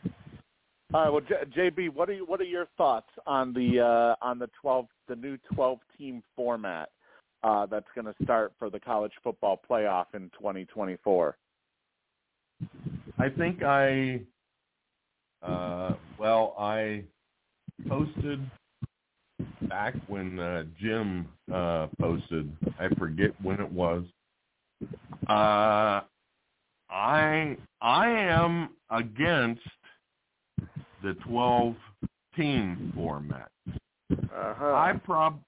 All right. Well, J- JB, what are you, what are your thoughts on the uh, on the twelve the new twelve team format uh, that's going to start for the college football playoff in 2024? I think I, uh, well, I posted back when uh, Jim uh, posted. I forget when it was. Uh, I I am against the twelve team format. Uh huh. I prob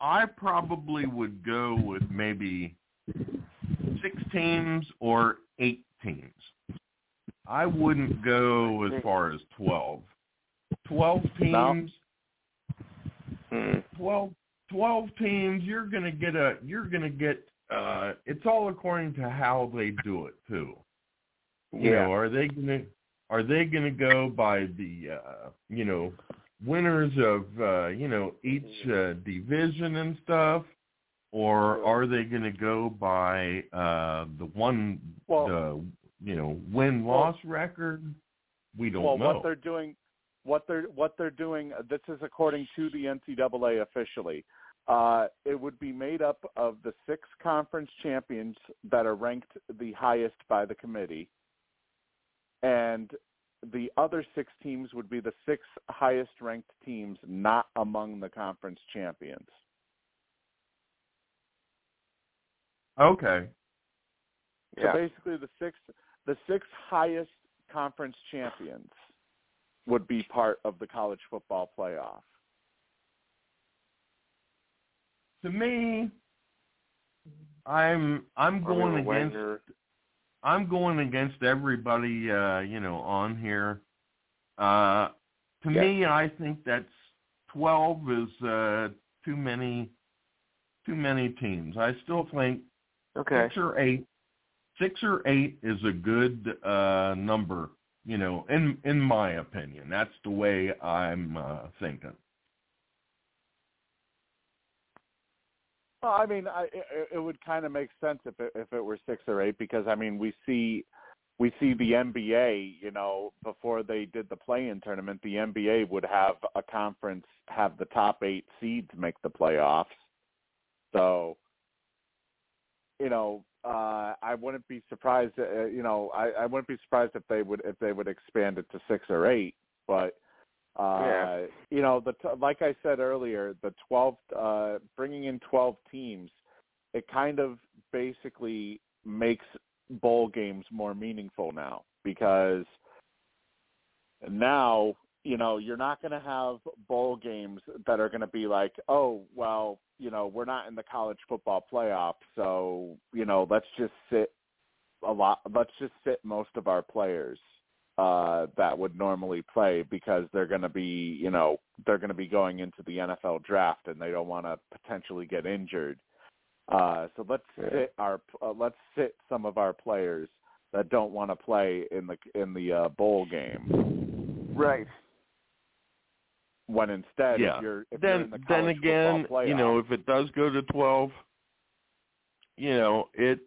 I probably would go with maybe six teams or eight teams. I wouldn't go as far as twelve. Twelve teams, Hmm. 12, 12 teams. You're gonna get a. You're gonna get. Uh, it's all according to how they do it too. You Yeah. know, are they gonna are they gonna go by the uh, you know winners of uh, you know each uh, division and stuff, or are they gonna go by uh, the one Well- the you know win loss record? We don't well, know. what they're doing, what they're what they're doing. This is according to the NCAA officially. Uh, it would be made up of the six conference champions that are ranked the highest by the committee, and the other six teams would be the six highest ranked teams not among the conference champions. Okay. So Yeah. basically, the six the six highest conference champions would be part of the college football playoff. To me, I'm I'm going against Wagner. I'm going against everybody uh, you know on here. Uh to Yeah. me I think that's 12 is uh too many too many teams. I still think Okay. six or eight six or eight is a good uh number you know in in my opinion that's the way i'm uh thinking Well, I mean, I, it, it would kind of make sense if it, if it were six or eight because I mean we see we see the NBA. You know, before they did the play-in tournament, the NBA would have a conference have the top eight seeds make the playoffs. So, you know, uh, I wouldn't be surprised. Uh, you know, I, I wouldn't be surprised if they would if they would expand it to six or eight. But uh, Yeah. you know, the like I said earlier, the 12 uh, bringing in 12 teams, it kind of basically makes bowl games more meaningful now because now you know you're not going to have bowl games that are going to be like, oh well, you know, we're not in the college football playoff, so you know, let's just sit a lot. Let's just sit most of our players uh, that would normally play because they're going to be, you know, they're going to be going into the NFL draft and they don't want to potentially get injured. Uh, so let's Yeah. sit our uh, let's sit some of our players that don't want to play in the in the uh, bowl game. Right. When instead, yeah if you're if you're then in the then again football you know if it does go to 12 you know it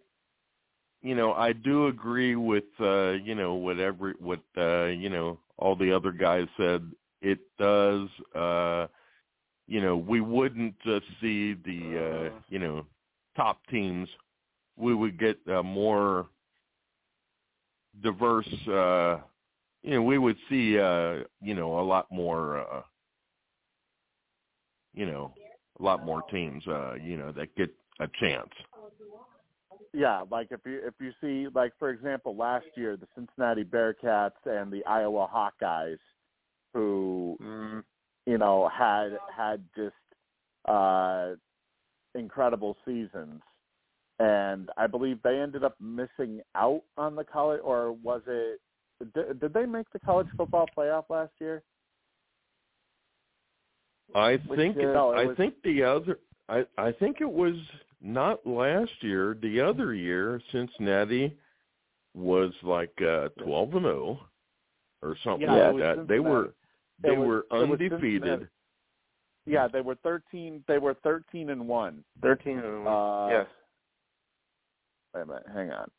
you know i do agree with uh you know what every what uh you know all the other guys said. It does uh you know we wouldn't just see the uh. you know top teams. We would get uh, more diverse uh you know we would see uh you know a lot more uh you know a lot more teams uh you know that get a chance Yeah, like if you if you see like for example last year the Cincinnati Bearcats and the Iowa Hawkeyes who Mm. you know had had just uh incredible seasons and I believe they ended up missing out on the college or was it did, did they make the college football playoff last year? I Which, think uh, No, I was- think the other I I think it was not last year. The other year, Cincinnati was like uh twelve and zero or something Yeah, like was that. They were they It was- were was undefeated. Yeah, they were thirteen they were thirteen and one. Thirteen. and Uh, yes. Wait a minute, hang on.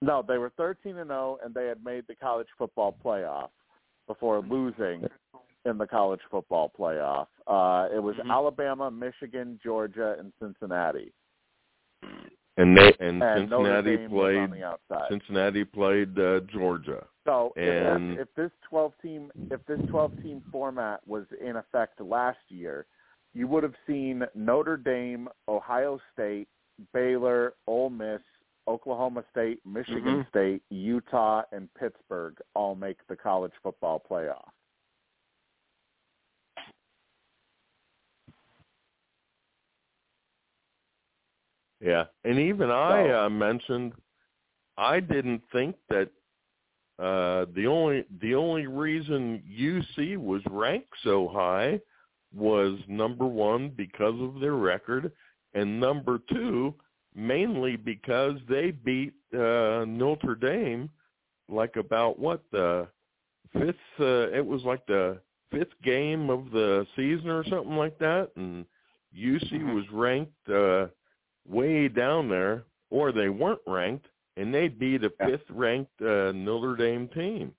No, they were 13 and 0, and they had made the college football playoff before losing in the college football playoff. Uh, it was Mhm. Alabama, Michigan, Georgia, and Cincinnati. And they and, And Cincinnati Dame on played the outside. Cincinnati played uh, Georgia. So if, and- this, if this 12 team if this 12 team format was in effect last year, you would have seen Notre Dame, Ohio State, Baylor, Ole Miss, Oklahoma State, Michigan Mhm. State, Utah, and Pittsburgh all make the college football playoff. Yeah, and even I uh, mentioned I didn't think that uh, the only the only reason UC was ranked so high was number one because of their record, and number two mainly because they beat uh, Notre Dame like about what the fifth uh, it was like the fifth game of the season or something like that, and UC was ranked. Uh, way down there, or they weren't ranked, and they beat a Yeah. fifth-ranked uh, Notre Dame team.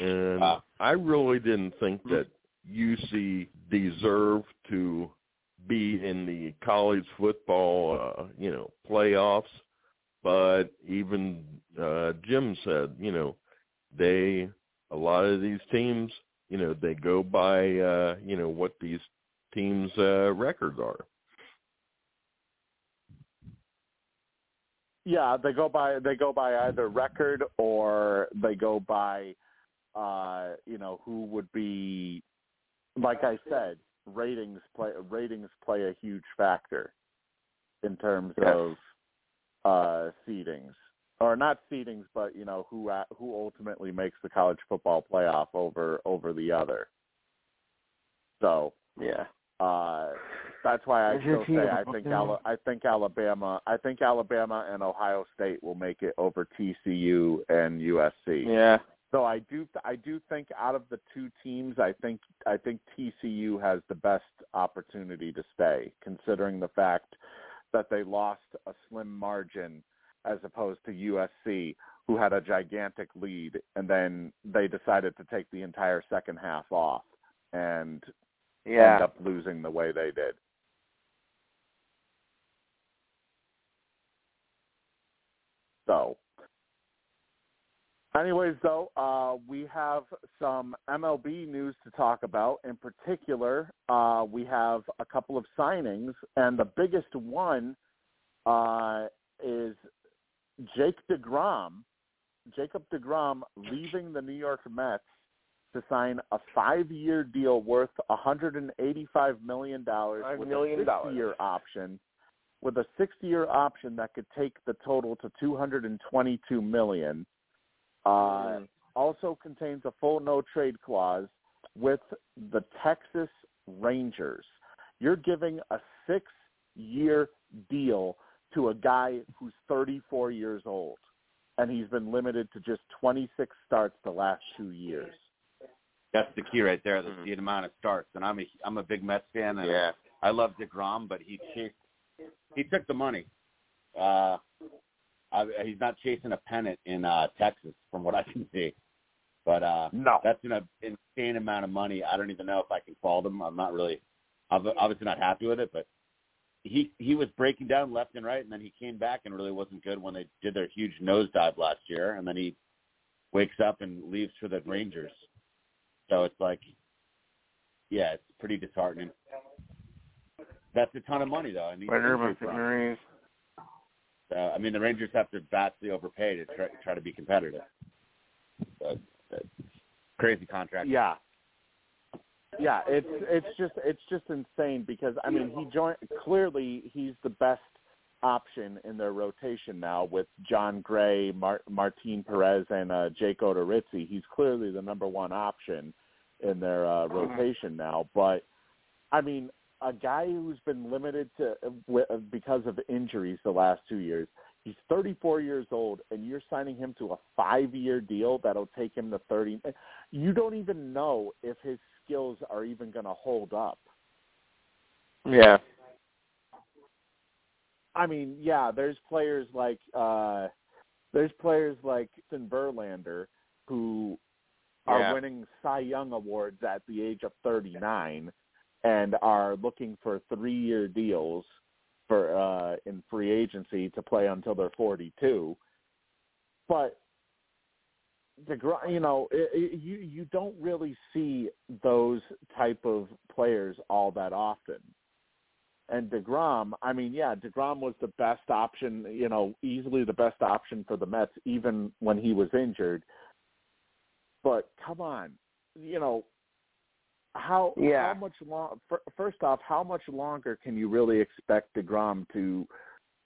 And Wow. I really didn't think that UC deserved to be in the college football, uh, you know, playoffs. But even uh, Jim said, you know, they a lot of these teams, you know, they go by uh, you know, what these teams uh records are. Yeah, they go by they go by either record or they go by uh, you know, who would be like I said, ratings play ratings play a huge factor in terms Yes. of uh seedings. Or not seedings, but you know, who uh, who ultimately makes the college football playoff over over the other. So, Yeah. uh, that's why I still say I think? Ala- I think Alabama I think Alabama and Ohio State will make it over TCU and USC. Yeah. So I do I do think out of the two teams I think I think TCU has the best opportunity to stay considering the fact that they lost a slim margin as opposed to USC who had a gigantic lead and then they decided to take the entire second half off and Yeah. end up losing the way they did. So, anyways, though, uh, we have some MLB news to talk about. In particular, uh, we have a couple of signings, and the biggest one uh, is Jake DeGrom, Jacob DeGrom, leaving the New York Mets to sign a five-year deal worth one hundred and eighty-five million dollars with million a six-year option, with a six-year option that could take the total to 222 million. Uh, Mm. Also contains a full no-trade clause with the Texas Rangers. You're giving a six-year deal to a guy who's 34 years old, and he's been limited to just 26 starts the last two years. That's the key right there. The, Mhm. the amount of starts, and I'm a I'm a big Mets fan, and Yeah. I love Degrom, but he chased, he took the money. Uh, I, he's not chasing a pennant in uh, Texas, from what I can [laughs] see. But uh, No. that's an insane amount of money. I don't even know if I can fault him. I'm not really, I'm obviously not happy with it, but he he was breaking down left and right, and then he came back and really wasn't good when they did their huge nosedive last year, and then he wakes up and leaves for the Rangers. So it's like, yeah, it's pretty disheartening. That's a ton of money, though. And he's Winner injury with prone. Maries. So, I mean, the Rangers have to vastly overpay to try, try to be competitive. So, crazy contract. Yeah. Yeah, it's it's just it's just insane because I mean he joined clearly he's the best option in their rotation now with Jon Gray, Mar- Martin Perez, and uh, Jake Odorizzi. He's clearly the number one option in their uh, rotation now. But I mean, a guy who's been limited to because of injuries the last two years. He's 34 years old, and you're signing him to a five-year deal that'll take him to 30. You don't even know if his skills are even going to hold up. Yeah. I mean, yeah, there's players like uh there's players like Justin Verlander who are Yeah. winning Cy Young awards at the age of 39 and are looking for 3-year deals for uh in free agency to play until they're 42. But the you know it, it, you you don't really see those type of players all that often. And Degrom, I mean, yeah, Degrom was the best option, you know, easily the best option for the Mets, even when he was injured. But come on, you know, how Yeah. how much long? First off, how much longer can you really expect Degrom to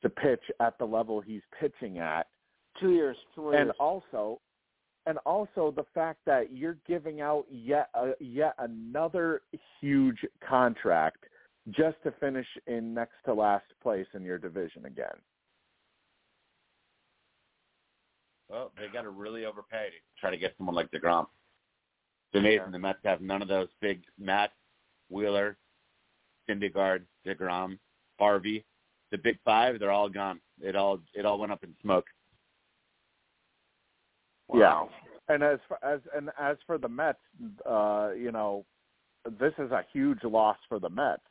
to pitch at the level he's pitching at? Two years. Two years. and years. also and also the fact that you're giving out yet a, yet another huge contract just to finish in next to last place in your division again. Well, they got to really overpay to try to get someone like Degrom. It's amazing the Mets have none of those big Matz, Wheeler, Syndergaard, Degrom, Harvey, the big five. They're all gone. It all it all went up in smoke. Wow. And as for, as and as for the Mets, uh, you know, this is a huge loss for the Mets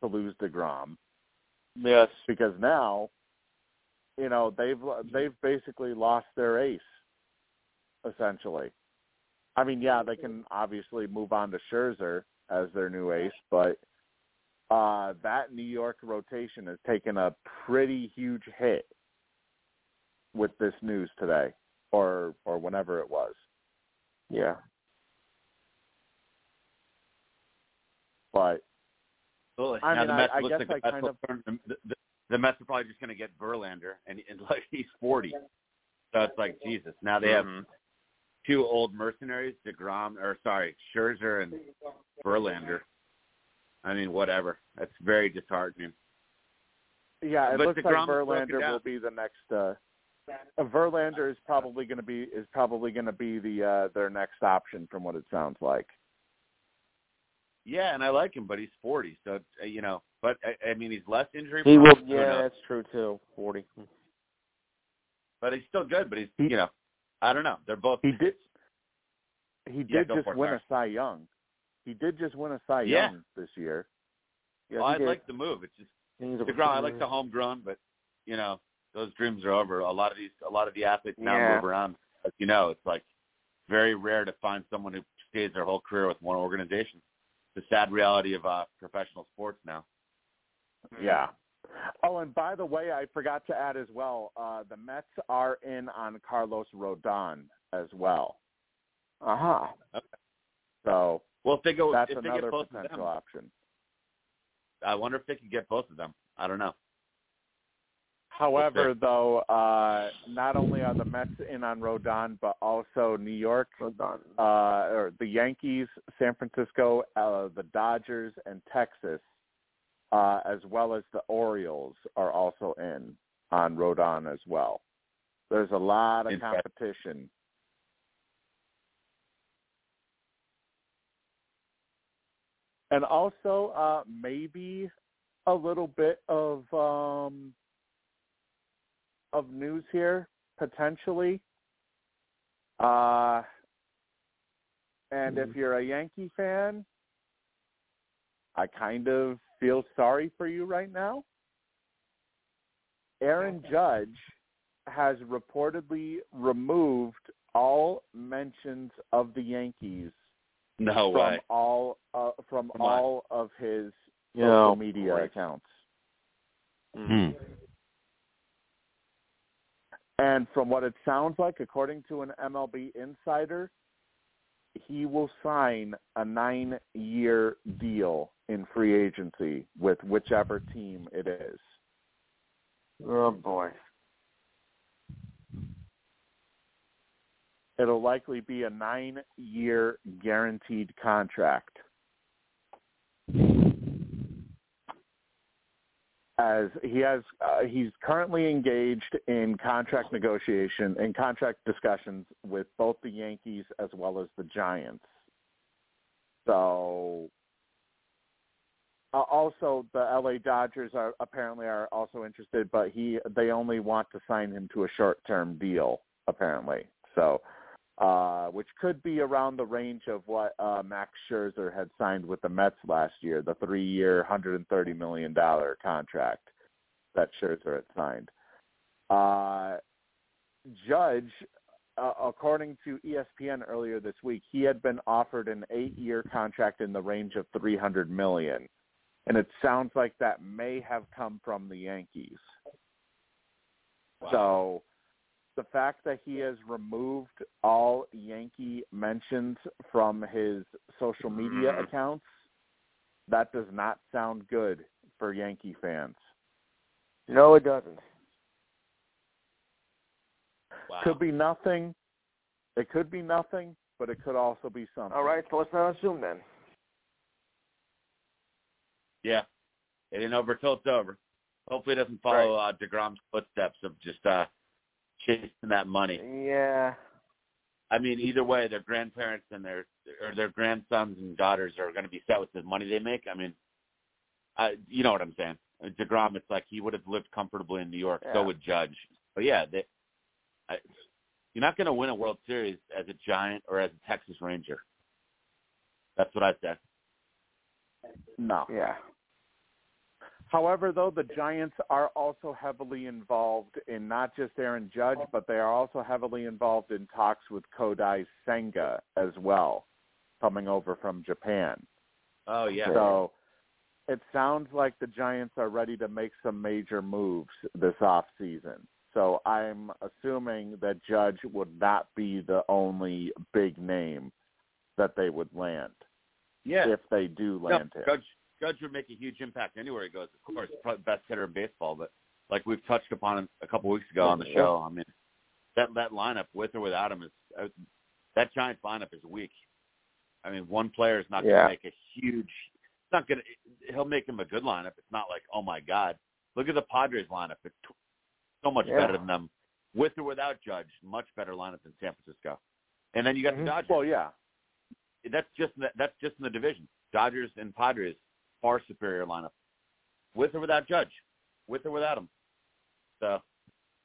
to lose Degrom. Yes. because now, you know, they've they've basically lost their ace. essentially. I mean, yeah, they can obviously move on to Scherzer as their new ace, but uh, that New York rotation has taken a pretty huge hit with this news today, or or whenever it was. Yeah. But Absolutely. I now mean, the I- Mets I looks guess like the I Mets kind of- turn- the, the, the Mets are probably just going to get Verlander, and, and [laughs] like he's forty, so it's like Jesus. Now they have Mhm. Two old mercenaries, Degrom, or sorry, Scherzer and Verlander. I mean, whatever. That's very disheartening. yeah, it But looks like DeGrom is broken Verlander will be the next. Uh, uh, Verlander is probably going to be is probably going to be the uh, their next option from what it sounds like. Yeah, and I like him, but he's forty, so uh, you know. But I, I mean, he's less injury. He prone, will. Yeah, knows? that's true too. Forty. but he's still good. But he's, He- you know, I don't know. They're both. He did. He did go just it, win a Cy Young. He did just win a Cy Yeah. Young this year. Yeah, well, I like the move. It's just a- Degrom. I like the homegrown, but you know, those dreams are over. A lot of these, a lot of the athletes now Yeah. move around. As you know, it's like very rare to find someone who stays their whole career with one organization. The sad reality of uh, professional sports now. Yeah. Oh, and by the way, I forgot to add as well. Uh, the Mets are in on Carlos Rodon as well. Aha. So Well, if they go, that's if they another get potential them, option. I wonder if they could get both of them. I don't know. However, though, uh, not only are the Mets in on Rodon, but also New York, Well done. uh, or the Yankees, San Francisco, uh, the Dodgers, and Texas, uh, as well as the Orioles, are also in on Rodon as well. There's a lot of competition. And also, uh, maybe a little bit of um, of news here potentially. Uh, and if you're a Yankee fan, I kind of feel sorry for you right now. Aaron Judge has reportedly removed all mentions of the Yankees No from way. all uh, from Come on. all of his You social know, media great. accounts. Hmm. And from what it sounds like, according to an MLB insider, he will sign a nine year deal in free agency with whichever team it is. Oh boy. It'll likely be a nine year guaranteed contract. As he has, uh, he's currently engaged in contract negotiation and contract discussions with both the Yankees as well as the Giants. So, uh, also the LA Dodgers are apparently are also interested, but he they only want to sign him to a short term deal apparently. So, uh, which could be around the range of what uh, Max Scherzer had signed with the Mets last year, the three-year, $130 million contract that Scherzer had signed. Uh, Judge, uh, according to ESPN earlier this week, he had been offered an eight-year contract in the range of 300 million, and it sounds like that may have come from the Yankees. So the fact that he has removed all Yankee mentions from his social media Mhm. accounts, that does not sound good for Yankee fans. No, it doesn't. Wow. Could be nothing. It could be nothing, but it could also be something. All right, so let's not assume then. Yeah. It ain't over till it's over. Hopefully it doesn't follow uh, DeGrom's footsteps of just uh chasing that money. Yeah. I mean, either way, their grandparents and their or their grandsons and daughters are going to be set with the money they make. I mean, I, you know what I'm saying. Degrom, it's like he would have lived comfortably in New York. Yeah. So would Judge. But yeah, they, I, you're not going to win a World Series as a Giant or as a Texas Ranger. That's what I said. No. Yeah. However, though, the Giants are also heavily involved in not just Aaron Judge, but they are also heavily involved in talks with Kodai Senga as well, coming over from Japan. Oh yeah. So it sounds like the Giants are ready to make some major moves this off season. So I'm assuming that Judge would not be the only big name that they would land yeah. if they do land no, him. Judge Judge would make a huge impact anywhere he goes. Of course, probably best hitter in baseball, but like we've touched upon him a couple weeks ago on the show, I mean, that that lineup with or without him is uh, that Giants lineup is weak. I mean, one player is not going Yeah. to make a huge. It's not going to. He'll make him a good lineup. It's not like, oh my God, look at the Padres lineup. It's t- so much Yeah. better than them, with or without Judge. Much better lineup than San Francisco. And then you got Mhm. the Dodgers Well, yeah. that's just in the, that's just in the division. Dodgers and Padres far superior lineup, with or without Judge, with or without him. So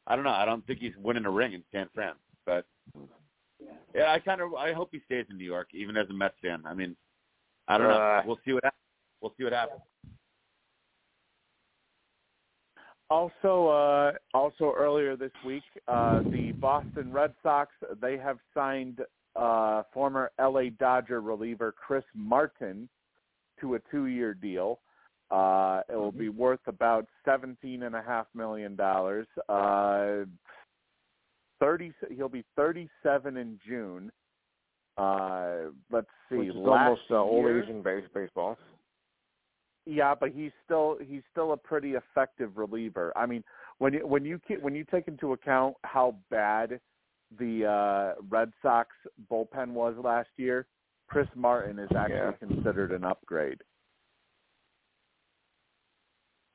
I don't know. I don't think he's winning a ring in San Fran, but yeah, I kind of I hope he stays in New York, even as a Mets fan. I mean, I don't know. Uh. We'll see what happens. We'll see what happens. Also, uh, also earlier this week, uh, the Boston Red Sox they have signed uh, former LA Dodger reliever Chris Martin to a two-year deal. Uh, it will be worth about seventeen and a half million dollars. Uh, Thirty. He'll be thirty-seven in June. Uh, let's see. Which is last almost uh, old year- Asian base baseball. Yeah, but he's still he's still a pretty effective reliever. I mean, when you when you when you take into account how bad the uh Red Sox bullpen was last year, Chris Martin is actually Yeah. considered an upgrade.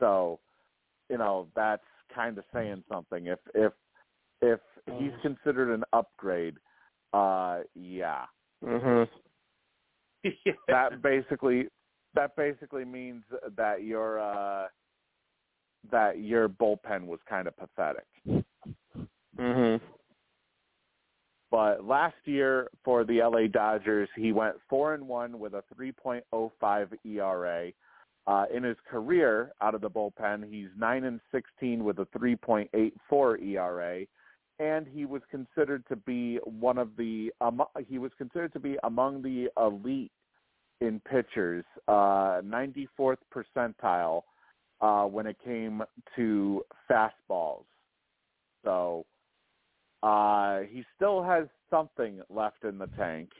So, you know, that's kind of saying something. If if if he's considered an upgrade, uh yeah. Mhm. [laughs] that basically that basically means that your uh that your bullpen was kind of pathetic. Mhm. But last year for the LA Dodgers, he went 4 and 1 with a 3.05 ERA. Uh in his career out of the bullpen, he's 9 and 16 with a 3.84 ERA and he was considered to be one of the um, he was considered to be among the elite in pitchers, uh, 94th percentile uh, when it came to fastballs. So uh, he still has something left in the tank,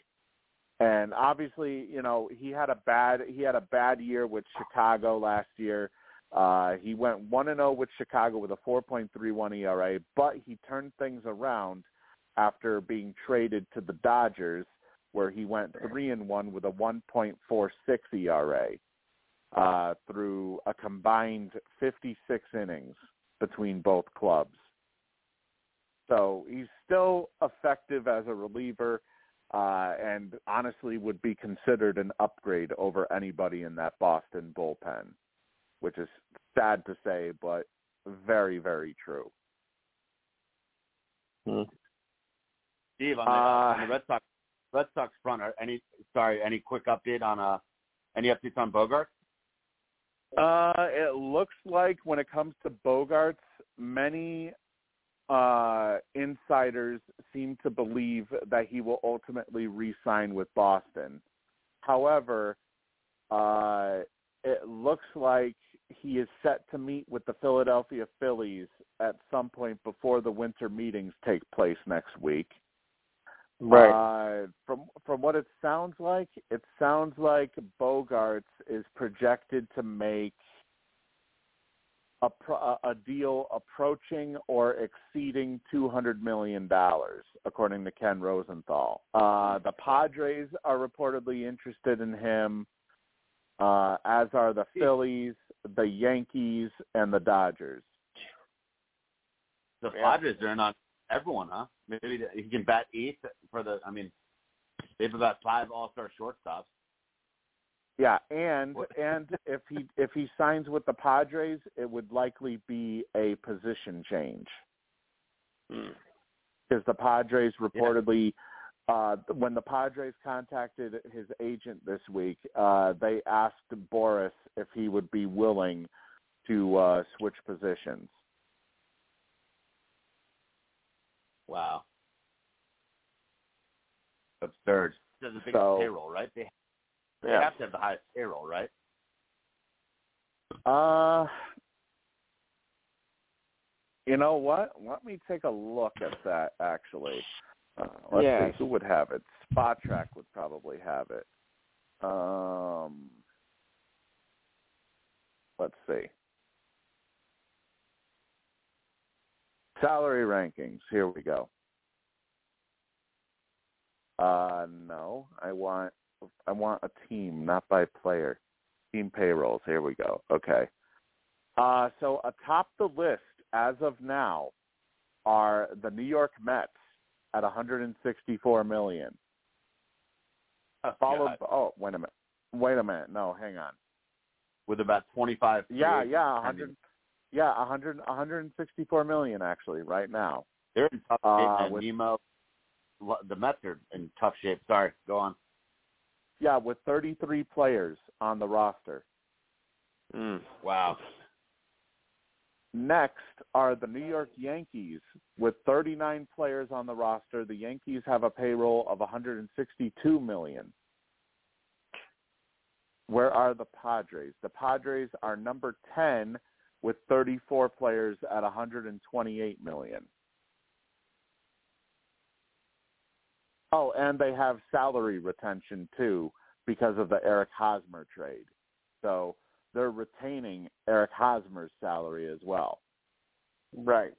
and obviously, you know, he had a bad he had a bad year with Chicago last year. Uh, he went one and zero with Chicago with a 4.31 ERA, but he turned things around after being traded to the Dodgers, where he went three and one with a 1.46 ERA uh, through a combined 56 innings between both clubs. So he's still effective as a reliever, uh, and honestly would be considered an upgrade over anybody in that Boston bullpen, which is sad to say, but very, very true. Steve, on the, Uh, on the Red Sox Red Sox front, are any sorry, any quick update on uh any updates on Bogart? Uh, it looks like when it comes to Bogaerts, many uh, insiders seem to believe that he will ultimately re-sign with Boston. However, uh, it looks like he is set to meet with the Philadelphia Phillies at some point before the winter meetings take place next week. Right. Uh, from from what it sounds like, it sounds like Bogaerts is projected to make a pro- a deal approaching or exceeding two hundred million dollars, according to Ken Rosenthal. Uh, the Padres are reportedly interested in him, uh, as are the Phillies, the Yankees, and the Dodgers. The Padres, they're not everyone, huh? Maybe he can bat eighth for the. I mean, they have about five All Star shortstops. Yeah, and and if he if he signs with the Padres, it would likely be a position change because the Padres reportedly, uh, when the Padres contacted his agent this week, uh, they asked Boras if he would be willing to uh, switch positions. Wow. Absurd. That's the biggest So- payroll, right? They, they Yeah. have to have the highest payroll, right? Uh, you know what? Let me take a look at that. Actually, uh, let's Yes. see who would have it. Spotrac would probably have it. Um, let's see. Salary rankings. Here we go. Uh, no, I want I want a team, not by player. Team payrolls. Here we go. Okay. Uh, so atop the list as of now are the New York Mets at 164 million. Oh, Followed. God. Oh, wait a minute. Wait a minute. No, hang on. with about 25. Yeah, yeah, agents 100. pending. Yeah, 100, 164 million actually right now. They're in tough shape, Uh, with- Nemo, the Mets are in tough shape. Sorry, go on. Yeah, with 33 players on the roster. Mm. Wow. Next are the New York Yankees with 39 players on the roster. The Yankees have a payroll of 162 million. Where are the Padres? The Padres are number 10 with 34 players at 128 million. Oh, and they have salary retention too because of the Eric Hosmer trade. So they're retaining Eric Hosmer's salary as well. Right.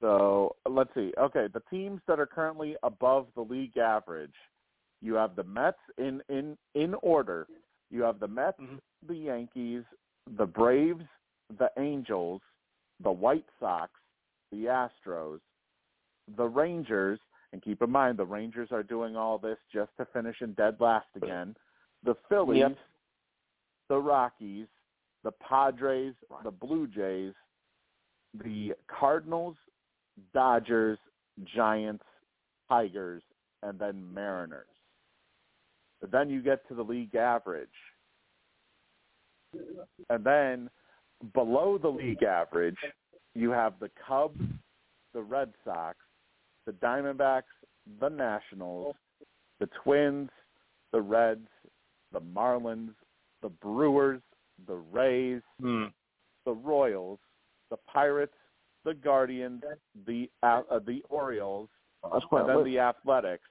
So let's see. Okay, the teams that are currently above the league average, you have the Mets in in in order. You have the Mets, Mhm. the Yankees, the Braves, the Angels, the White Sox, the Astros, the Rangers, and keep in mind the Rangers are doing all this just to finish in dead last again. The Phillies, Yep. the Rockies, the Padres, the Blue Jays, the Cardinals, Dodgers, Giants, Tigers, and then Mariners. But then you get to the league average. And then below the league average, you have the Cubs, the Red Sox, the Diamondbacks, the Nationals, the Twins, the Reds, the Marlins, the Brewers, the Rays, Mm. the Royals, the Pirates, the Guardians, the uh, uh, the Orioles, quite and then the Athletics,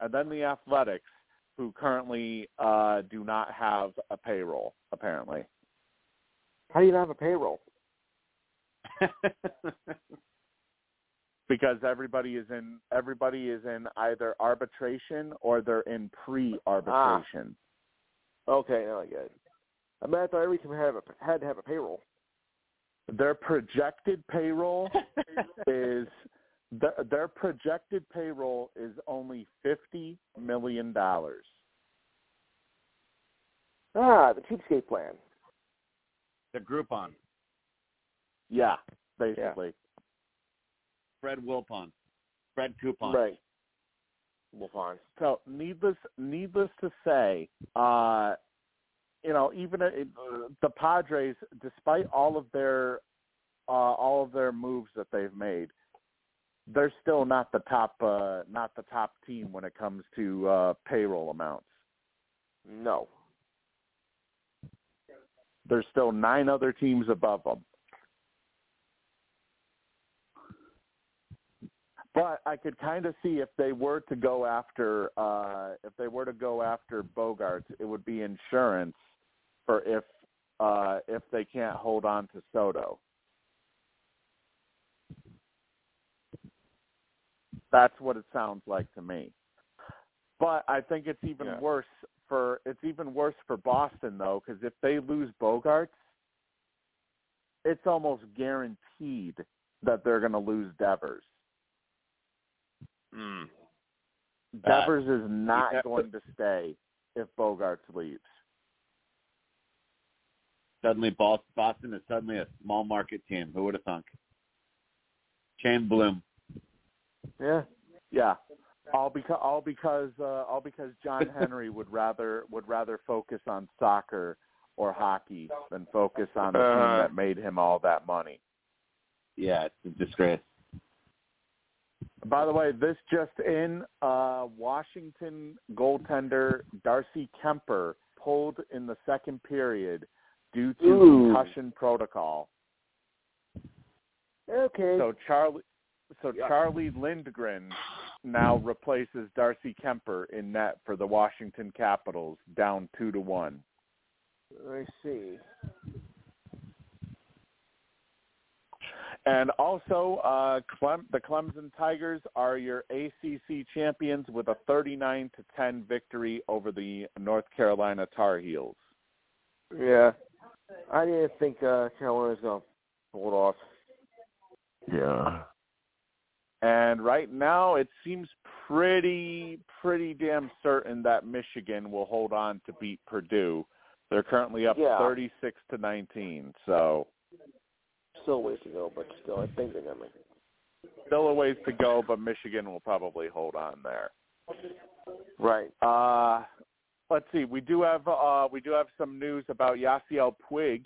and then the Athletics, who currently uh, do not have a payroll apparently. How do you not have a payroll? [laughs] because everybody is in everybody is in either arbitration or they're in pre-arbitration. Okay, now I get it. I mean, I thought every team had, a, had to have a payroll. Their projected payroll [laughs] is their, their projected payroll is only fifty million dollars. Ah, the cheapskate plan. the Groupon. Yeah, basically. Fred Wilpon. Fred Coupon. Right. Fine. So needless needless to say, uh, you know, even it, the Padres, despite all of their uh, all of their moves that they've made, they're still not the top uh, not the top team when it comes to uh, payroll amounts. No. There's still nine other teams above them. But I could kind of see if they were to go after uh if they were to go after Bogaerts, it would be insurance for if uh if they can't hold on to Soto. That's what it sounds like to me. But I think it's even Yeah. worse for it's even worse for Boston though cuz if they lose Bogaerts, it's almost guaranteed that they're going to lose Devers. Mm. Uh, Devers is not going to stay if Bogaerts leaves. Suddenly, Boston is suddenly a small market team. Who would have thunk? Chaim Bloom. Yeah. Yeah. All because all because uh, all because John [laughs] Henry would rather would rather focus on soccer or hockey than focus on the team that made him all that money. Yeah, it's a disgrace. By the way, this just in: uh, Washington goaltender Darcy Kuemper pulled in the second period due to Ooh. concussion protocol. Okay. So Charlie, so Yeah. Charlie Lindgren now replaces Darcy Kuemper in net for the Washington Capitals, down two to one. I see. And also, uh, Clem, the Clemson Tigers are your ACC champions with a 39 to 10 victory over the North Carolina Tar Heels. Yeah. I didn't think uh, Carolina's gonna pull it off. Yeah. And right now, it seems pretty, pretty damn certain that Michigan will hold on to beat Purdue. They're currently up Yeah. 36 to 19. So Still a ways to go, but still, I think they're gonna make it. still a ways to go, but Michigan will probably hold on there. Right. Uh, let's see. We do have uh, we do have some news about Yasiel Puig.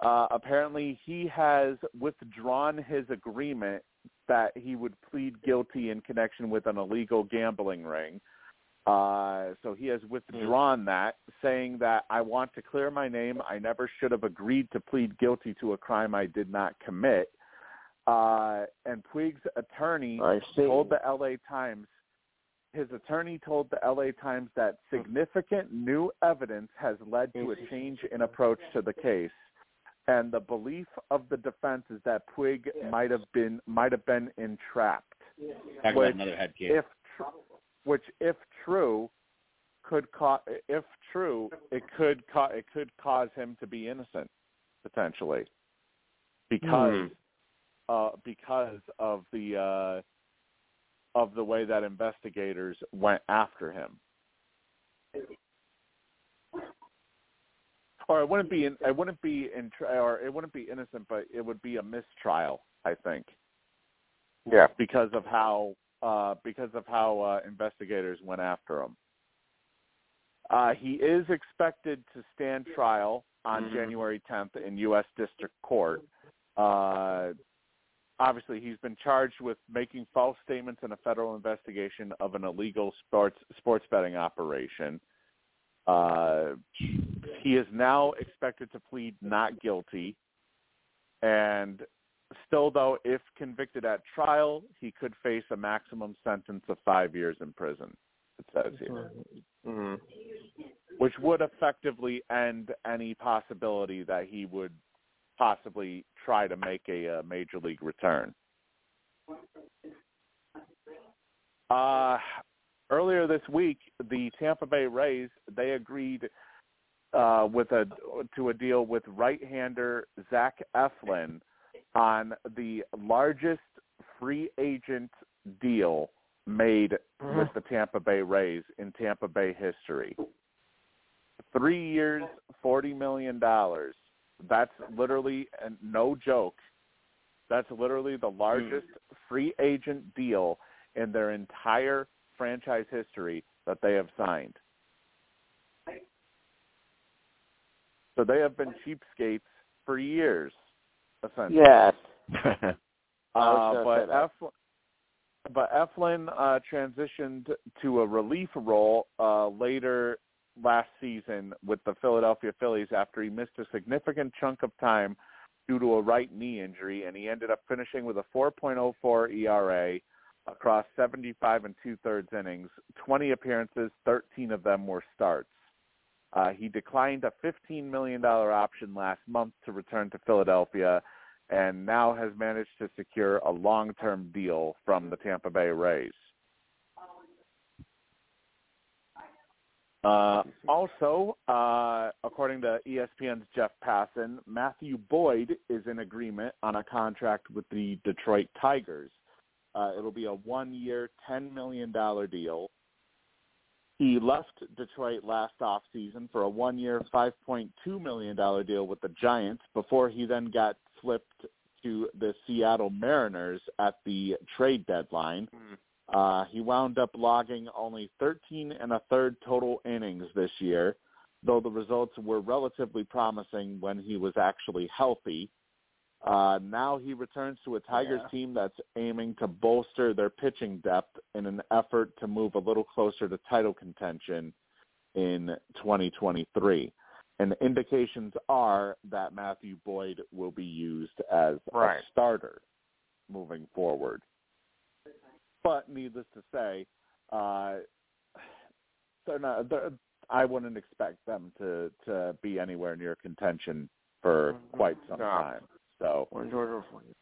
Uh, apparently, he has withdrawn his agreement that he would plead guilty in connection with an illegal gambling ring. Uh, so he has withdrawn that, saying that I want to clear my name. I never should have agreed to plead guilty to a crime I did not commit. Uh, and Puig's attorney I told the LA Times his attorney told the LA Times that significant new evidence has led to a change in approach to the case. And the belief of the defense is that Puig might have been might have been entrapped. Talk about another head case. If tr- which if true could cause if true it could ca- it could cause him to be innocent potentially because uh because of the uh of the way that investigators went after him. Or it wouldn't be in, it wouldn't be in or it wouldn't be innocent, but it would be a mistrial, I think, Yeah. because of how uh, because of how uh, investigators went after him. Uh, he is expected to stand trial on Mhm. January 10th in U.S. District Court. Uh, obviously, he's been charged with making false statements in a federal investigation of an illegal sports sports betting operation. Uh, he is now expected to plead not guilty, and still, though, if convicted at trial, he could face a maximum sentence of five years in prison. It says here hmm which would effectively end any possibility that he would possibly try to make a, uh major league return. Uh, earlier this week, the Tampa Bay Rays they agreed uh, with a to a deal with right-hander Zach Eflin on the largest free agent deal made mm-hmm. with the Tampa Bay Rays in Tampa Bay history. Three years, forty million dollars. That's literally and no joke. That's literally the largest hmm. free agent deal in their entire franchise history that they have signed. So they have been cheapskates for years, essentially. Yes. [laughs] Uh, but gonna say that. Eflin, but Eflin uh, transitioned to a relief role uh, later last season with the Philadelphia Phillies after he missed a significant chunk of time due to a right knee injury, and he ended up finishing with a 4.04 ERA across 75 and two-thirds innings, 20 appearances, 13 of them were starts. Uh, he declined a $15 million option last month to return to Philadelphia and now has managed to secure a long-term deal from the Tampa Bay Rays. Uh, also, uh, according to ESPN's Jeff Passan, Matthew Boyd is in agreement on a contract with the Detroit Tigers. Uh, it'll be a one-year, $10 million deal. He left Detroit last offseason for a one-year, $5.2 million deal with the Giants before he then got flipped to the Seattle Mariners at the trade deadline. Uh, he wound up logging only 13 and a third total innings this year, though the results were relatively promising when he was actually healthy. Uh, now he returns to a Tigers Yeah. team that's aiming to bolster their pitching depth in an effort to move a little closer to title contention in 2023. And indications are that Matthew Boyd will be used as Right. a starter moving forward. But needless to say, uh, they're not. They're, I wouldn't expect them to to be anywhere near contention for quite some No. time. So Or Georgia for you.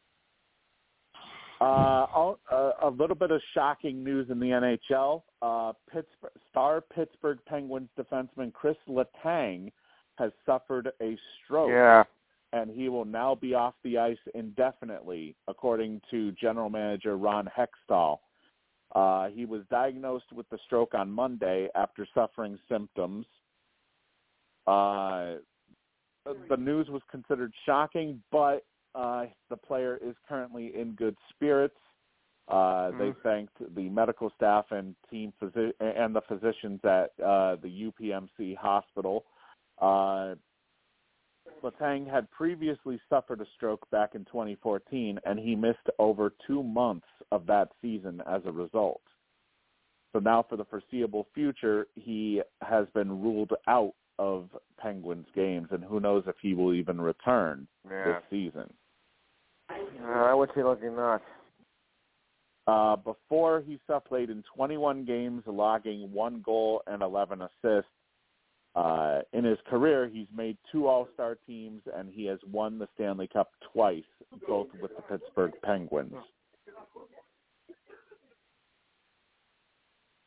uh, all- uh, a little bit of shocking news in the NHL. Uh, Pittsburgh, star Pittsburgh Penguins defenseman Chris Letang has suffered a stroke, Yeah. and he will now be off the ice indefinitely, according to General Manager Ron Hextall. Uh, he was diagnosed with the stroke on Monday after suffering symptoms. Uh, the news was considered shocking, but uh, the player is currently in good spirits. Uh, They Mhm. thanked the medical staff and team and the physicians at uh, the UPMC hospital. Uh, Letang had previously suffered a stroke back in 2014, and he missed over two months of that season as a result. So now, for the foreseeable future, he has been ruled out of Penguins games, and who knows if he will even return Yeah. this season. Uh, I would say lucky not. Uh, before he played in 21 games, logging one goal and 11 assists. Uh, in his career, he's made two All-Star teams, and he has won the Stanley Cup twice, both with the Pittsburgh Penguins.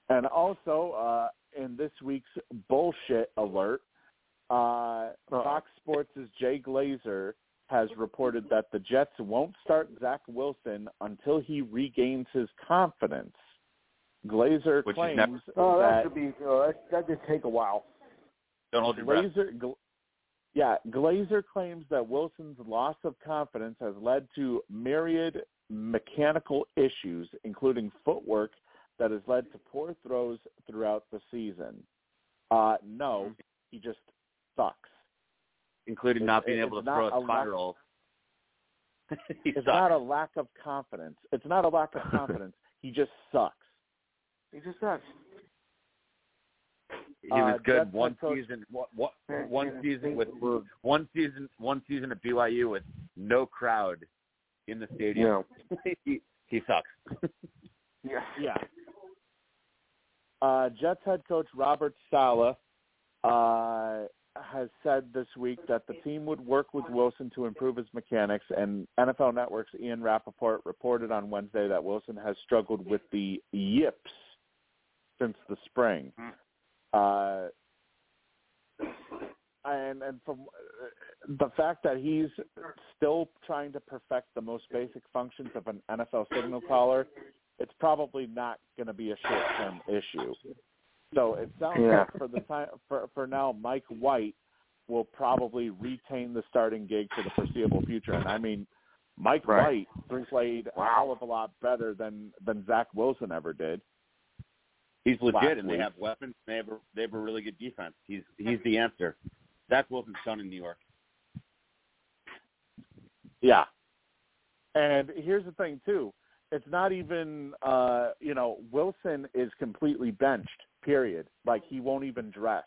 And also, uh, in this week's bullshit alert, uh, Fox Sports' Jay Glazer has reported that the Jets won't start Zach Wilson until he regains his confidence. Glazer Which is claims never- Oh, that, that could be. Oh, that that did take a while. Don't hold your breath. Glazer, Gl- yeah, Glazer claims that Wilson's loss of confidence has led to myriad mechanical issues, including footwork, that has led to poor throws throughout the season. Uh, no, he just sucks. including It's- not being able to not throw a a lack- spiral. [laughs] It's sucks. not a lack of confidence. It's not a lack of [laughs] confidence. he just sucks. He just sucks. He was uh, good Jets one coach- season. One, one, Yeah, one yeah, season with one season. One season at BYU with no crowd in the stadium. [laughs] he he sucks. Yeah. Yeah. Uh, Jets head coach Robert Saleh uh, has said this week that the team would work with Wilson to improve his mechanics, and NFL Network's Ian Rapoport reported on Wednesday that Wilson has struggled with the yips since the spring. Uh, and and from the fact that he's still trying to perfect the most basic functions of an NFL signal caller, it's probably not going to be a short-term issue. So it sounds Yeah. like for the time for for now, Mike White will probably retain the starting gig for the foreseeable future. And I mean, Mike Right. White played a hell of a lot better than than Zach Wilson ever did. He's legit, Last and they have weapons. They have a, they have a really good defense. He's he's the answer. Zach Wilson's son in New York. Yeah. And here's the thing too. It's not even uh, you know, Wilson is completely benched, period. Like he won't even dress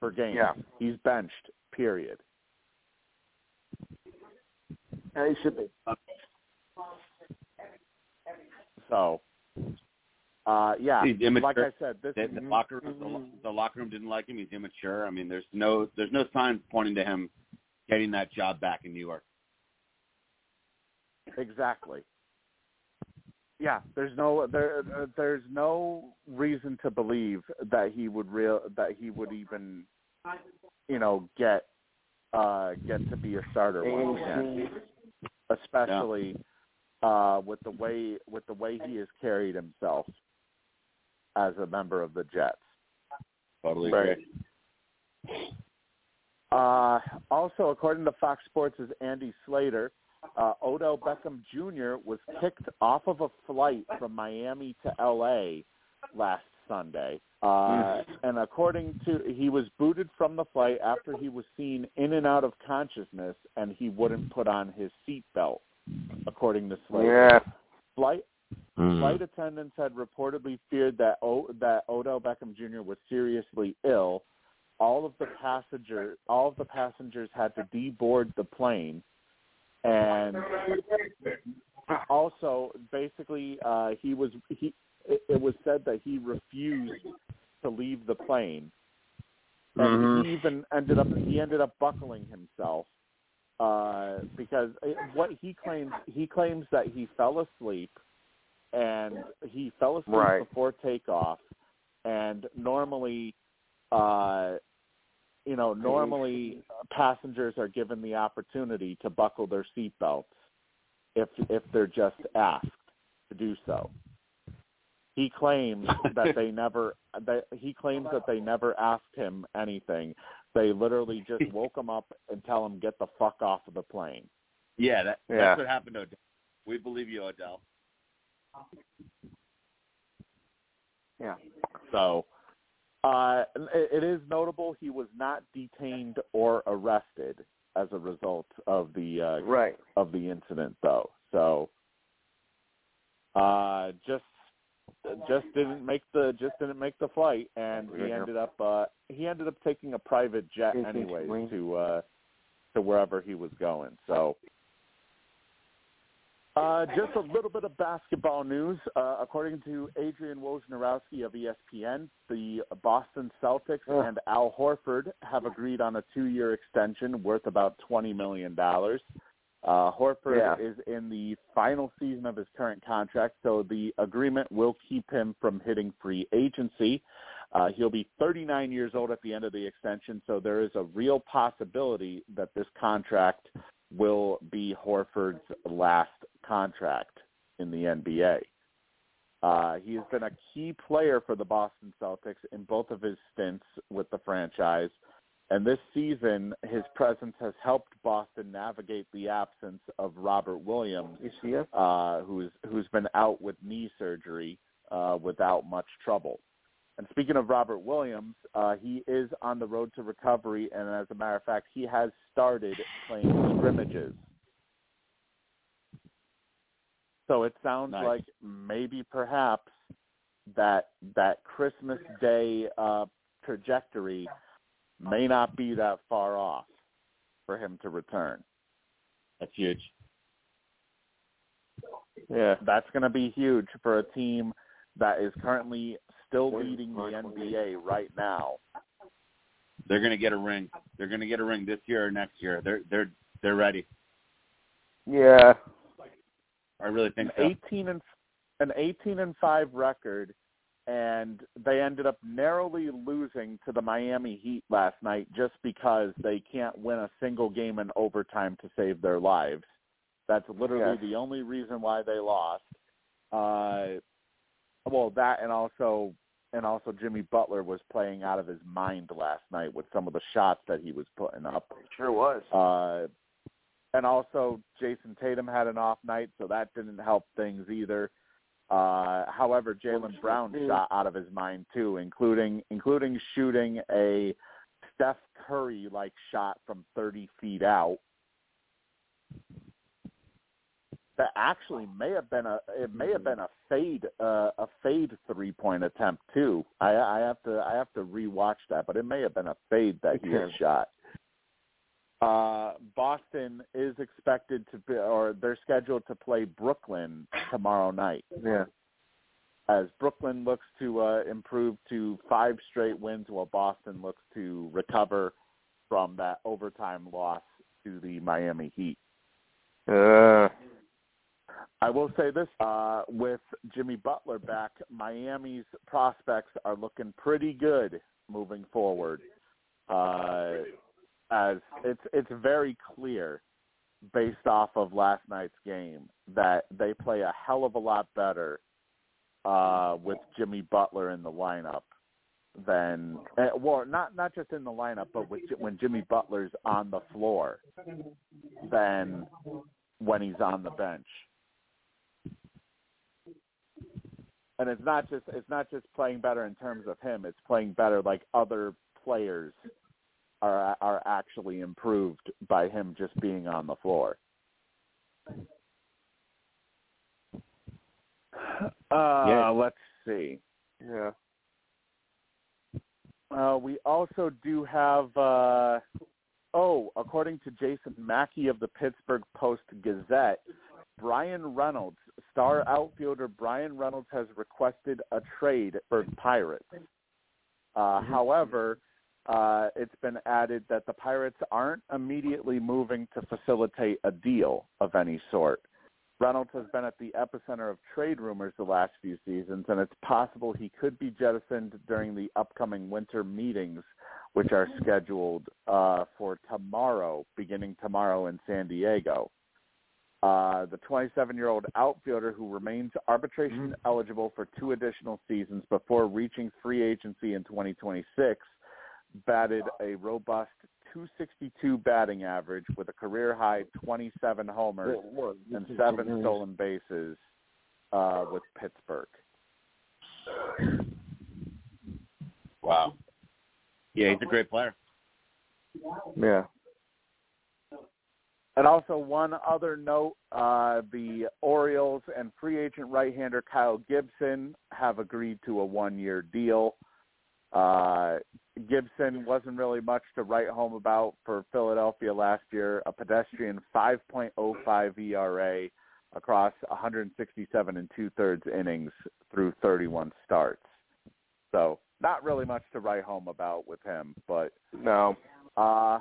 for games. Yeah. He's benched, period. Yeah, he should be. So uh yeah, He's immature. like I said, this The, the locker room, the, the locker room didn't like him. He's immature. I mean, there's no there's no signs pointing to him getting that job back in New York. Exactly. Yeah, there's no there there's no reason to believe that he would real that he would even you know get uh get to be a starter once again, especially uh with the way with the way he has carried himself as a member of the Jets. Totally Right. agree. Uh, also, according to Fox Sports' Andy Slater, uh, Odell Beckham Jr. was kicked off of a flight from Miami to L.A. last Sunday. Uh, and according to, he was booted from the flight after he was seen in and out of consciousness, and he wouldn't put on his seatbelt, according to Slater. Yeah. Flight Mm. Flight attendants had reportedly feared that o- that Odell Beckham Jr. was seriously ill. All of the passenger all of the passengers had to deboard the plane, and also basically uh, he was he it, it was said that he refused to leave the plane, and Mhm. he even ended up he ended up buckling himself uh, because it, what he claims he claims that he fell asleep and he fell asleep Right. before takeoff and normally uh you know normally passengers are given the opportunity to buckle their seatbelts if if they're just asked to do so he claims [laughs] that they never that he claims that they never asked him anything they literally just [laughs] woke him up and tell him get the fuck off of the plane Yeah, that, Yeah. that's what happened to Odell. We believe you, Odell. Yeah. So uh, it, it is notable he was not detained or arrested as a result of the uh, Right. of the incident, though. So uh, just just didn't make the just didn't make the flight, and he ended up uh, he ended up taking a private jet anyways to uh, to wherever he was going. So. Uh, just a little bit of basketball news. Uh, according to Adrian Wojnarowski of ESPN, the Boston Celtics and Al Horford have agreed on a two-year extension worth about twenty million dollars. Uh, Horford Yeah. is in the final season of his current contract, so the agreement will keep him from hitting free agency. Uh, he'll be 39 years old at the end of the extension, so there is a real possibility that this contract will be Horford's last contract in the NBA. Uh, he has been a key player for the Boston Celtics in both of his stints with the franchise. And this season, his presence has helped Boston navigate the absence of Robert Williams, uh, who's who's been out with knee surgery uh, without much trouble. And speaking of Robert Williams, uh, he is on the road to recovery, and as a matter of fact, he has started playing scrimmages. So it sounds Nice. like maybe perhaps that that Christmas Day uh, trajectory may not be that far off for him to return. That's huge. Yeah, that's going to be huge for a team that is currently still leading the NBA right now. They're going to get a ring. They're going to get a ring this year or next year. They're they're they're ready. Yeah. I really think so. An 18 and an 18 and 5 record and they ended up narrowly losing to the Miami Heat last night just because they can't win a single game in overtime to save their lives. That's literally the only reason why they lost. Uh well that and also and also Jimmy Butler was playing out of his mind last night with some of the shots that he was putting up. Sure was. Uh, and also Jayson Tatum had an off night, so that didn't help things either. Uh, however, Jaylen Brown shot out of his mind too, including including shooting a Steph Curry like shot from 30 feet out. That actually may have been a it may have been a fade uh, a fade three point attempt too. I, I have to I have to rewatch that, but it may have been a fade that he had shot. Uh, Boston is expected to be, or they're scheduled to play Brooklyn tomorrow night Yeah. as Brooklyn looks to uh, improve to five straight wins while Boston looks to recover from that overtime loss to the Miami Heat. Uh, I will say this, uh, with Jimmy Butler back, Miami's prospects are looking pretty good moving forward. Uh, as it's it's very clear based off of last night's game that they play a hell of a lot better uh, with Jimmy Butler in the lineup than eh, well not not just in the lineup but with, when Jimmy Butler's on the floor than when he's on the bench. And it's not just it's not just playing better in terms of him, it's playing better like other players are are actually improved by him just being on the floor. Uh, Yeah. let's see. Yeah. Uh, we also do have, uh, oh, according to Jason Mackey of the Pittsburgh Post Gazette, Bryan Reynolds, star outfielder Bryan Reynolds, has requested a trade for Pirates. Uh, However, uh, it's been added that the Pirates aren't immediately moving to facilitate a deal of any sort. Reynolds has been at the epicenter of trade rumors the last few seasons, and it's possible he could be jettisoned during the upcoming winter meetings, which are scheduled uh, for tomorrow, beginning tomorrow in San Diego. Uh, the 27-year-old outfielder who remains arbitration eligible for two additional seasons before reaching free agency in 2026 batted a robust 262 batting average with a career high 27 homers and seven stolen bases uh, with Pittsburgh. Wow. Yeah, he's a great player. Yeah. And also one other note, uh, the Orioles and free agent right-hander Kyle Gibson have agreed to a one-year deal. Uh, Gibson wasn't really much to write home about for Philadelphia last year, a pedestrian 5.05 ERA across 167 and two-thirds innings through 31 starts. So not really much to write home about with him, but No. uh,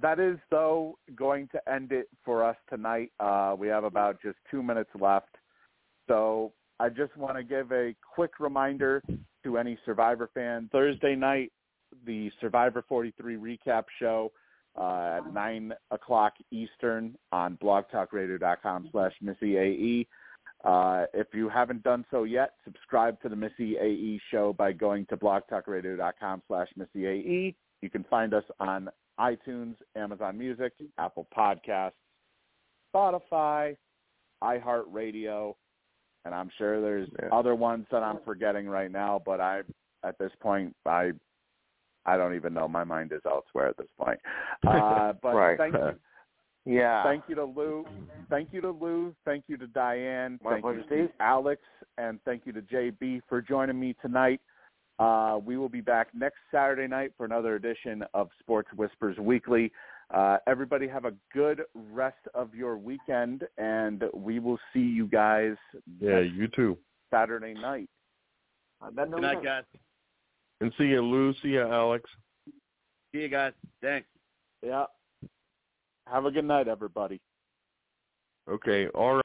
that is, though, going to end it for us tonight. Uh, we have about just two minutes left. So I just want to give a quick reminder to any Survivor fan. Thursday night, the Survivor 43 recap show uh, at 9 o'clock Eastern on blogtalkradio.com slash MissyAE. Uh, if you haven't done so yet, subscribe to the Missy AE show by going to blogtalkradio.com slash MissyAE. You can find us on iTunes, Amazon Music, Apple Podcasts, Spotify, iHeartRadio, and I'm sure there's Yeah. other ones that I'm forgetting right now, but I at this point I I don't even know. My mind is elsewhere at this point. [laughs] Uh, but Right. thank you [laughs] Yeah. Thank you to Lou. Thank you to Lou. Thank you to Diane. My thank pleasure, you to Steve. Alex. And thank you to JB for joining me tonight. Uh, we will be back next Saturday night for another edition of Sports Whispers Weekly. Uh, everybody have a good rest of your weekend, and we will see you guys Yeah, next you too. Saturday night. I bet no Good night, one- guys. And see you, Lou. See you, Alex. See you guys. Thanks. Yeah. Have a good night, everybody. Okay. All right.